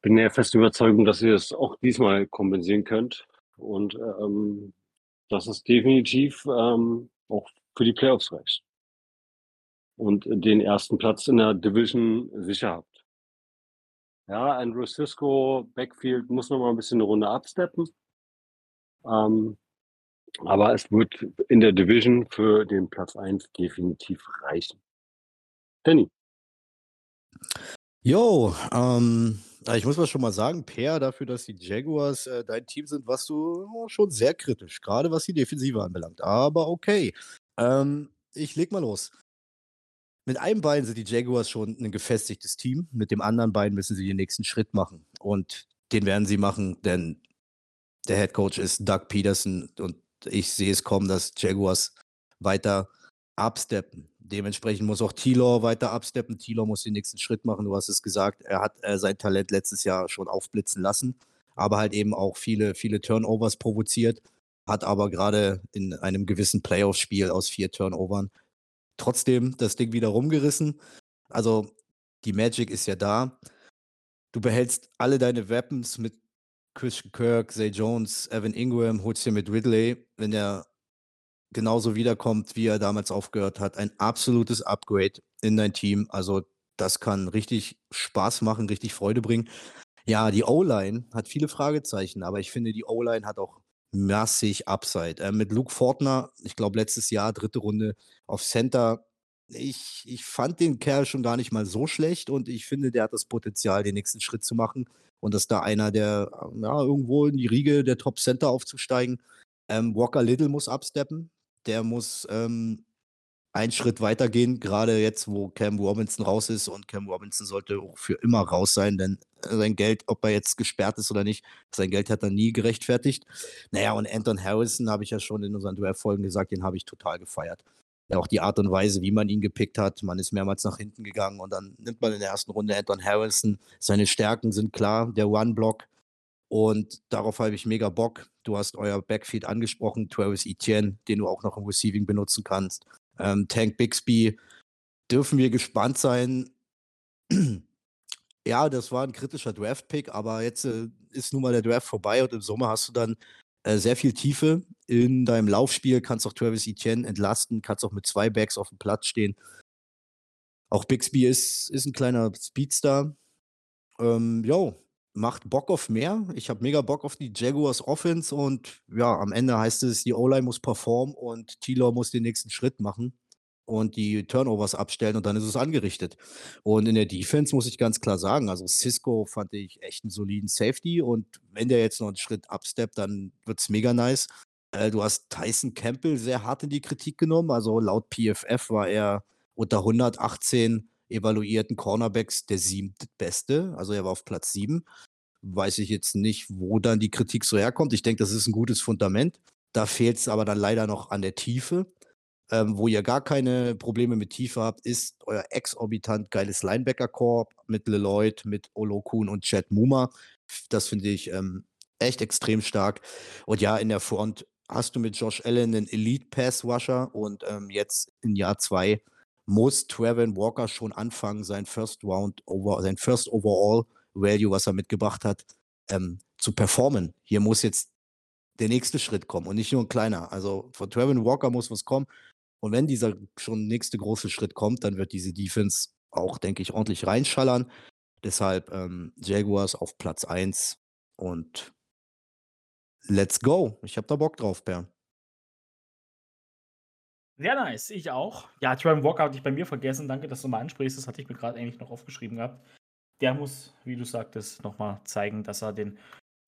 Bin der festen Überzeugung, dass ihr es auch diesmal kompensieren könnt und ähm, dass es definitiv ähm, auch für die Playoffs reicht. Und den ersten Platz in der Division sicher habt. Ja, Andrew Cisco, Backfield muss noch mal ein bisschen eine Runde absteppen. Ähm, aber es wird in der Division für den Platz 1 definitiv reichen. Danny. Jo, ähm, ich muss mal schon mal sagen, Per, dafür, dass die Jaguars äh, dein Team sind, warst du oh, schon sehr kritisch, gerade was die Defensive anbelangt. Aber okay. Ähm, ich leg mal los. Mit einem Bein sind die Jaguars schon ein gefestigtes Team, mit dem anderen Bein müssen sie den nächsten Schritt machen. Und den werden sie machen, denn der Head Coach ist Doug Peterson und ich sehe es kommen, dass Jaguars weiter absteppen. Dementsprechend muss auch Tilor weiter absteppen. Tilor muss den nächsten Schritt machen. Du hast es gesagt, er hat äh, sein Talent letztes Jahr schon aufblitzen lassen, aber halt eben auch viele, viele Turnovers provoziert, hat aber gerade in einem gewissen Playoff-Spiel aus vier Turnovern trotzdem das Ding wieder rumgerissen. Also die Magic ist ja da. Du behältst alle deine Weapons mit Christian Kirk, Zay Jones, Evan Ingram, holst dir mit Ridley, wenn er genauso wiederkommt, wie er damals aufgehört hat. Ein absolutes Upgrade in dein Team. Also das kann richtig Spaß machen, richtig Freude bringen. Ja, die O-Line hat viele Fragezeichen, aber ich finde, die O-Line hat auch massig Upside. Äh, mit Luke Fortner, ich glaube letztes Jahr, dritte Runde auf Center. Ich, ich fand den Kerl schon gar nicht mal so schlecht und ich finde, der hat das Potenzial, den nächsten Schritt zu machen und dass da einer, der ja, irgendwo in die Riege der Top Center aufzusteigen. Ähm, Walker Little muss absteppen. Der muss ähm, einen Schritt weitergehen, gerade jetzt, wo Cam Robinson raus ist und Cam Robinson sollte auch für immer raus sein, denn sein Geld, ob er jetzt gesperrt ist oder nicht, sein Geld hat er nie gerechtfertigt. Naja, und Anton Harrison habe ich ja schon in unseren Duellfolgen gesagt, den habe ich total gefeiert. Ja, auch die Art und Weise, wie man ihn gepickt hat. Man ist mehrmals nach hinten gegangen und dann nimmt man in der ersten Runde Anton Harrison. Seine Stärken sind klar, der One-Block. Und darauf habe ich mega Bock. Du hast euer Backfeed angesprochen, Travis Etienne, den du auch noch im Receiving benutzen kannst ähm, Tank Bixby, dürfen wir gespannt sein. ja, das war ein kritischer Draft-Pick, aber jetzt äh, ist nun mal der Draft vorbei und im Sommer hast du dann äh, sehr viel Tiefe in deinem Laufspiel, kannst auch Travis Etienne entlasten, kannst auch mit zwei Backs auf dem Platz stehen. Auch Bixby ist, ist ein kleiner Speedstar. Ähm, jo, macht Bock auf mehr. Ich habe mega Bock auf die Jaguars Offense und ja, am Ende heißt es, die O-Line muss performen und Tilo muss den nächsten Schritt machen und die Turnovers abstellen und dann ist es angerichtet. Und in der Defense muss ich ganz klar sagen, also Cisco fand ich echt einen soliden Safety und wenn der jetzt noch einen Schritt absteppt, dann wird es mega nice. Äh, du hast Tyson Campbell sehr hart in die Kritik genommen, also laut PFF war er unter 118 evaluierten Cornerbacks der siebte Beste. Also er war auf Platz sieben. Weiß ich jetzt nicht, wo dann die Kritik so herkommt. Ich denke, das ist ein gutes Fundament. Da fehlt es aber dann leider noch an der Tiefe. Ähm, wo ihr gar keine Probleme mit Tiefe habt, ist euer exorbitant geiles Linebacker-Korb mit Leloid, mit Olo Kuhn und Chad Muma. Das finde ich ähm, echt extrem stark. Und ja, in der Front hast du mit Josh Allen einen Elite-Pass-Rusher und ähm, jetzt in Jahr zwei muss Trevin Walker schon anfangen, sein First Round over, sein First Overall Value, was er mitgebracht hat, ähm, zu performen. Hier muss jetzt der nächste Schritt kommen und nicht nur ein kleiner. Also von Trevin Walker muss was kommen. Und wenn dieser schon nächste große Schritt kommt, dann wird diese Defense auch, denke ich, ordentlich reinschallern. Deshalb ähm, Jaguars auf Platz 1 und let's go. Ich habe da Bock drauf, Per. Sehr nice, ich auch. Ja, Trevor Walker hatte ich bei mir vergessen. Danke, dass du mal ansprichst. Das hatte ich mir gerade eigentlich noch aufgeschrieben gehabt. Der muss, wie du sagtest, nochmal zeigen, dass er den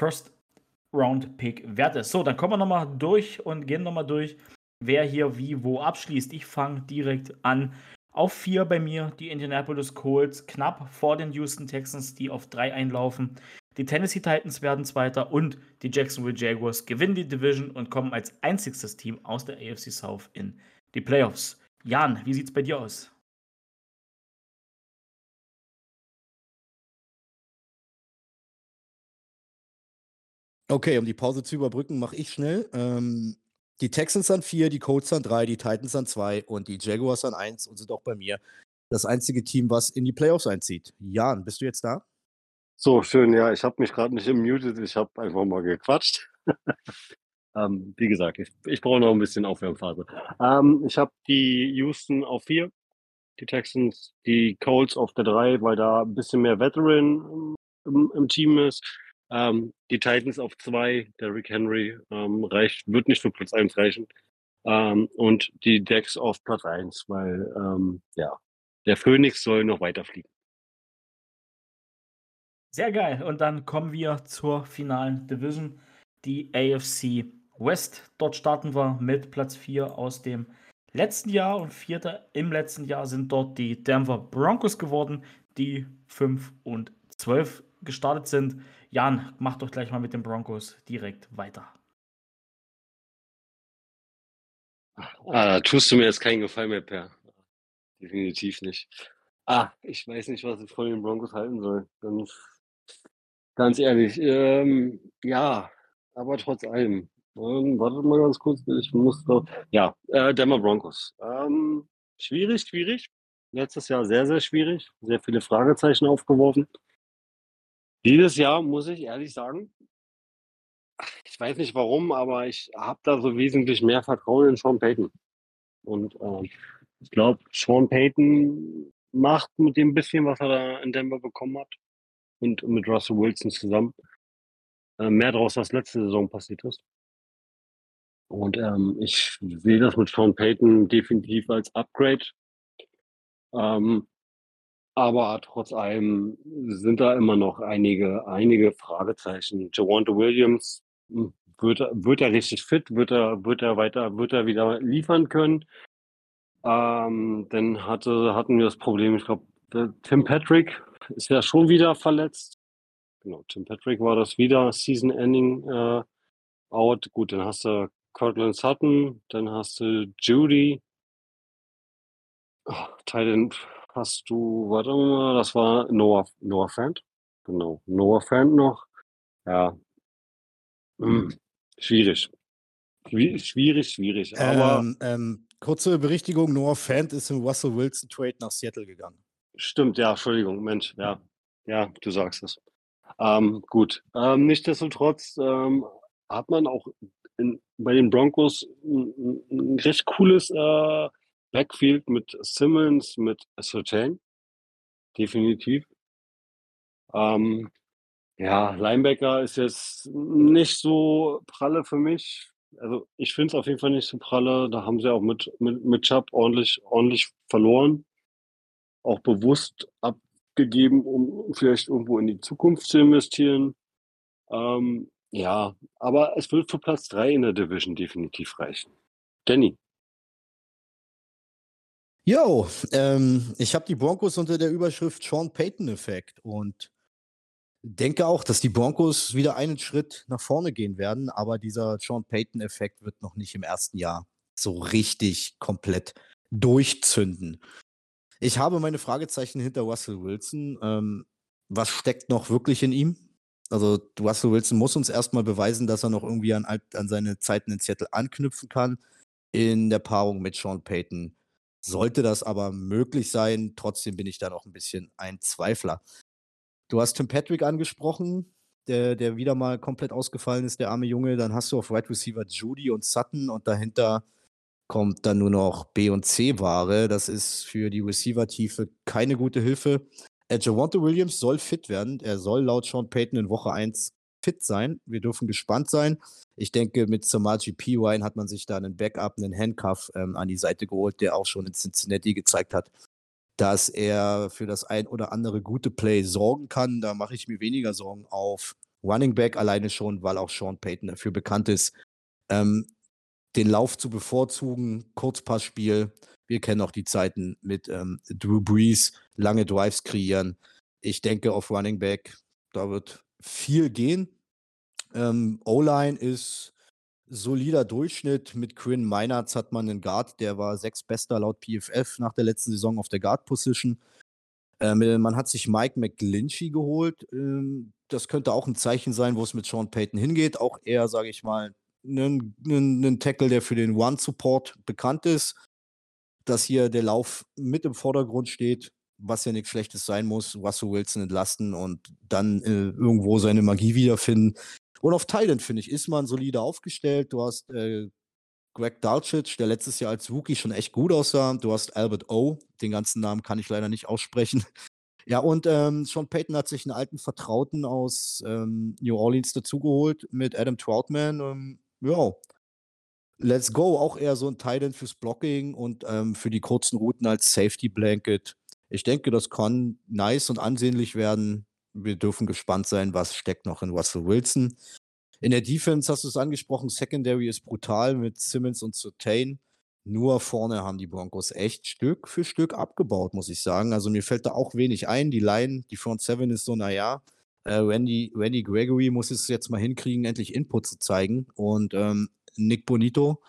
First Round Pick wert ist. So, dann kommen wir nochmal durch und gehen nochmal durch, wer hier wie wo abschließt. Ich fange direkt an. Auf vier bei mir die Indianapolis Colts, knapp vor den Houston Texans, die auf drei einlaufen. Die Tennessee Titans werden Zweiter und die Jacksonville Jaguars gewinnen die Division und kommen als einziges Team aus der AFC South in die Playoffs. Jan, wie sieht's bei dir aus? Okay, um die Pause zu überbrücken, mache ich schnell. Ähm, die Texans an vier, die Colts an drei, die Titans an zwei und die Jaguars an eins und sind auch bei mir das einzige Team, was in die Playoffs einzieht. Jan, bist du jetzt da? So, schön, ja, ich habe mich gerade nicht immuted, ich habe einfach mal gequatscht. Ähm, wie gesagt, ich, ich brauche noch ein bisschen Aufwärmphase. Ähm, ich habe die Houston auf vier, die Texans, die Colts auf der drei, weil da ein bisschen mehr Veteran im, im Team ist. Ähm, die Titans auf zwei, der Rick Henry ähm, reicht, wird nicht für Platz eins reichen. Ähm, und die Decks auf Platz eins, weil ähm, ja, der Phoenix soll noch weiterfliegen. Sehr geil. Und dann kommen wir zur finalen Division, die AFC West. Dort starten wir mit Platz 4 aus dem letzten Jahr und Vierter im letzten Jahr sind dort die Denver Broncos geworden, die 5 und 12 gestartet sind. Jan, mach doch gleich mal mit den Broncos direkt weiter. Ah, tust du mir jetzt keinen Gefallen mehr, Per. Definitiv nicht. Ah, ich weiß nicht, was ich von den Broncos halten soll. Ganz, ganz ehrlich. Ähm, ja, aber trotz allem. Ähm, wartet mal ganz kurz, ich muss doch. Ja, äh, Denver Broncos. Ähm, schwierig, schwierig. Letztes Jahr sehr, sehr schwierig. Sehr viele Fragezeichen aufgeworfen. Dieses Jahr muss ich ehrlich sagen, ich weiß nicht warum, aber ich habe da so wesentlich mehr Vertrauen in Sean Payton. Und äh, ich glaube, Sean Payton macht mit dem bisschen, was er da in Denver bekommen hat und mit Russell Wilson zusammen, äh, mehr draus, als letzte Saison passiert ist. Und ähm, ich sehe das mit Sean Payton definitiv als Upgrade. Ähm, aber trotz allem sind da immer noch einige, einige Fragezeichen. Javante Williams hm, wird, wird er richtig fit? Wird er, wird er weiter, wird er wieder liefern können? Ähm, dann hatte, hatten wir das Problem, ich glaube, Tim Patrick ist ja schon wieder verletzt. Genau, Tim Patrick war das wieder, Season Ending äh, out. Gut, dann hast du Cortland Sutton, dann hast du Judy. Oh, Titan hast du, warte mal, das war Noah, Noah Fant. Genau, Noah Fant noch. Ja. Hm, schwierig. Schwierig, schwierig. Aber ähm, ähm, kurze Berichtigung: Noah Fant ist im Russell Wilson Trade nach Seattle gegangen. Stimmt, ja, Entschuldigung, Mensch, ja. Ja, du sagst es. Ähm, gut. Ähm, nichtsdestotrotz ähm, hat man auch in, bei den Broncos ein, ein recht cooles äh, Backfield mit Simmons, mit Sertain. Definitiv. Ähm, ja, Linebacker ist jetzt nicht so pralle für mich. Also ich finde es auf jeden Fall nicht so pralle. Da haben sie auch mit, mit, mit Chubb ordentlich, ordentlich verloren. Auch bewusst abgegeben, um vielleicht irgendwo in die Zukunft zu investieren. Ähm, ja, aber es wird für Platz 3 in der Division definitiv reichen. Danny. Jo, ähm, ich habe die Broncos unter der Überschrift Sean Payton-Effekt und denke auch, dass die Broncos wieder einen Schritt nach vorne gehen werden, aber dieser Sean Payton-Effekt wird noch nicht im ersten Jahr so richtig komplett durchzünden. Ich habe meine Fragezeichen hinter Russell Wilson. Ähm, was steckt noch wirklich in ihm? Also Russell Wilson muss uns erstmal beweisen, dass er noch irgendwie an, an seine Zeiten in Seattle anknüpfen kann in der Paarung mit Sean Payton. Sollte das aber möglich sein, trotzdem bin ich da noch ein bisschen ein Zweifler. Du hast Tim Patrick angesprochen, der, der wieder mal komplett ausgefallen ist, der arme Junge. Dann hast du auf Right Receiver Judy und Sutton und dahinter kommt dann nur noch B und C-Ware. Das ist für die Receiver-Tiefe keine gute Hilfe. Äh, Javante Williams soll fit werden. Er soll laut Sean Payton in Woche 1 fit sein. Wir dürfen gespannt sein. Ich denke, mit Samaji P-Wine hat man sich da einen Backup, einen Handcuff ähm, an die Seite geholt, der auch schon in Cincinnati gezeigt hat, dass er für das ein oder andere gute Play sorgen kann. Da mache ich mir weniger Sorgen auf Running Back alleine schon, weil auch Sean Payton dafür bekannt ist, ähm, den Lauf zu bevorzugen, Kurzpassspiel. Wir kennen auch die Zeiten mit ähm, Drew Brees, lange Drives kreieren. Ich denke auf Running Back, da wird viel gehen. Ähm, O-Line ist solider Durchschnitt. Mit Quinn Meinertz hat man einen Guard, der war sechs bester laut PFF nach der letzten Saison auf der Guard-Position. Ähm, äh, man hat sich Mike McGlinchey geholt. Ähm, das könnte auch ein Zeichen sein, wo es mit Sean Payton hingeht. Auch eher, sage ich mal, ein Tackle, der für den One-Support bekannt ist. Dass hier der Lauf mit im Vordergrund steht was ja nichts Schlechtes sein muss, Russell Wilson entlasten und dann äh, irgendwo seine Magie wiederfinden. Und auf Thailand, finde ich, ist man solide aufgestellt. Du hast äh, Greg Dalcic, der letztes Jahr als Rookie schon echt gut aussah. Du hast Albert O, den ganzen Namen kann ich leider nicht aussprechen. Ja, und ähm, Sean Payton hat sich einen alten Vertrauten aus ähm, New Orleans dazugeholt mit Adam Troutman. Ähm, ja, let's go. Auch eher so ein Titan fürs Blocking und ähm, für die kurzen Routen als Safety Blanket. Ich denke, das kann nice und ansehnlich werden. Wir dürfen gespannt sein, was steckt noch in Russell Wilson. In der Defense hast du es angesprochen, Secondary ist brutal mit Simmons und Sotain. Nur vorne haben die Broncos echt Stück für Stück abgebaut, muss ich sagen. Also mir fällt da auch wenig ein. Die Line, die Front Seven ist so, naja. Äh, Randy, Randy Gregory muss es jetzt mal hinkriegen, endlich Input zu zeigen. Und ähm, Nick Bonito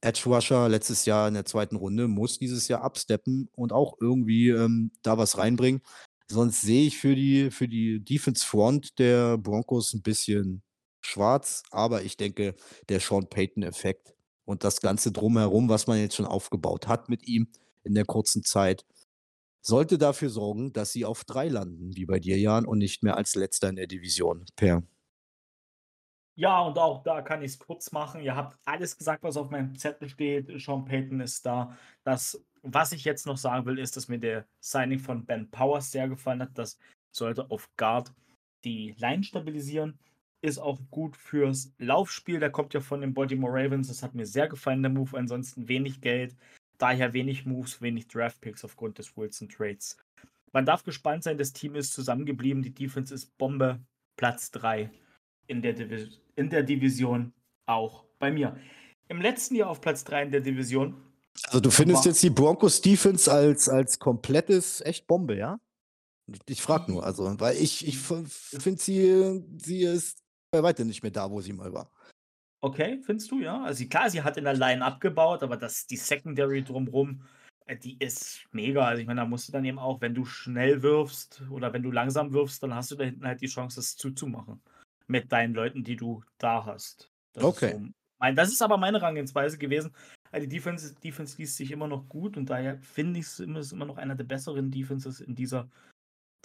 Edge Rusher letztes Jahr in der zweiten Runde muss dieses Jahr absteppen und auch irgendwie ähm, da was reinbringen. Sonst sehe ich für die, für die Defense Front der Broncos ein bisschen schwarz, aber ich denke, der Sean Payton-Effekt und das Ganze drumherum, was man jetzt schon aufgebaut hat mit ihm in der kurzen Zeit, sollte dafür sorgen, dass sie auf drei landen, wie bei dir, Jan, und nicht mehr als letzter in der Division. Per. Ja, und auch da kann ich es kurz machen. Ihr habt alles gesagt, was auf meinem Zettel steht. Sean Payton ist da. Das, was ich jetzt noch sagen will, ist, dass mir der Signing von Ben Powers sehr gefallen hat. Das sollte auf Guard die Line stabilisieren. ist auch gut fürs Laufspiel. Der kommt ja von den Baltimore Ravens. Das hat mir sehr gefallen, der Move. Ansonsten wenig Geld. Daher wenig Moves, wenig Draftpicks aufgrund des Wilson Trades. Man darf gespannt sein, das Team ist zusammengeblieben. Die Defense ist Bombe. Platz 3 in der, Divis in der Division auch bei mir. Im letzten Jahr auf Platz 3 in der Division. Also du findest jetzt die Broncos Defense als, als komplettes echt Bombe, ja? Ich frage nur, also, weil ich, ich finde sie, sie ist bei weitem nicht mehr da, wo sie mal war. Okay, findest du, ja? Also klar, sie hat in der Line abgebaut, aber das, die Secondary drumrum, äh, die ist mega. Also ich meine, da musst du dann eben auch, wenn du schnell wirfst oder wenn du langsam wirfst, dann hast du da hinten halt die Chance, das zuzumachen. Mit deinen Leuten, die du da hast. Das okay. So mein, das ist aber meine Rangehensweise gewesen. Also die Defense, Defense liest sich immer noch gut und daher finde ich es immer, immer noch einer der besseren Defenses in dieser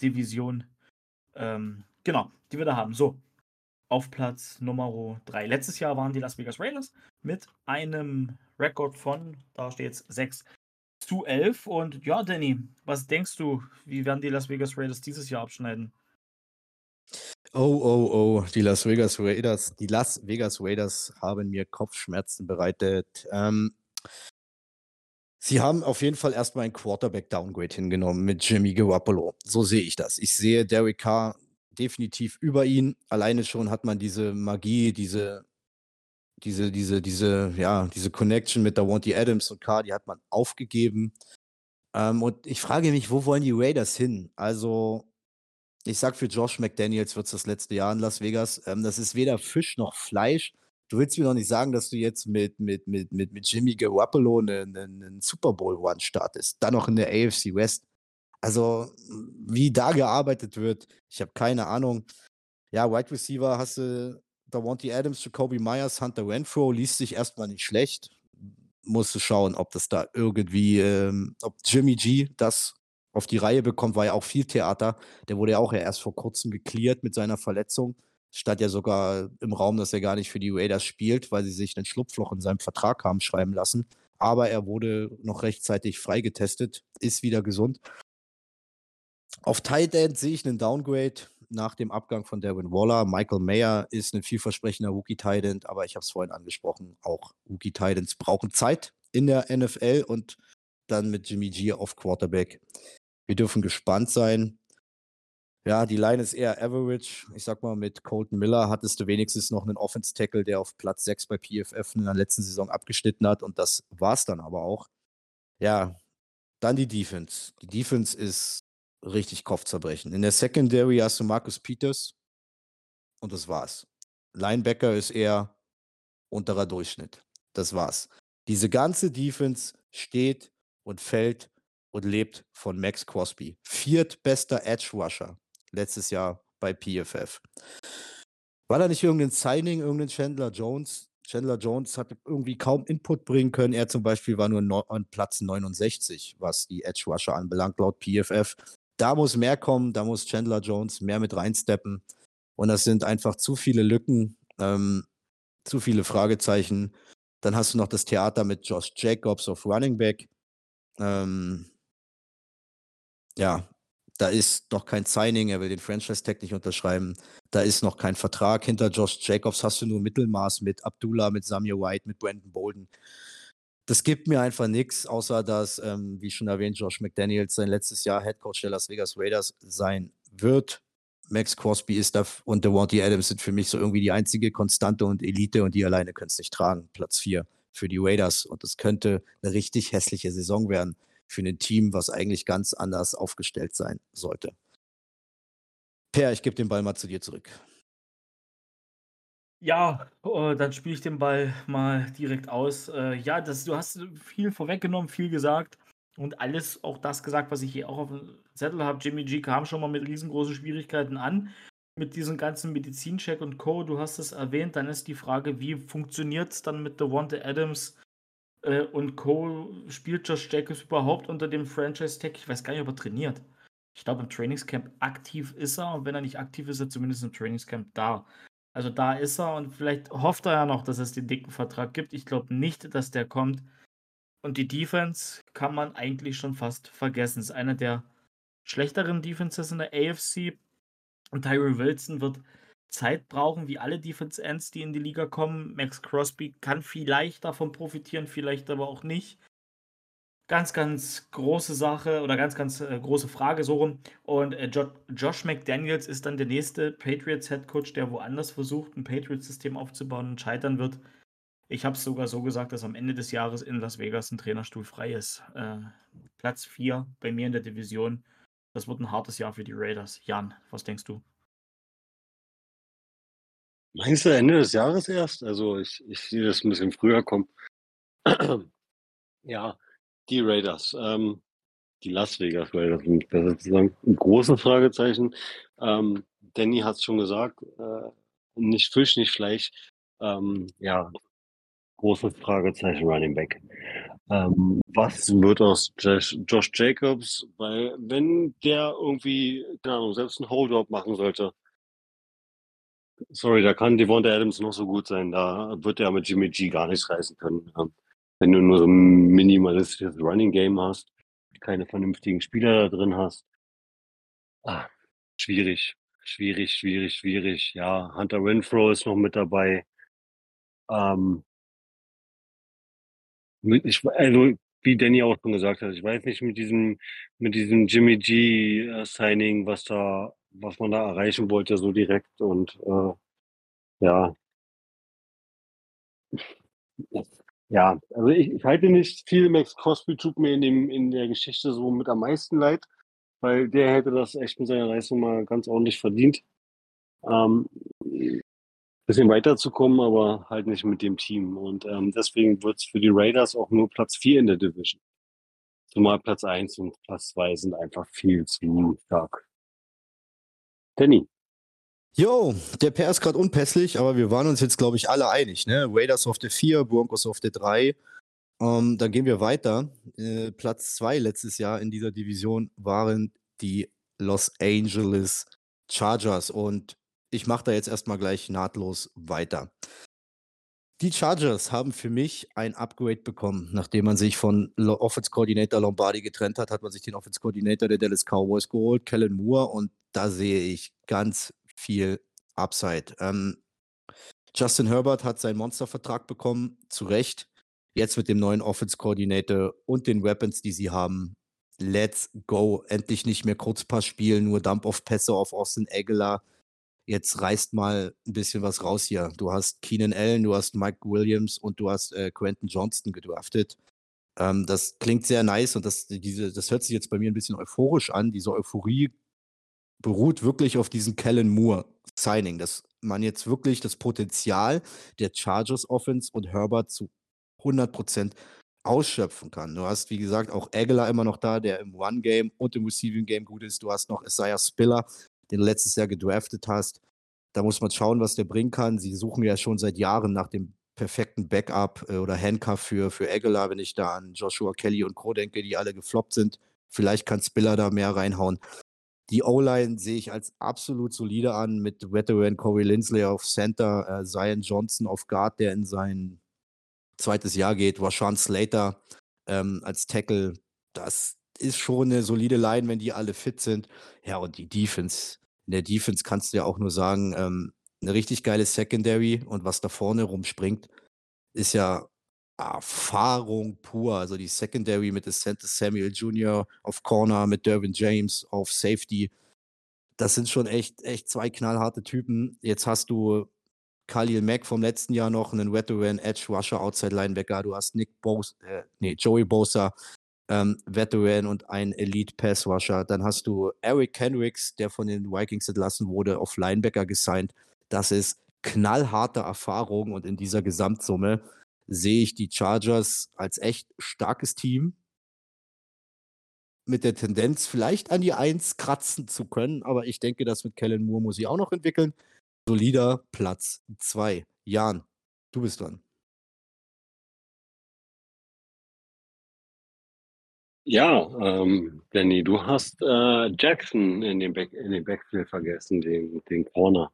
Division. Ähm, genau, die wir da haben. So, auf Platz Nummer 3. Letztes Jahr waren die Las Vegas Raiders mit einem Rekord von, da steht jetzt 6 zu 11. Und ja, Danny, was denkst du, wie werden die Las Vegas Raiders dieses Jahr abschneiden? Oh, oh, oh, die Las Vegas Raiders, die Las Vegas Raiders haben mir Kopfschmerzen bereitet. Ähm, Sie haben auf jeden Fall erstmal ein Quarterback-Downgrade hingenommen mit Jimmy Garoppolo. So sehe ich das. Ich sehe Derek Carr definitiv über ihn. Alleine schon hat man diese Magie, diese, diese, diese, diese, ja, diese Connection mit der Wanty Adams und Carr, die hat man aufgegeben. Ähm, und ich frage mich, wo wollen die Raiders hin? Also, ich sag für Josh McDaniels wird es das letzte Jahr in Las Vegas. Ähm, das ist weder Fisch noch Fleisch. Du willst mir doch nicht sagen, dass du jetzt mit, mit, mit, mit, mit Jimmy Garoppolo einen, einen Super Bowl One startest. Dann noch in der AFC West. Also, wie da gearbeitet wird, ich habe keine Ahnung. Ja, Wide Receiver hast du Davante Adams, Jacoby Myers, Hunter Renfro, liest sich erstmal nicht schlecht. Musst du schauen, ob das da irgendwie, ähm, ob Jimmy G das auf die Reihe bekommt, war ja auch viel Theater. Der wurde ja auch ja erst vor kurzem geklärt mit seiner Verletzung stand ja sogar im Raum, dass er gar nicht für die Raiders spielt, weil sie sich einen Schlupfloch in seinem Vertrag haben schreiben lassen. Aber er wurde noch rechtzeitig freigetestet, ist wieder gesund. Auf Tight End sehe ich einen Downgrade nach dem Abgang von Darwin Waller. Michael Mayer ist ein vielversprechender Rookie Tight End, aber ich habe es vorhin angesprochen, auch Rookie Tight Ends brauchen Zeit in der NFL und dann mit Jimmy G auf Quarterback. Wir dürfen gespannt sein. Ja, die Line ist eher average. Ich sag mal, mit Colton Miller hattest du wenigstens noch einen Offense-Tackle, der auf Platz 6 bei PFF in der letzten Saison abgeschnitten hat. Und das war's dann aber auch. Ja, dann die Defense. Die Defense ist richtig Kopfzerbrechen. In der Secondary hast du Marcus Peters und das war's. Linebacker ist eher unterer Durchschnitt. Das war's. Diese ganze Defense steht und fällt und lebt von Max Crosby. Viertbester Edge Rusher letztes Jahr bei PFF. War da nicht irgendein Signing, irgendein Chandler Jones? Chandler Jones hat irgendwie kaum Input bringen können. Er zum Beispiel war nur an Platz 69, was die Edge Rusher anbelangt, laut PFF. Da muss mehr kommen, da muss Chandler Jones mehr mit reinsteppen. Und das sind einfach zu viele Lücken, ähm, zu viele Fragezeichen. Dann hast du noch das Theater mit Josh Jacobs auf Running Back. Ähm, ja, da ist noch kein Signing, er will den Franchise-Tag nicht unterschreiben. Da ist noch kein Vertrag. Hinter Josh Jacobs hast du nur Mittelmaß mit Abdullah, mit Samuel White, mit Brandon Bolden. Das gibt mir einfach nichts, außer dass, ähm, wie schon erwähnt, Josh McDaniels sein letztes Jahr Head Coach der Las Vegas Raiders sein wird. Max Crosby ist da und Devontae Adams sind für mich so irgendwie die einzige Konstante und Elite und die alleine können es nicht tragen. Platz 4 für die Raiders und es könnte eine richtig hässliche Saison werden für ein Team, was eigentlich ganz anders aufgestellt sein sollte. Per, ich gebe den Ball mal zu dir zurück. Ja, äh, dann spiele ich den Ball mal direkt aus. Äh, ja, das, du hast viel vorweggenommen, viel gesagt und alles, auch das gesagt, was ich hier auch auf dem Zettel habe. Jimmy G kam schon mal mit riesengroßen Schwierigkeiten an mit diesem ganzen Medizincheck und Co. Du hast es erwähnt, dann ist die Frage, wie funktioniert es dann mit Devonta Adams äh, und Co. spielt Josh Jacobs überhaupt unter dem Franchise-Tag? Ich weiß gar nicht, ob er trainiert. Ich glaube, im Trainingscamp aktiv ist er und wenn er nicht aktiv ist, ist er zumindest im Trainingscamp da. Also da ist er und vielleicht hofft er ja noch, dass es den dicken Vertrag gibt. Ich glaube nicht, dass der kommt. Und die Defense kann man eigentlich schon fast vergessen. Es ist einer der schlechteren Defenses in der AFC. Und Tyree Wilson wird Zeit brauchen, wie alle Defense Ends, die in die Liga kommen. Max Crosby kann vielleicht davon profitieren, vielleicht aber auch nicht. Ganz, ganz große Sache oder ganz, ganz äh, große Frage so rum. Und äh, jo Josh McDaniels ist dann der nächste Patriots Head Coach, der woanders versucht, ein Patriots-System aufzubauen und scheitern wird. Ich habe es sogar so gesagt, dass am Ende des Jahres in Las Vegas ein Trainerstuhl frei ist. Äh, Platz 4 bei mir in der Division. Das wird ein hartes Jahr für die Raiders. Jan, was denkst du? Meinst du Ende des Jahres erst? Also ich, ich sehe das ein bisschen früher kommen. ja, die Raiders, ähm, die Las Vegas Raiders sind besser zu sagen. Ein großes Fragezeichen. Ähm, Danny hat es schon gesagt, äh, nicht Fisch, nicht Fleisch. Ähm, ja, großes Fragezeichen Running Back. Ähm, was wird aus Josh, Josh, Jacobs? Weil wenn der irgendwie, keine Ahnung, selbst ein Hold-up machen sollte, sorry, da kann Devonta Adams noch so gut sein, da wird er mit Jimmy G gar nichts reißen können. Wenn du nur so ein minimalistisches Running Game hast, keine vernünftigen Spieler da drin hast. Ah, schwierig, schwierig, schwierig, schwierig. Ja, Hunter Renfro ist noch mit dabei. Ähm, ich, also, wie Danny auch schon gesagt hat, ich weiß nicht mit diesem, mit diesem Jimmy G äh, Signing, was da, was man da erreichen wollte, so direkt und äh, ja. Ja, also ich, ich halte nicht viel. Max Crosby tut mir in, dem, in der Geschichte so mit am meisten leid, weil der hätte das echt mit seiner Leistung mal ganz ordentlich verdient. Ähm, bisschen weiterzukommen, aber halt nicht mit dem Team. Und ähm, deswegen wird es für die Raiders auch nur Platz 4 in der Division. Zumal Platz 1 und Platz 2 sind einfach viel zu stark. Danny. Jo, der Pair ist gerade unpässlich, aber wir waren uns jetzt, glaube ich, alle einig. Ne? Raiders auf der 4, Broncos auf der 3. Ähm, dann gehen wir weiter. Äh, Platz 2 letztes Jahr in dieser Division waren die Los Angeles Chargers. Und ich mache da jetzt erstmal gleich nahtlos weiter. Die Chargers haben für mich ein Upgrade bekommen. Nachdem man sich von Offense Coordinator Lombardi getrennt hat, hat man sich den Offense Coordinator der Dallas Cowboys geholt, Kellen Moore, und da sehe ich ganz viel Upside. Ähm, Justin Herbert hat seinen Monstervertrag bekommen, zu Recht. Jetzt mit dem neuen Offense Coordinator und den Weapons, die sie haben. Let's go. Endlich nicht mehr Kurzpass spielen, nur Dump-Off-Pässe auf Austin Aguilar jetzt reißt mal ein bisschen was raus hier. Du hast Keenan Allen, du hast Mike Williams und du hast äh, Quentin Johnston gedraftet. Ähm, das klingt sehr nice und das, diese, das hört sich jetzt bei mir ein bisschen euphorisch an. Diese Euphorie beruht wirklich auf diesem Kellen Moore Signing, dass man jetzt wirklich das Potenzial der Chargers Offense und Herbert zu 100% ausschöpfen kann. Du hast, wie gesagt, auch Aguilar immer noch da, der im One-Game und im Receiving-Game gut ist. Du hast noch Isaiah Spiller, den du letztes Jahr gedraftet hast. Da muss man schauen, was der bringen kann. Sie suchen ja schon seit Jahren nach dem perfekten Backup äh, oder Handcuff für, für Aguilar, wenn ich da an Joshua Kelly und Co. denke, die alle gefloppt sind. Vielleicht kann Spiller da mehr reinhauen. Die O-Line sehe ich als absolut solide an mit Veteran Corey Lindsley auf Center, äh, Zion Johnson auf Guard, der in sein zweites Jahr geht, Rashawn Slater ähm, als Tackle. Das ist schon eine solide Line, wenn die alle fit sind. Ja, und die Defense. In der Defense kannst du ja auch nur sagen, ähm, eine richtig geile Secondary und was da vorne rumspringt, ist ja Erfahrung pur. Also die Secondary mit Center Samuel Jr. auf Corner, mit Dervin James auf Safety. Das sind schon echt, echt zwei knallharte Typen. Jetzt hast du Khalil Mack vom letzten Jahr noch, einen Veteran Edge Rusher, Outside Linebacker. Du hast Nick Bosa, äh, nee, Joey Bosa, ähm, Veteran und ein Elite Pass Rusher. Dann hast du Eric Henricks, der von den Vikings entlassen wurde, auf Linebacker gesigned. Das ist knallharte Erfahrung und in dieser Gesamtsumme sehe ich die Chargers als echt starkes Team mit der Tendenz, vielleicht an die Eins kratzen zu können, aber ich denke, das mit Kellen Moore muss ich auch noch entwickeln. Solider Platz 2. Jan, du bist dran. Ja, ähm, Danny, du hast äh, Jackson in dem, Back, in dem Backfield vergessen, den, den Corner.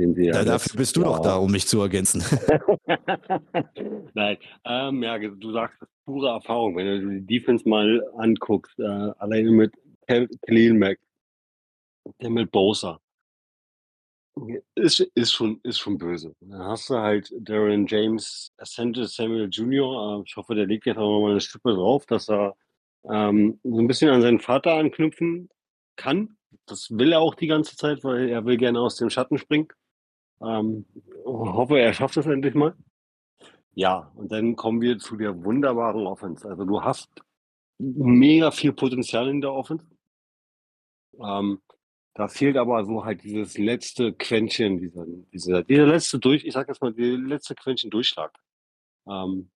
Den sie ja, dafür bist du doch da, um mich zu ergänzen. Nein, ähm, ja, du sagst, das ist pure Erfahrung. Wenn du die Defense mal anguckst, äh, alleine mit Khalil Mack, der mit Bosa, Ist, ist, schon, ist schon böse. Dann hast du halt Darren James Ascente Samuel Jr. Äh, ich hoffe, der legt jetzt auch mal eine Stippe drauf, dass er ähm, so ein bisschen an seinen Vater anknüpfen kann. Das will er auch die ganze Zeit, weil er will gerne aus dem Schatten springen. Ähm, hoffe, er schafft es endlich mal. Ja, und dann kommen wir zu der wunderbaren Offense. Also du hast mega viel Potenzial in der Offense. Ähm, da fehlt aber so halt dieses letzte Quäntchen, dieser, dieser, dieser letzte durch, ich sag jetzt mal, die letzte Quäntchen Durchschlag. Ähm,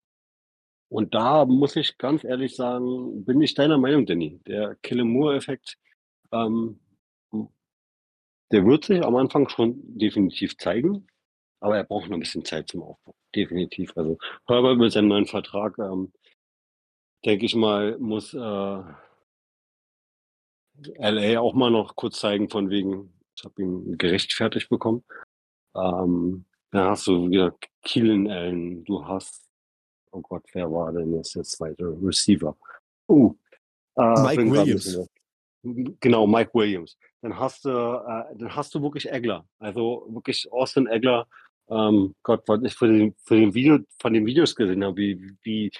und da muss ich ganz ehrlich sagen, bin ich deiner Meinung, Danny. Der Killemore-Effekt, ähm, der wird sich am Anfang schon definitiv zeigen, aber er braucht noch ein bisschen Zeit zum Aufbau. Definitiv. Also Herbert mit seinem neuen Vertrag, ähm, denke ich mal, muss äh, LA auch mal noch kurz zeigen, von wegen, ich habe ihn gerechtfertigt bekommen. Ähm, dann hast du wieder Keelan Allen, du hast, oh Gott, wer war denn jetzt der zweite Receiver? Uh, äh, Mike Williams. Genau, Mike Williams. Dann hast du, äh, dann hast du wirklich Egler. Also wirklich Austin Egler. Ähm, Gott, was ich von den, von den Video, von den Videos gesehen habe, wie, wie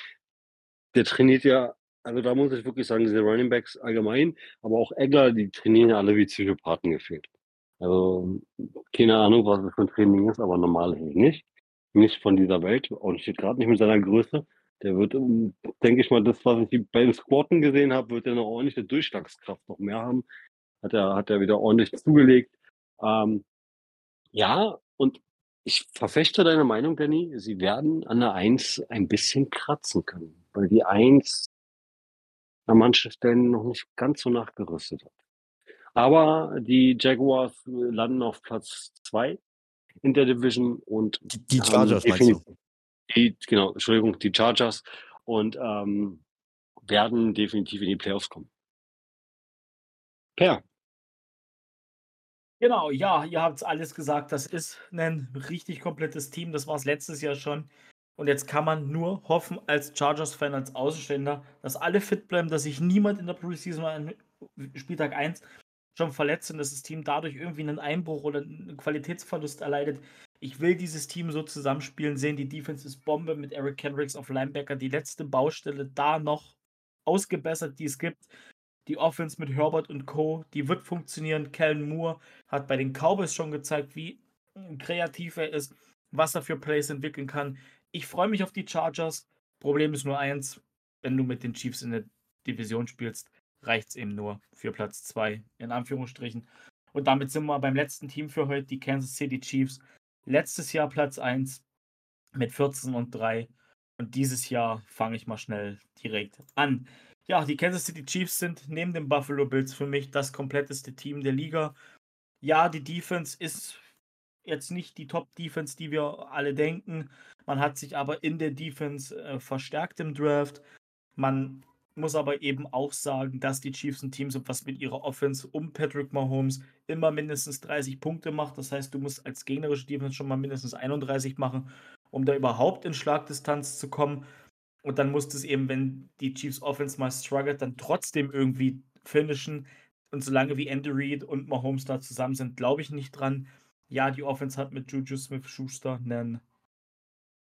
der trainiert ja also da muss ich wirklich sagen, diese Running Backs allgemein, aber auch Egger, die trainieren ja alle wie Psychopathen gefühlt. Also keine Ahnung, was das für ein Training ist, aber normal nicht. Nicht von dieser Welt und steht gerade nicht mit seiner Größe. Der wird, ähm, denke ich mal, das, was ich bei den Squatten gesehen habe, wird er noch ordentliche Durchschlagskraft noch mehr haben. Hat er, hat er wieder ordentlich zugelegt. Ähm, ja, und ich verfechte deine Meinung, Danny. Sie werden an der Eins ein bisschen kratzen können. Weil die Eins an manchen Stellen noch nicht ganz so nachgerüstet hat. Aber die Jaguars landen auf Platz 2 in der Division und die, die Chargers meinst du? Die, genau, Entschuldigung, die Chargers und ähm, werden definitiv in die Playoffs kommen. Per. Genau, ja, ihr habt es alles gesagt. Das ist ein richtig komplettes Team. Das war es letztes Jahr schon. Und jetzt kann man nur hoffen, als Chargers-Fan, als Außenstehender, dass alle fit bleiben, dass sich niemand in der Preseason an Spieltag 1 schon verletzt und dass das Team dadurch irgendwie einen Einbruch oder einen Qualitätsverlust erleidet. Ich will dieses Team so zusammenspielen sehen. Die Defense ist Bombe mit Eric Kendricks auf Linebacker. Die letzte Baustelle da noch ausgebessert, die es gibt. Die Offense mit Herbert und Co., die wird funktionieren. Kellen Moore hat bei den Cowboys schon gezeigt, wie kreativ er ist, was er für Plays entwickeln kann. Ich freue mich auf die Chargers. Problem ist nur eins, wenn du mit den Chiefs in der Division spielst, reicht es eben nur für Platz 2, in Anführungsstrichen. Und damit sind wir beim letzten Team für heute, die Kansas City Chiefs. Letztes Jahr Platz 1 mit 14 und 3. Und dieses Jahr fange ich mal schnell direkt an. Ja, die Kansas City Chiefs sind neben den Buffalo Bills für mich das kompletteste Team der Liga. Ja, die Defense ist jetzt nicht die Top-Defense, die wir alle denken. Man hat sich aber in der Defense äh, verstärkt im Draft. Man muss aber eben auch sagen, dass die Chiefs ein Team sind, was mit ihrer Offense um Patrick Mahomes immer mindestens 30 Punkte macht. Das heißt, du musst als gegnerische Defense schon mal mindestens 31 machen, um da überhaupt in Schlagdistanz zu kommen. Und dann muss es eben, wenn die Chiefs Offense mal struggelt, dann trotzdem irgendwie finishen. Und solange wie Andy Reid und Mahomes da zusammen sind, glaube ich nicht dran. Ja, die Offense hat mit Juju Smith-Schuster einen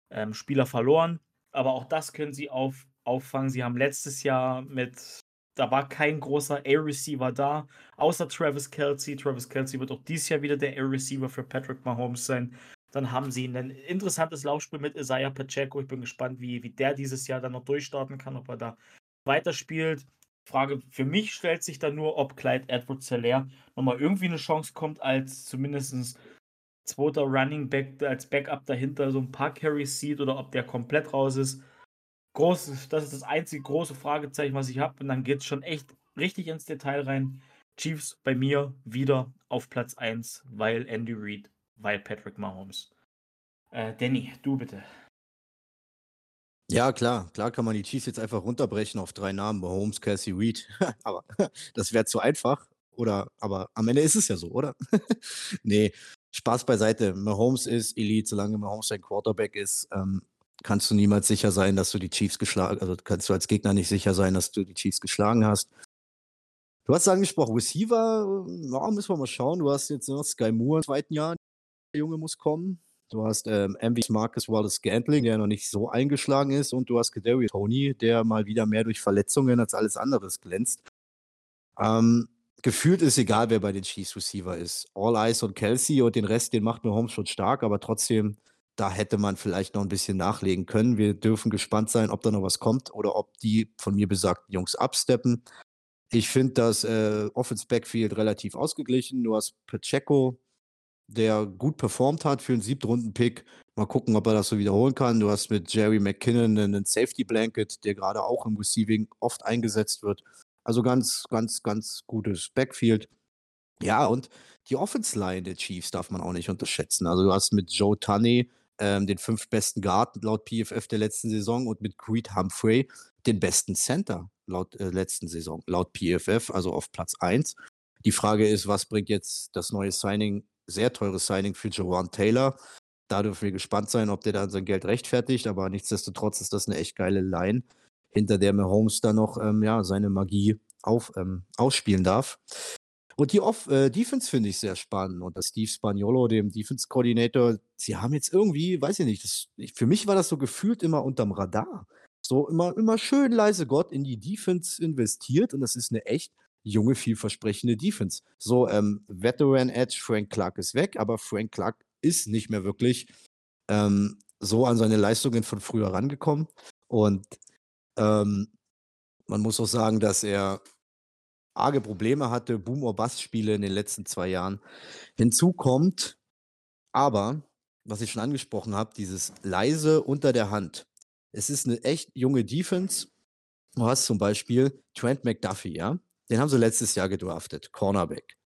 ähm, Spieler verloren, aber auch das können sie auf, auffangen. Sie haben letztes Jahr mit, da war kein großer A-Receiver da, außer Travis Kelsey. Travis Kelsey wird auch dieses Jahr wieder der A-Receiver für Patrick Mahomes sein. Dann haben sie ein interessantes Laufspiel mit Isaiah Pacheco. Ich bin gespannt, wie, wie der dieses Jahr dann noch durchstarten kann, ob er da weiterspielt. Frage für mich stellt sich dann nur, ob Clyde Edwards Hilaire nochmal irgendwie eine Chance kommt, als zumindest zweiter Running Back als Backup dahinter so ein paar Carries sieht oder ob der komplett raus ist. Groß, das ist das einzige große Fragezeichen, was ich habe. Und dann geht es schon echt richtig ins Detail rein. Chiefs bei mir wieder auf Platz 1, weil Andy Reid, weil Patrick Mahomes. Äh, Danny, du bitte. Ja, klar, klar kann man die Chiefs jetzt einfach runterbrechen auf drei Namen, Mahomes, Kelsey, Reed. aber das wäre zu einfach. Oder, aber am Ende ist es ja so, oder? nee, Spaß beiseite. Mahomes ist Elite, solange Mahomes ein Quarterback ist, ähm, kannst du niemals sicher sein, dass du die Chiefs geschlagen, also kannst du als Gegner nicht sicher sein, dass du die Chiefs geschlagen hast. Du hast angesprochen, Receiver, ja, müssen wir mal schauen. Du hast jetzt noch Sky Moore im zweiten Jahr. Junge muss kommen. Du hast ähm, MV Marcus Wallace Gantling, der noch nicht so eingeschlagen ist. Und du hast Kadarius Tony, der mal wieder mehr durch Verletzungen als alles anderes glänzt. Ähm, gefühlt ist egal, wer bei den Chiefs Receiver ist. All Eyes und Kelsey und den Rest, den macht Mahomes schon stark, aber trotzdem, da hätte man vielleicht noch ein bisschen nachlegen können. Wir dürfen gespannt sein, ob da noch was kommt oder ob die von mir besagten Jungs absteppen. Ich finde das äh, Offense Backfield relativ ausgeglichen. Du hast Pacheco, der gut performt hat für einen Siebtrunden-Pick. Mal gucken, ob er das so wiederholen kann. Du hast mit Jerry McKinnon einen Safety Blanket, der gerade auch im Receiving oft eingesetzt wird. Also ganz, ganz, ganz gutes Backfield. Ja, und die Offense Line der Chiefs darf man auch nicht unterschätzen. Also du hast mit Joe Tunney ähm, den fünf besten Guard laut PFF der letzten Saison und mit Creed Humphrey den besten Center laut äh, letzten Saison, laut PFF, also auf Platz 1. Die Frage ist, was bringt jetzt das neue Signing, sehr teures Signing für Jawan Taylor? Da dürfen wir gespannt sein, ob der dann sein Geld rechtfertigt, aber nichtsdestotrotz ist das eine echt geile Line hinter der Mahomes dann noch ähm, ja, seine Magie auf, ähm, ausspielen darf. Und die Off äh, Defense finde ich sehr spannend. Und das Steve Spagnolo, dem Defense-Koordinator, sie haben jetzt irgendwie, weiß ich nicht, das, für mich war das so gefühlt immer unterm Radar. So immer, immer schön leise Gott in die Defense investiert und das ist eine echt junge, vielversprechende Defense. So, ähm, Veteran Edge, Frank Clark ist weg, aber Frank Clark ist nicht mehr wirklich ähm, so an seine Leistungen von früher rangekommen. Und ähm, man muss auch sagen, dass er arge Probleme hatte, Boom- or Bust-Spiele in den letzten zwei Jahren. Hinzu kommt aber, was ich schon angesprochen habe, dieses leise unter der Hand. Es ist eine echt junge Defense. Du hast zum Beispiel Trent McDuffie, ja? Den haben sie letztes Jahr gedraftet, Cornerback.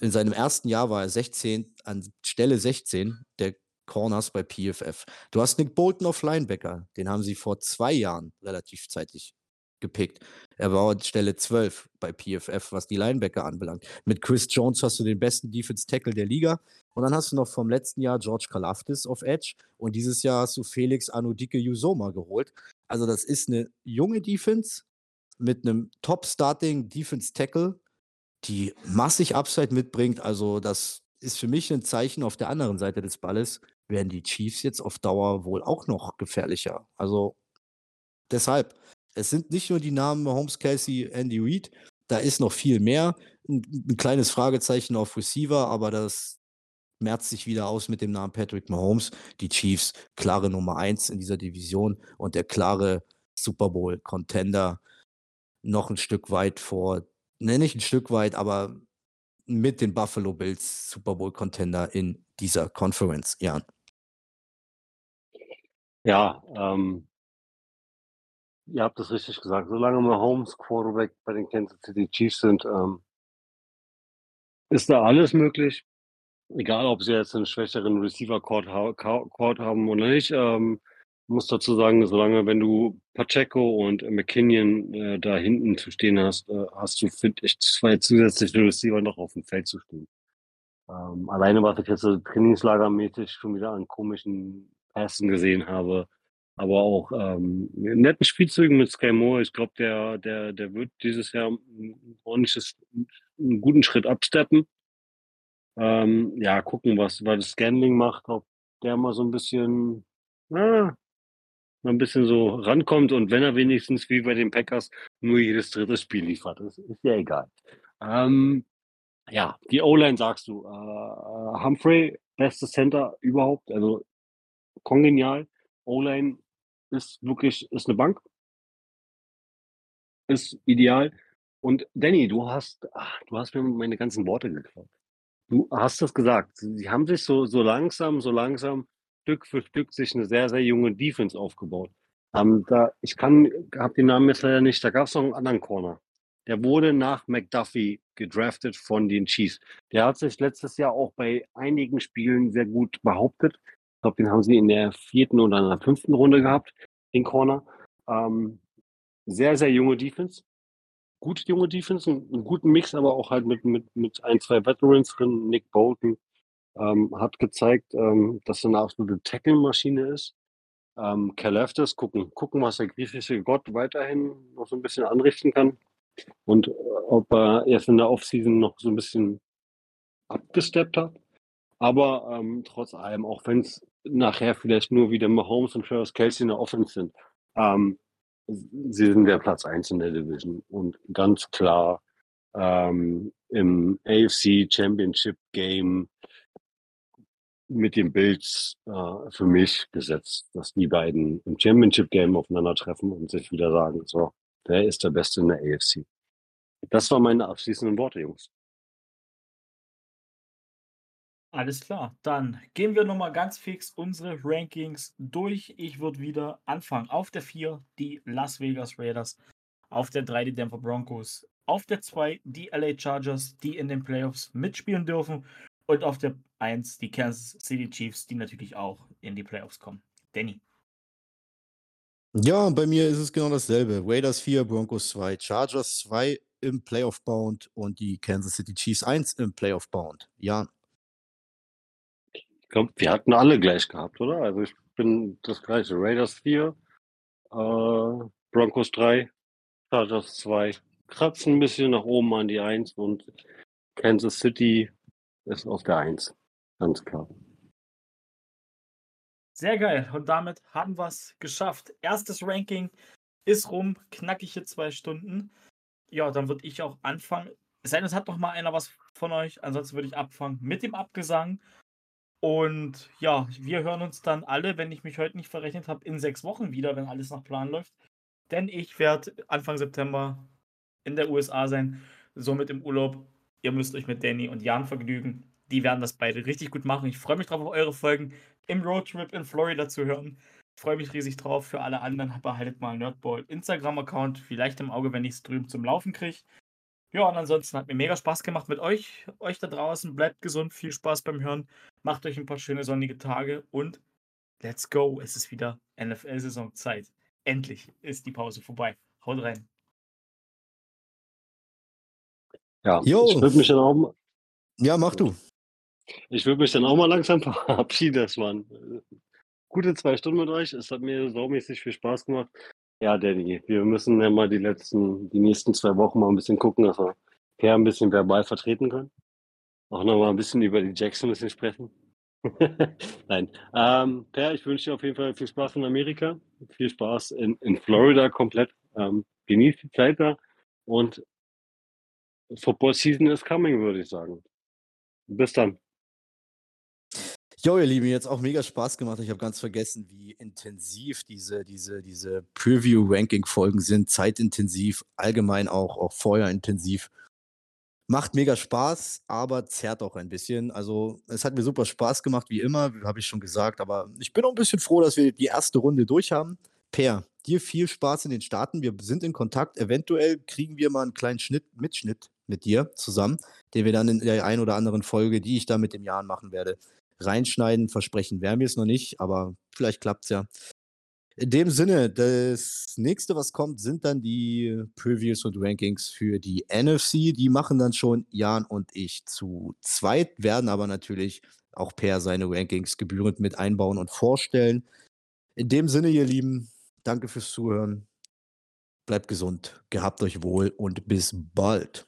In seinem ersten Jahr war er 16, an Stelle 16 der Corners bei PFF. Du hast Nick Bolton auf Linebacker, den haben sie vor zwei Jahren relativ zeitig gepickt. Er war an Stelle 12 bei PFF, was die Linebacker anbelangt. Mit Chris Jones hast du den besten Defense Tackle der Liga. Und dann hast du noch vom letzten Jahr George Kalafdis auf Edge. Und dieses Jahr hast du Felix Anudike Yusoma geholt. Also das ist eine junge Defense mit einem Top-Starting Defense Tackle, die massig Upside mitbringt. Also das ist für mich ein Zeichen auf der anderen Seite des Balles, werden die Chiefs jetzt auf Dauer wohl auch noch gefährlicher. Also deshalb, es sind nicht nur die Namen Holmes, Kelsey, Andy Reid, da ist noch viel mehr. Ein, ein, kleines Fragezeichen auf Receiver, aber das merzt sich wieder aus mit dem Namen Patrick Mahomes. Die Chiefs, klare Nummer 1 in dieser Division und der klare Super Bowl-Contender noch ein Stück weit vor, ne, nicht ein Stück weit, aber mit den Buffalo Bills Super Bowl Contender in dieser Conference, Jan. Ja, ähm, ihr habt es richtig gesagt. Solange Mahomes Quarterback bei den Kansas City Chiefs sind, ähm, ist da alles möglich. Egal, ob sie jetzt einen schwächeren Receiver-Court ha haben oder nicht. Ähm, muss dazu sagen, solange wenn du Pacheco und McKinnon äh, da hinten zu stehen hast, äh, hast du, finde ich, zwei zusätzliche Receiver noch auf dem Feld zu stehen. Ähm, alleine, was ich jetzt so trainingslagermäßig schon wieder an komischen Pässen gesehen habe, aber auch ähm, netten Spielzügen mit Sky Moore. Ich glaube, der, der, der wird dieses Jahr ein ordentliches, einen guten Schritt absteppen. Ähm, ja, gucken, was, was das Scanning macht, ob der mal so ein bisschen, ah, ein bisschen so rankommt und wenn er wenigstens wie bei den Packers nur jedes dritte Spiel liefert, ist, ist ja egal. Ähm, ja, die O-Line sagst du. Äh, Humphrey, bestes Center überhaupt, also kongenial. O-Line ist wirklich, ist eine Bank. Ist ideal. Und Danny, du hast, ach, du hast mir meine ganzen Worte geklaut. Du hast das gesagt. Sie haben sich so, so langsam, so langsam Stück für Stück sich eine sehr, sehr junge Defense aufgebaut. Ähm, da, ich kann, habe den Namen jetzt leider nicht, da gab es noch einen anderen Corner. Der wurde nach McDuffie gedraftet von den Chiefs. Der hat sich letztes Jahr auch bei einigen Spielen sehr gut behauptet. Ich glaube, den haben sie in der vierten oder in der fünften Runde gehabt, den Corner. Ähm, sehr, sehr junge Defense. Gute junge Defense, einen, einen guten Mix, aber auch halt mit, mit, mit ein, zwei Veterans drin. Nick Bolton, ähm, hat gezeigt, ähm, dass er eine absolute Tackle-Maschine ist. Ähm, Kaleftis, gucken, gucken, was der griechische Gott weiterhin noch so ein bisschen anrichten kann. und äh, ob er erst in der Offseason noch so ein bisschen abgesteppt hat. Aber ähm, trotz allem, auch wenn es nachher vielleicht nur wieder Mahomes und Travis Kelsey in der Offense sind, ähm, sie sind der Platz 1 in der Division und ganz klar ähm, im AFC Championship Game mit den Bills äh, für mich gesetzt, dass die beiden im Championship Game aufeinandertreffen und sich wieder sagen, so, wer ist der Beste in der AFC? Das waren meine abschließenden Worte, Jungs. Alles klar, dann gehen wir nochmal ganz fix unsere Rankings durch. Ich würde wieder anfangen. Auf der 4 die Las Vegas Raiders, auf der 3 die Denver Broncos, auf der 2 die LA Chargers, die in den Playoffs mitspielen dürfen und auf der 1 die Kansas City Chiefs, die natürlich auch in die Playoffs kommen. Danny. Ja, bei mir ist es genau dasselbe. Raiders 4, Broncos 2, Chargers 2 im Playoff-Bound und die Kansas City Chiefs 1 im Playoff-Bound. Ja. Ich glaube, wir hatten alle gleich gehabt, oder? Also ich bin das gleiche. Raiders 4, äh, Broncos 3, Chargers 2. Kratzen ein bisschen nach oben an die 1 und Kansas City ist auf der 1. Ganz klar. Sehr geil. Und damit haben wir es geschafft. Erstes Ranking ist rum, knackige zwei Stunden. Ja, dann würde ich auch anfangen. Es sei denn, es hat noch mal einer was von euch. Ansonsten würde ich abfangen mit dem Abgesang. Und ja, wir hören uns dann alle, wenn ich mich heute nicht verrechnet habe, in sechs Wochen wieder, wenn alles nach Plan läuft. Denn ich werde Anfang September in der USA sein, somit im Urlaub. Ihr müsst euch mit Danny und Jan vergnügen. Die werden das beide richtig gut machen. Ich freue mich drauf, auf eure Folgen im Roadtrip in Florida zu hören. Ich freue mich riesig drauf. Für alle anderen behaltet mal Nerdball Instagram-Account, vielleicht im Auge, wenn ich es drüben zum Laufen kriege. Ja, und ansonsten hat mir mega Spaß gemacht mit euch. Euch da draußen. Bleibt gesund, viel Spaß beim Hören. Macht euch ein paar schöne sonnige Tage und let's go. Es ist wieder NFL-Saisonzeit. Endlich ist die Pause vorbei. Haut rein. Ja, jo. ich würde mich dann auch. Ja, mach du. Ich würde mich dann auch mal langsam verabschieden. Das waren äh, gute zwei Stunden mit euch. Es hat mir saumäßig viel Spaß gemacht. Ja, Danny, wir müssen ja mal die letzten, die nächsten zwei Wochen mal ein bisschen gucken, dass wir Per ein bisschen verbal vertreten können. Auch noch mal ein bisschen über die Jackson ein bisschen sprechen. Nein. Ähm, per, ich wünsche dir auf jeden Fall viel Spaß in Amerika. Viel Spaß in, in Florida komplett. Ähm, genieß die Zeit da und Football Season is coming, würde ich sagen. Bis dann. Jo, ihr Lieben, jetzt auch mega Spaß gemacht. Ich habe ganz vergessen, wie intensiv diese, diese, diese Preview-Ranking-Folgen sind. Zeitintensiv, allgemein auch, auch feuerintensiv. Macht mega Spaß, aber zerrt auch ein bisschen. Also, es hat mir super Spaß gemacht, wie immer, habe ich schon gesagt. Aber ich bin auch ein bisschen froh, dass wir die erste Runde durch haben. Per, dir viel Spaß in den Staaten. Wir sind in Kontakt. Eventuell kriegen wir mal einen kleinen Schnitt, Mitschnitt mit dir zusammen, den wir dann in der ein oder anderen Folge, die ich da mit dem Jahren machen werde, reinschneiden. Versprechen werden wir es noch nicht, aber vielleicht klappt es ja. In dem Sinne, das nächste, was kommt, sind dann die Previews und Rankings für die NFC. Die machen dann schon Jan und ich zu zweit, werden aber natürlich auch per seine Rankings gebührend mit einbauen und vorstellen. In dem Sinne, ihr Lieben, danke fürs Zuhören. Bleibt gesund, gehabt euch wohl und bis bald.